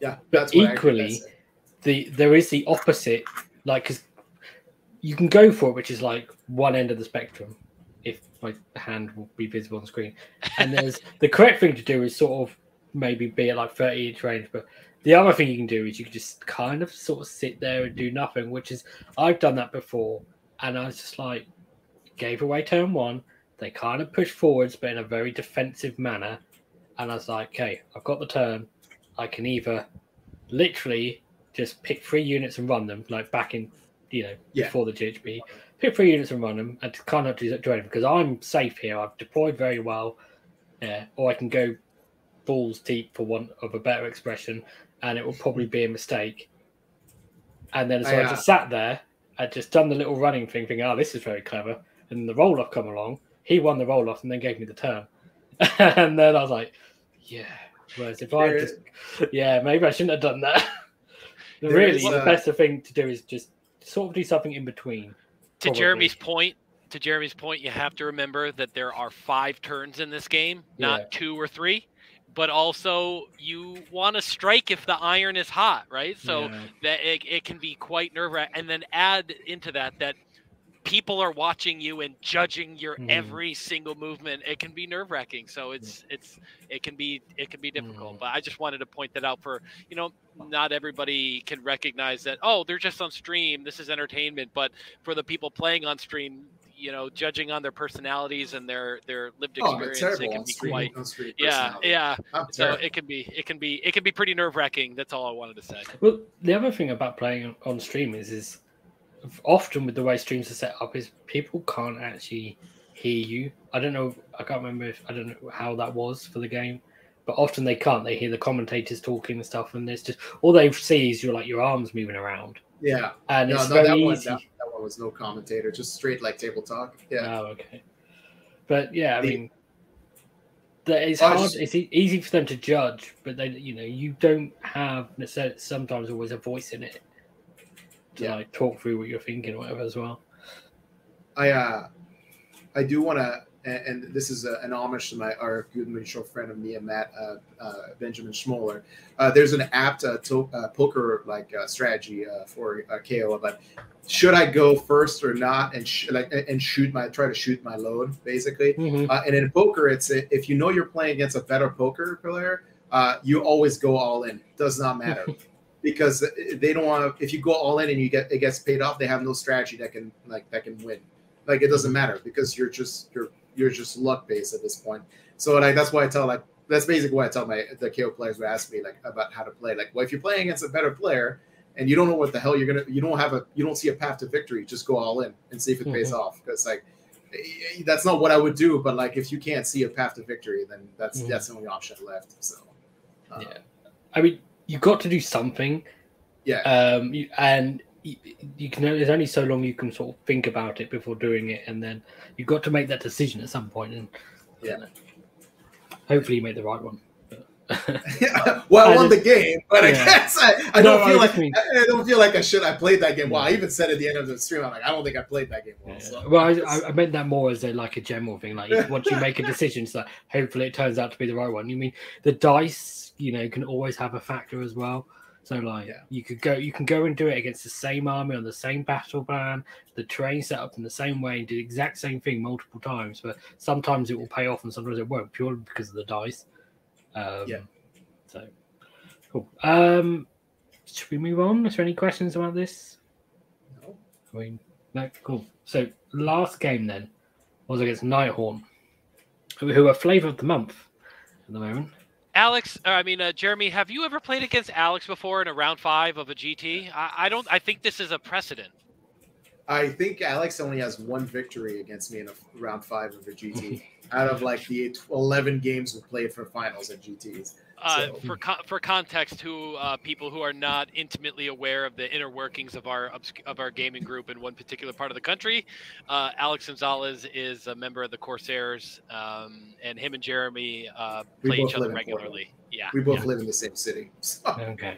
Yeah, But that's equally- The there is the opposite, like because you can go for it, which is like one end of the spectrum. If my hand will be visible on screen, and there's the correct thing to do is sort of maybe be at like 30 inch range, but the other thing you can do is you can just kind of sort of sit there and do nothing, which is I've done that before, and I was just like gave away turn one. They kind of pushed forwards, but in a very defensive manner, and I was like, okay, I've got the turn. I can either literally just pick three units and run them, like back in, you know, Yeah. before the GHB, pick three units and run them, and kind of do, anything because I'm safe here. I've deployed very well, yeah, or I can go balls deep for want of a better expression, and it will probably be a mistake. And then so I, I, just sat there, I'd just done the little running thing, thinking, oh, this is very clever. And the roll off come along. He won the roll off and then gave me the turn. and then I was like, yeah. Whereas if I There just, yeah, maybe I shouldn't have done that. Really, is, the uh, best thing to do is just sort of do something in between. to probably. Jeremy's point, to Jeremy's point, you have to remember that there are five turns in this game, not Yeah. two or three. But also, you want to strike if the iron is hot, right? So Yeah. that it, it can be quite nerve wracking. And then add into that that people are watching you and judging your Mm. every single movement. It can be nerve wracking. So it's it's it can be it can be difficult. Mm. But I just wanted to point that out for you know not everybody can recognize that oh they're just on stream. This is entertainment. But for the people playing on stream, you know, judging on their personalities and their their lived Oh, experience, terrible it can be quite yeah yeah. I'm So terrible. it can be it can be it can be pretty nerve wracking. That's all I wanted to say. Well, the other thing about playing on- on stream is, is often with the way streams are set up, is people can't actually hear you. I don't know. I can't remember if I don't know how that was for the game, but often they can't. They hear the commentators talking and stuff, and there's just all they see is your like your arms moving around, yeah. and No, it's no, very that one, easy. that, that one was no commentator, just straight like table talk. Yeah. Oh, okay. But yeah, I The- mean, that it's oh, I hard. just- It's easy for them to judge, but they, you know, you don't have necessarily sometimes always a voice in it to Yeah. like talk through what you're thinking or whatever as well. I uh, I do want to, and, and this is a, an homage to my our good mutual friend of me and Matt, uh, uh, Benjamin Schmoller. Uh, there's an apt uh, to, uh, poker like uh, strategy uh, for uh, KO, but should I go first or not, and sh- like and shoot my try to shoot my load basically. Mm-hmm. Uh, and in poker, it's if you know you're playing against a better poker player, uh, you always go all in. Does not matter because they don't want to. If you go all in and you get it gets paid off, they have no strategy that can like that can win. Like it doesn't matter because you're just you're you're just luck based at this point. So like that's why I tell like that's basically why I tell my the KO players who ask me like about how to play. Like, well, if you're playing against a better player, and you don't know what the hell you're gonna. You don't have a. You don't see a path to victory. Just go all in and see if it pays Mhm. off. Because like, eh, that's not what I would do. But like, if you can't see a path to victory, then that's Mhm. that's the only option left. So, uh, Yeah. I mean, you've got to do something, yeah, um, you, and you, you can. There's only so long you can sort of think about it before doing it, and then you've got to make that decision at some point. And know. hopefully, you make the right one. well, I I won the game, but I yeah. guess I, I No, don't I feel just like mean- I, I don't feel like I should. I played that game well. I even said at the end of the stream, I'm like, I don't think I played that game well. Yeah. So. Well, I, I- I meant that more as a like a general thing. Like once you make a decision, so hopefully it turns out to be the right one. You mean the dice, you know, can always have a factor as well. So like Yeah. you could go, you can go and do it against the same army on the same battle plan, the terrain set up in the same way, and do the exact same thing multiple times. But sometimes it will pay off, and sometimes it won't, purely because of the dice. Um, Yeah. So cool. Um, should we move on? Is there any questions about this? No. I mean, no, cool. So last game then was against Nighthaunt, who, who are flavour of the month at the moment. Alex, or I mean uh, Jeremy, have you ever played against Alex before in a round five of a GT? I, I don't. I think this is a precedent. I think Alex only has one victory against me in a round five of a GT out of like the 11 games we played for finals at GTs. Uh, So- for con- for context, who uh, people who are not intimately aware of the inner workings of our of our gaming group in one particular part of the country, uh, Alex Gonzalez is a member of the Corsairs, um, and him and Jeremy uh, play each other live in Portland. regularly. Yeah, We both yeah. live in the same city. So, Okay.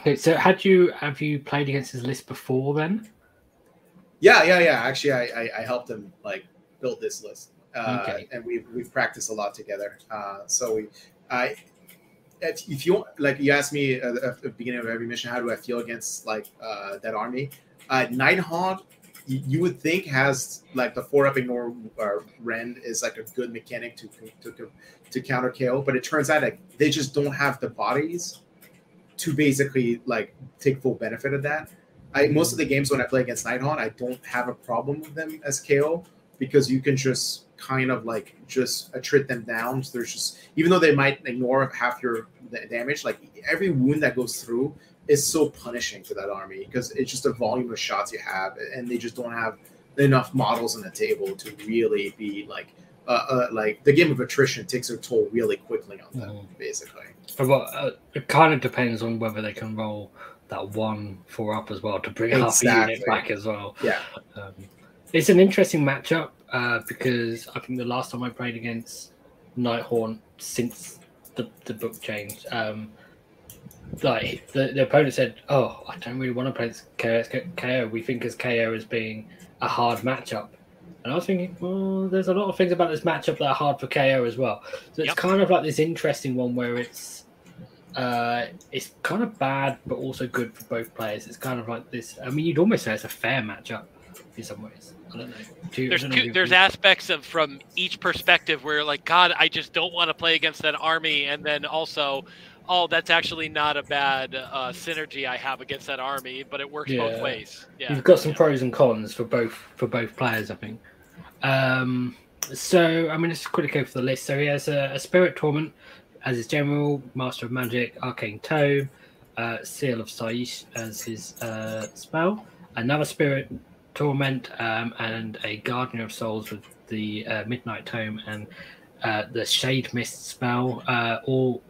Okay, so had you have you played against his list before then? yeah, yeah, yeah. Actually, I, I, I helped him like build this list, uh, Okay. and we've we've practiced a lot together. Uh, so we, I, if, if you like, you asked me at the, beginning of every mission, how do I feel against like uh, that army? Uh, Nighthaunt, you, would think has like the four up ignore uh, rend is like a good mechanic to to to counter KO, but it turns out like they just don't have the bodies to basically like take full benefit of that. I most of the games when I play against Nighthaunt, I don't have a problem with them as KO because you can just kind of like just attrit them down. So there's just even though they might ignore half your damage, like every wound that goes through is so punishing to that army because it's just a volume of shots you have, and they just don't have enough models on the table to really be like. Uh, uh, like the game of attrition takes a toll really quickly on them, Mhm. basically. But uh, it kind of depends on whether they can roll that one four up as well to bring half a unit back as well. Yeah, Um, it's an interesting matchup uh, because I think the last time I played against Nighthaunt since the, the book changed, um, like the, the opponent said, "Oh, I don't really want to play this KO. KO. We think as KO as being a hard matchup." And I was thinking, well, there's a lot of things about this matchup that are hard for KO as well. So it's Yep. kind of like this interesting one where it's uh, it's kind of bad but also good for both players. It's kind of like this. I mean, you'd almost say it's a fair matchup in some ways. I don't know. Do you- I There's two, there's aspects of from each perspective where like, God, I just don't want to play against that army, and then also, oh, that's actually not a bad uh, synergy I have against that army, but it works both ways. Yeah, You've got some yeah. pros and cons for both for both players, I think. Um, so I mean, let's quickly go for the list. So he has a, a Spirit Torment as his general, Master of Magic, Arcane Tome, uh, Seal of Saish as his uh, spell, another Spirit Torment, um, and a Guardian of Souls with the uh, Midnight Tome and uh, the Shade Mist spell, uh, all,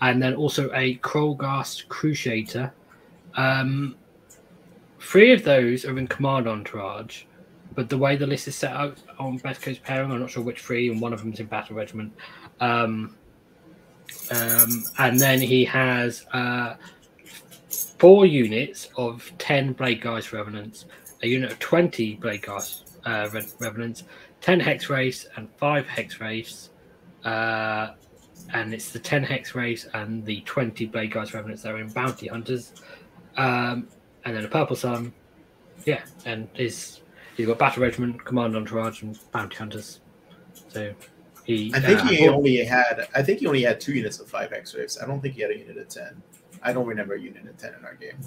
and then also a Krulghast Cruciator. Um, Three of those are in command entourage, but the way the list is set out on Best Coast pairing, I'm not sure which three, and one of them is in battle regiment. Um, um, and then he has uh, four units of 10 Bladegheist Revenants, a unit of 20 Bladegheist uh, Re- Revenants, 10 Hexwraiths, and 5 Hexwraiths. Uh, and it's the 10 Hexwraiths and the 20 Bladegheist Revenants that are in Bounty Hunters. Um, and then a Purple Sun. Yeah, and his you've got Battle Regiment, Command Entourage, and Bounty Hunters. So he. I think uh, he only had. I think he only had two units of five Hexwraiths. I don't think he had a unit of ten. I don't remember a unit of ten in our game.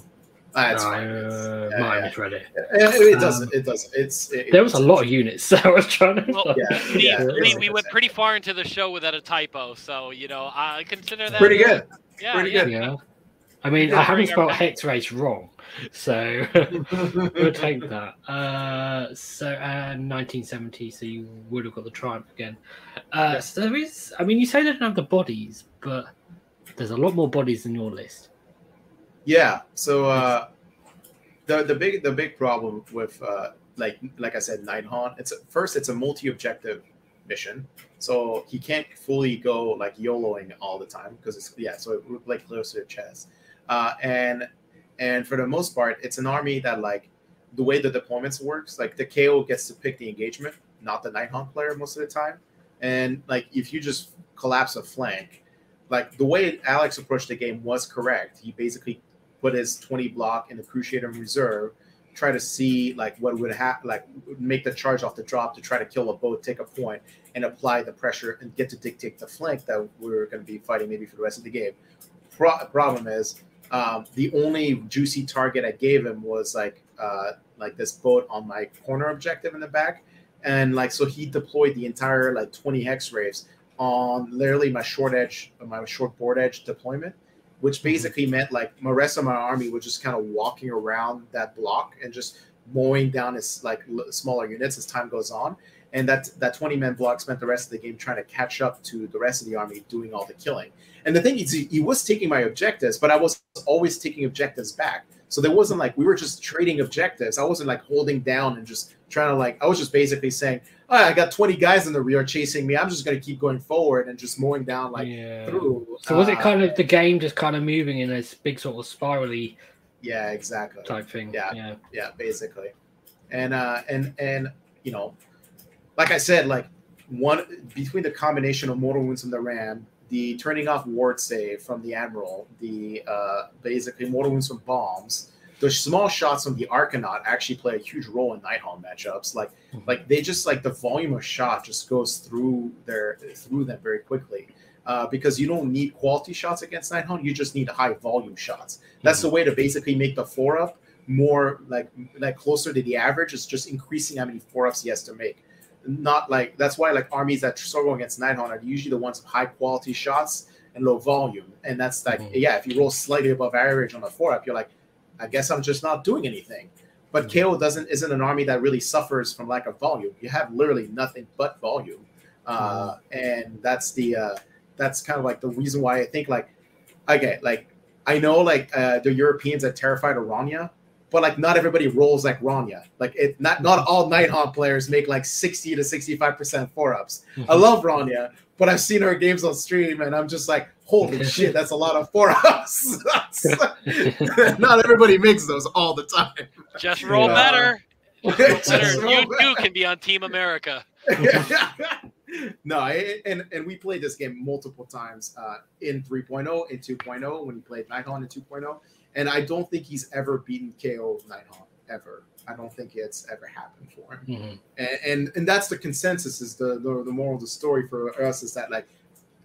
That's fine. It's- uh, yeah, might yeah. misread it. It, it doesn't. Um, it doesn't. It's. It, There was a lot of units, so I was trying to. Well, Yeah, We, yeah, we, it's- we went pretty far into the show without a typo, so you know I consider that Pretty good. Yeah, pretty yeah. good. yeah. I mean, I haven't spelled our- Hexwraiths wrong, so we'll take that. Uh, so, uh, 1970, so you would have got the triumph again. Uh, Yeah. So there is, I mean, you say they don't have the bodies, but there's a lot more bodies than your list. Yeah. So uh, the the big the big problem with uh, like like I said, Nighthaunt. It's a, first it's a multi-objective mission, so he can't fully go like YOLOing all the time because it's yeah. So it would like closer to chess, uh, and and for the most part, it's an army that like the way the deployments works. Like the KO gets to pick the engagement, not the Nighthaunt player most of the time, and like if you just collapse a flank. Like the way Alex approached the game was correct. He basically put his 20 block in the cruciator reserve, try to see like what would happen, like make the charge off the drop to try to kill a boat, take a point, and apply the pressure and get to dictate the flank that we're going to be fighting maybe for the rest of the game. Pro- problem is um, the only juicy target I gave him was like uh, like this boat on my corner objective in the back, and like so he deployed the entire like 20 hex raves on literally my short edge, my short board edge deployment which mm-hmm. basically meant like the rest of my army was just kind of walking around that block and just mowing down its like l- smaller units as time goes on. And that that 20 man block spent the rest of the game trying to catch up to the rest of the army doing all the killing. And the thing is, he, he was taking my objectives, but I was always taking objectives back. So there wasn't like we were just trading objectives. I wasn't like holding down and just trying to like I was just basically saying, oh, I got 20 guys in the rear chasing me. I'm just going to keep going forward and just mowing down like yeah. through. So was it uh, kind of the game just kind of moving in this big sort of spirally Yeah, exactly. type thing? Yeah. Yeah. yeah basically and uh and and you know like i said like one between the combination of mortal wounds from the ram the turning off ward save from the admiral the uh basically mortal wounds from bombs the small shots from the arkanaut actually play a huge role in Nighthaunt matchups like Mhm. like they just like the volume of shot just goes through their through them very quickly uh, because you don't need quality shots against Nighthaunt, you just need high volume shots. That's the way to basically make the four up more like like closer to the average. It's just increasing how many four ups he has to make. Not like that's why like armies that struggle against Nighthaunt are usually the ones with high quality shots and low volume. And that's like Mhm. yeah, if you roll slightly above average on a four up, you're like, I guess I'm just not doing anything. But Mhm. KO doesn't isn't an army that really suffers from lack of volume. You have literally nothing but volume, uh, and that's the uh, that's kind of like the reason why I think like okay, like I know like uh, the Europeans are terrified of Rania, but like not everybody rolls like Rania. Like it not not all Nighthaunt players make like sixty to sixty five percent four ups. I love Rania, but I've seen her games on stream and I'm just like, holy shit, that's a lot of four ups. not everybody makes those all the time. Just roll Yeah. better. Just better. roll You better. too can be on Team America. no, I- and and we played this game multiple times uh, in 3.0, in 2.0 when he played Nighthaunt in 2.0, and I don't think he's ever beaten KO Nighthaunt ever. I don't think it's ever happened for him, Mhm. and and, and that's the consensus. Is the, the the moral of the story for us is that like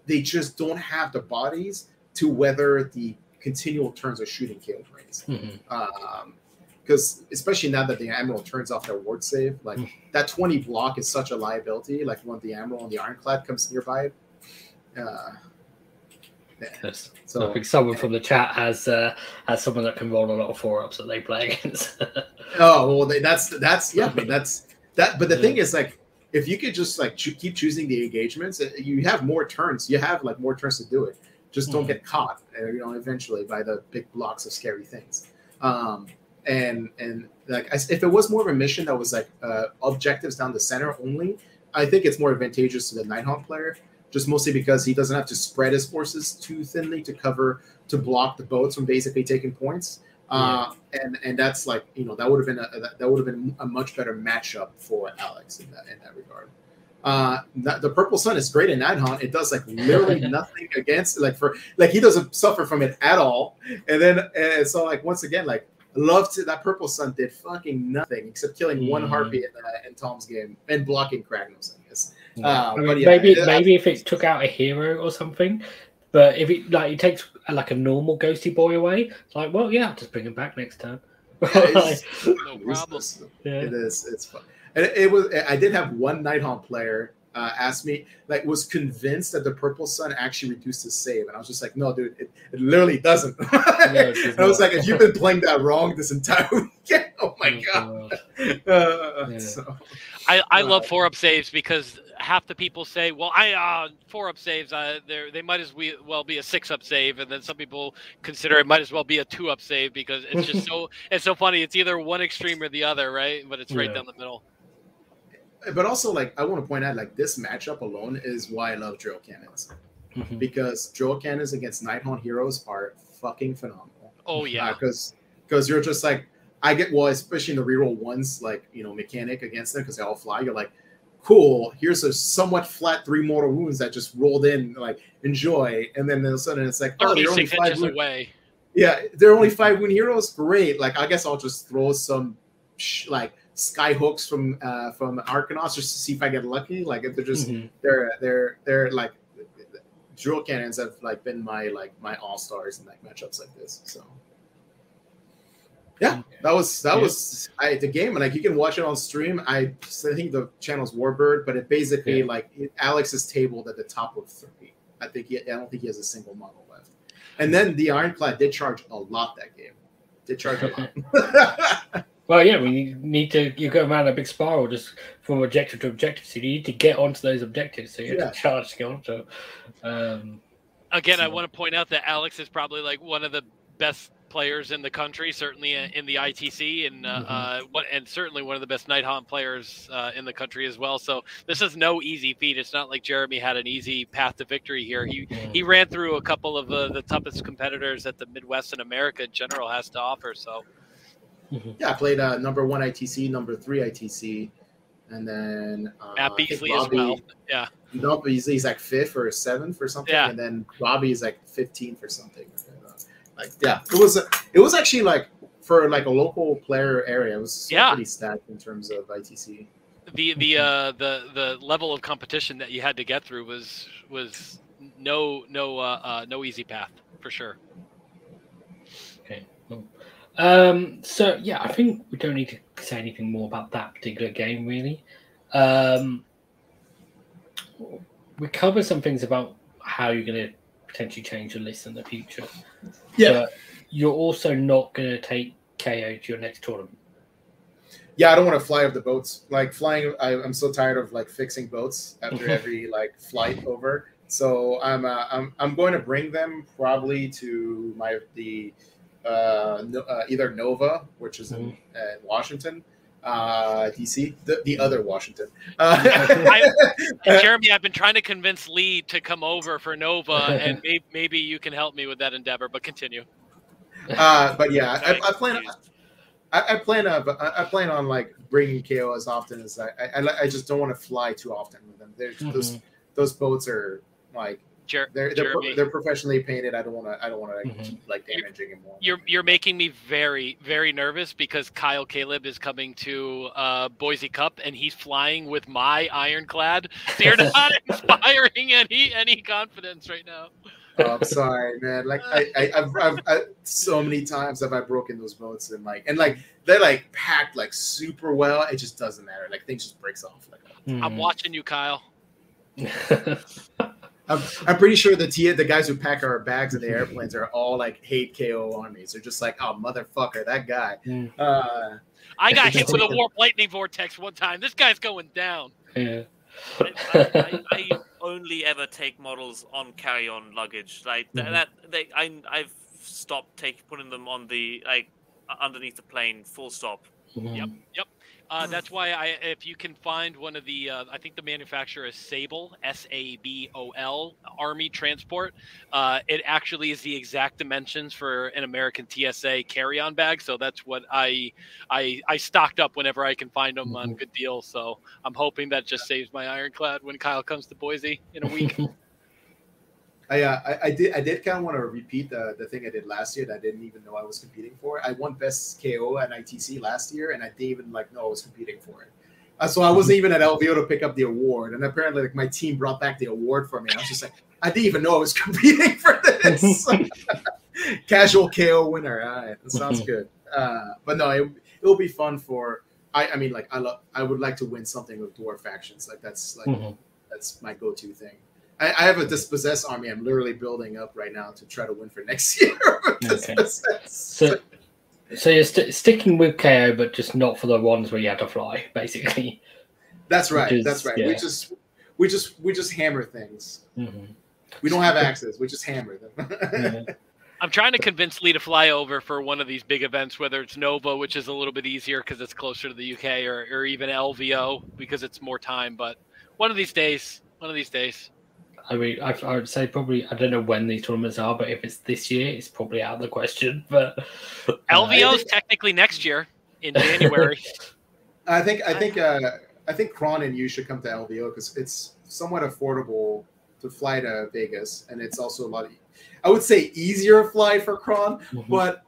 they just don't have the bodies to weather the continual turns of shooting KO brains Mhm. um because especially now that the admiral turns off their ward save like Mm. that 20 block is such a liability like when the admiral and the ironclad comes nearby uh. Yes. so I think someone from the chat has uh, has someone that can roll a lot of four ups that they play against. oh well they, that's that's yeah mean that's that but the thing is like if you could just like choo- keep choosing the engagements uh, you have more turns you have like more turns to do it just don't Mhm. get caught uh, you know eventually by the big blocks of scary things um and and like if it was more of a mission that was like uh, objectives down the center only, I think it's more advantageous to the Nighthaunt player, just mostly because he doesn't have to spread his forces too thinly to cover to block the boats from basically taking points. Uh, and and that's like you know that would have been a that would have been a much better matchup for Alex in that in that regard. Uh, the purple sun is great in that, Nighthaunt. It does like literally nothing against like for like he doesn't suffer from it at all. And then and so like once again like love to that purple sun did fucking nothing except killing one Mm. harpy in, uh, in Tom's game and blocking Kragnos. I. Yeah. Uh, I mean, yeah, maybe it- maybe if it took out a hero or something, but if it like it takes uh, like a normal ghosty boy away, it's like well yeah, I'll just bring him back next turn. it's- No problem. yeah. It is. It's fun. And it, it was. I did have one Nighthaunt player uh, asked me, like, was convinced that the purple sun actually reduced his save, and I was just like, no, dude, it, it literally doesn't. it I was like, if you've been playing that wrong this entire weekend, oh my Oh, god. Uh, Yeah. so, I, I Uh, love four up saves because half the people say, "Well, I uh, four up saves. Uh, they they might as well be a six up save," and then some people consider it might as well be a two up save because it's just so it's so funny. It's either one extreme or the other, right? But it's right Yeah. down the middle. but also, like, I want to point out, like, this matchup alone is why I love drill cannons Mhm. because drill cannons against Nighthaunt heroes are fucking phenomenal. Oh yeah, because because you're just like I get well, especially in the reroll ones, like you know mechanic against them because they all fly. You're like, cool. Here's a somewhat flat three mortal wounds that just rolled in. Like enjoy, and then all of a sudden it's like, oh, they're only five. Wound, away. yeah, they're only five wound heroes. Great. Like I guess I'll just throw some sh- like sky hooks from uh from Arkanauts just to see if I get lucky. Like if they're just Mhm. they're they're they're like drill cannons have like been my like my all stars in like matchups like this. So yeah, that was that Yeah. was I, the game, and like you can watch it on stream. I I think the channel's Warbird, but it basically Yeah. like it, Alex is tabled at the top of three. I think he, I don't think he has a single model left. And then the Ironclad did charge a lot that game. Did charge a lot. Well, yeah, we need to. You go around a big spiral just from objective to objective, so you need to get onto those objectives. So you have to charge to get onto. Um, Again, I want to point out that Alex is probably like one of the best players in the country, certainly in in the ITC, and uh, Mhm. uh, what and certainly one of the best Nighthaunt players uh, in the country as well. So this is no easy feat. It's not like Jeremy had an easy path to victory here. He he ran through a couple of uh, the toughest competitors that the Midwest and America in general has to offer. So yeah, I played uh, number one ITC, number three ITC, and then uh, Matt I think Beasley as well. Yeah, No, Beasley's like fifth or seventh or something, Yeah. and then Bobby's like fifteenth or something. And, Like, yeah, it was. It was actually like for like a local player area. It was Yeah. pretty stacked in terms of ITC. the the uh, the the level of competition that you had to get through was was no no uh, uh, no easy path for sure. okay. cool. Um, so yeah, I think we don't need to say anything more about that particular game, really. Um, we covered some things about how you're going to potentially change your list in the future. But you're also not going to take KO to your next tournament. Yeah, I don't want to fly off the boats. Like flying, I, I'm so tired of like fixing boats after every like flight over. So I'm uh, I'm I'm going to bring them probably to my the uh, no, uh either Nova, which is in, uh, in Washington, uh, DC, the, the other Washington. Uh, And Jeremy, I've been trying to convince Lee to come over for Nova, and maybe, maybe you can help me with that endeavor. But continue. uh, but yeah, I, I plan. I, I plan on I I plan on like bringing KO as often as I I, I- I just don't want to fly too often with them. They're, Those those boats are like Jer- they're they're, pro- they're professionally painted. I don't want to I don't want to like, Mhm. like damaging them more. you're you're making me very very nervous because Kyle Caleb is coming to uh, Boise Cup and he's flying with my ironclad. So you're not inspiring any any confidence right now. Oh, I'm sorry, man. Like I, I I've, I've I, so many times have I broken those boats and like and like they're like packed like super well. It just doesn't matter. Like things just breaks off. Like Hmm. I'm watching you, Kyle. I'm, I'm pretty sure the T, the guys who pack our bags in the airplanes are all like hate KO armies. They're just like, oh motherfucker, that guy. Mm. Uh, I got hit with a warp lightning vortex one time. This guy's going down. yeah. I, I, I only ever take models on carry-on luggage. Like th- Mhm. that, they, I, I've stopped take putting them on the like underneath the plane. Full stop. Yep. Yep. Uh, that's why I, if you can find one of the, uh, I think the manufacturer is Sabol, S A B O L, Army Transport. Uh, it actually is the exact dimensions for an American TSA carry-on bag. So that's what I, I, I stocked up whenever I can find them on Mhm. good deals. So I'm hoping that just saves my ironclad when Kyle comes to Boise in a week. I, uh, I I did I did kind of want to repeat the, the thing I did last year that I didn't even know I was competing for. I won best KO at ITC last year, and I didn't even like know I was competing for it. Uh, so I wasn't even at LVO to pick up the award, and apparently like my team brought back the award for me. I was just like, I didn't even know I was competing for this. Casual KO winner. All right, that sounds good. Uh, but no, it it'll be fun for. I, I mean, like I love. I would like to win something with dwarf factions. Like that's like Mhm. that's my go-to thing. I, I have a dispossessed army. I'm literally building up right now to try to win for next year. Okay. So, so you're st- sticking with KO, but just not for the ones where you had to fly, basically. that's right. Is- that's right. yeah. We just we just we just hammer things. hmm We don't have axes. We just hammer them. Yeah. I'm trying to convince Lee to fly over for one of these big events, whether it's Nova, which is a little bit easier because it's closer to the UK, or, or even LVO because it's more time. But one of these days, one of these days. I mean, I, I would say probably I don't know when these tournaments are, but if it's this year, it's probably out of the question. But uh, LVO is technically next year in January. I think I think uh, I think Kron and you should come to LVO because it's somewhat affordable to fly to Vegas, and it's also a lot. Of, I would say easier fly for Kron, Mhm. but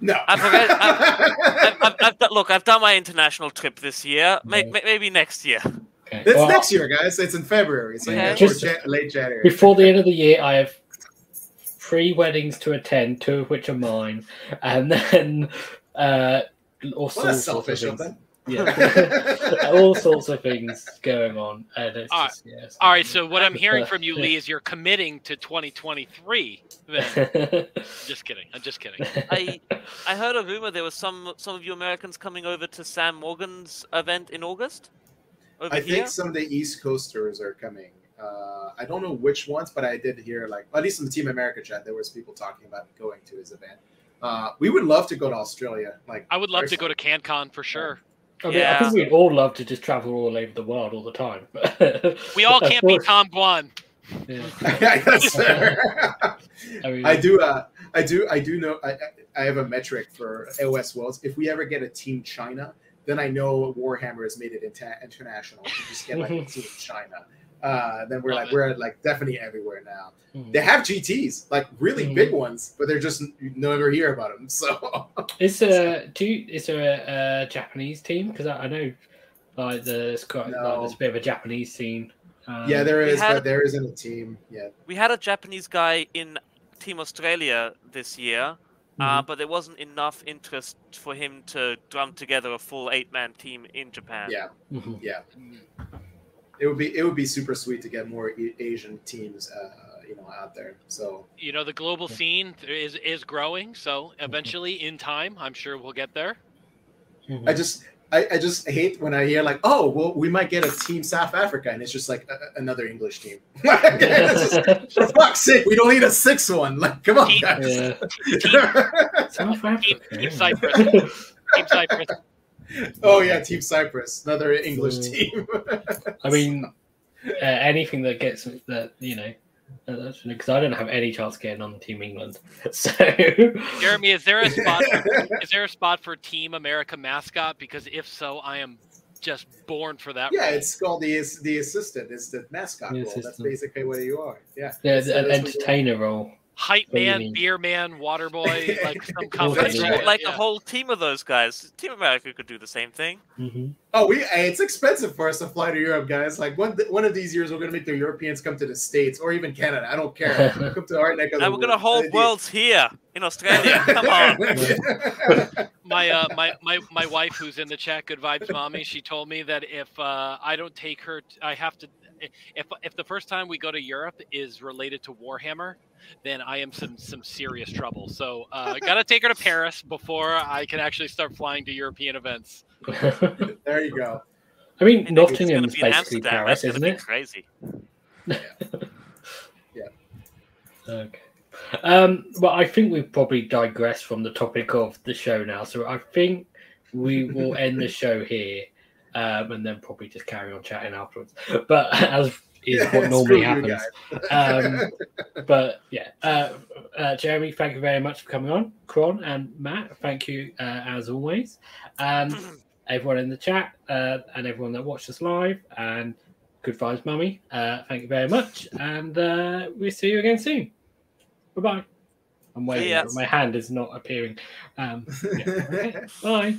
no. I forget- I've, I've, I've done, look, I've done my international trip this year. May, Yeah. maybe next year. Okay. It's Well, next year, guys. It's in February. So Okay. yeah, Just- or Jan- late January. Before the end of the year, I have three weddings to attend, two of which are mine, and then uh, all Well, sorts of things. Yeah, all sorts of things going on, and it's All right. just, yeah, it's All right, so what I'm hearing from you, Lee, is you're committing to 2023. Then just kidding. I'm just kidding. I I heard a rumor there was some some of you Americans coming over to Sam Morgan's event in August. Over I here. think some of the East Coasters are coming. Uh, I don't know which ones, but I did hear like at least in the Team America chat, there was people talking about going to his event. Uh, we would love to go to Australia. Like I would love to go to CanCon for sure. I mean, I think we'd all love to just travel all over the world all the time. We all can't be Tom Guan. yeah. Yes, sir. I mean, I do. Uh, I do. I do know. I, I- I have a metric for AOS Worlds. If we ever get a Team China, then I know Warhammer has made it inter- international. If we just get like a Team China, uh, then we're Love like it. we're like definitely everywhere now. Mhm. They have GTS, like really Mhm. big ones, but they're just you never hear about them. So Is there do you, is there a, a Japanese team? Because I, I know like there's quite like, there's a bit of a Japanese scene. Um, yeah, there is, had- but there isn't a team yet. we had a Japanese guy in Team Australia this year, uh, but there wasn't enough interest for him to drum together a full eight-man team in Japan. Yeah, Mhm. it would be it would be super sweet to get more A- Asian teams, uh, you know, out there. So You know, the global Yeah. scene is is growing, so eventually, in time, I'm sure we'll get there. I just I, I just hate when I hear like, oh, well, we might get a team South Africa, and it's just like a, a- another English team. It's just- for fuck's sake, we don't need a sixth one. Like, come on, Team- guys. yeah. South Africa. Team yeah. Cyprus. Team Cyprus. oh yeah, Team Cyprus, another English Mm. team. I mean, uh, anything that gets that you know, Oh, because I don't have any chance getting on Team England. So Jeremy, is there a spot? is there a spot for Team America mascot? Because if so, I am just born for that. yeah, role. it's called the the assistant. It's the mascot The role. That's basically what you are. Yeah. yeah, That's- an that's what you are. entertainer role. Hype What do you man, beer man, water boy, like some Well, combination. Yeah. Imagine, like yeah. a whole team of those guys. Team America could do the same thing. hmm Oh, we it's expensive for us to fly to Europe, guys. Like one one of these years, we're gonna make the Europeans come to the states or even Canada. I don't care. come to our neck of the And we're gonna hold worlds here in Australia. Come on. my uh my, my my wife who's in the chat good vibes mommy she told me that if uh i don't take her t- i have to if if the first time we go to europe is related to warhammer then i am some some serious trouble so uh gotta take her to paris before i can actually start flying to european events there you go. I mean, It's gonna Nottingham's be in basically Amsterdam. Paris, That's isn't it? Crazy. Yeah. Okay. Um, well, I think we've probably digressed from the topic of the show now, so I think we will end the show here, um, and then probably just carry on chatting afterwards. But as is Yeah, what normally happens. Um, but yeah, uh, uh, Jeremy, thank you very much for coming on. Kron and Matt, thank you uh, as always. Um, everyone in the chat uh, and everyone that watched us live, and good vibes, mummy. Uh, thank you very much, and uh, we'll see you again soon. Bye bye. I'm waiting. ya. but My hand is not appearing. Um, yeah. okay, Bye.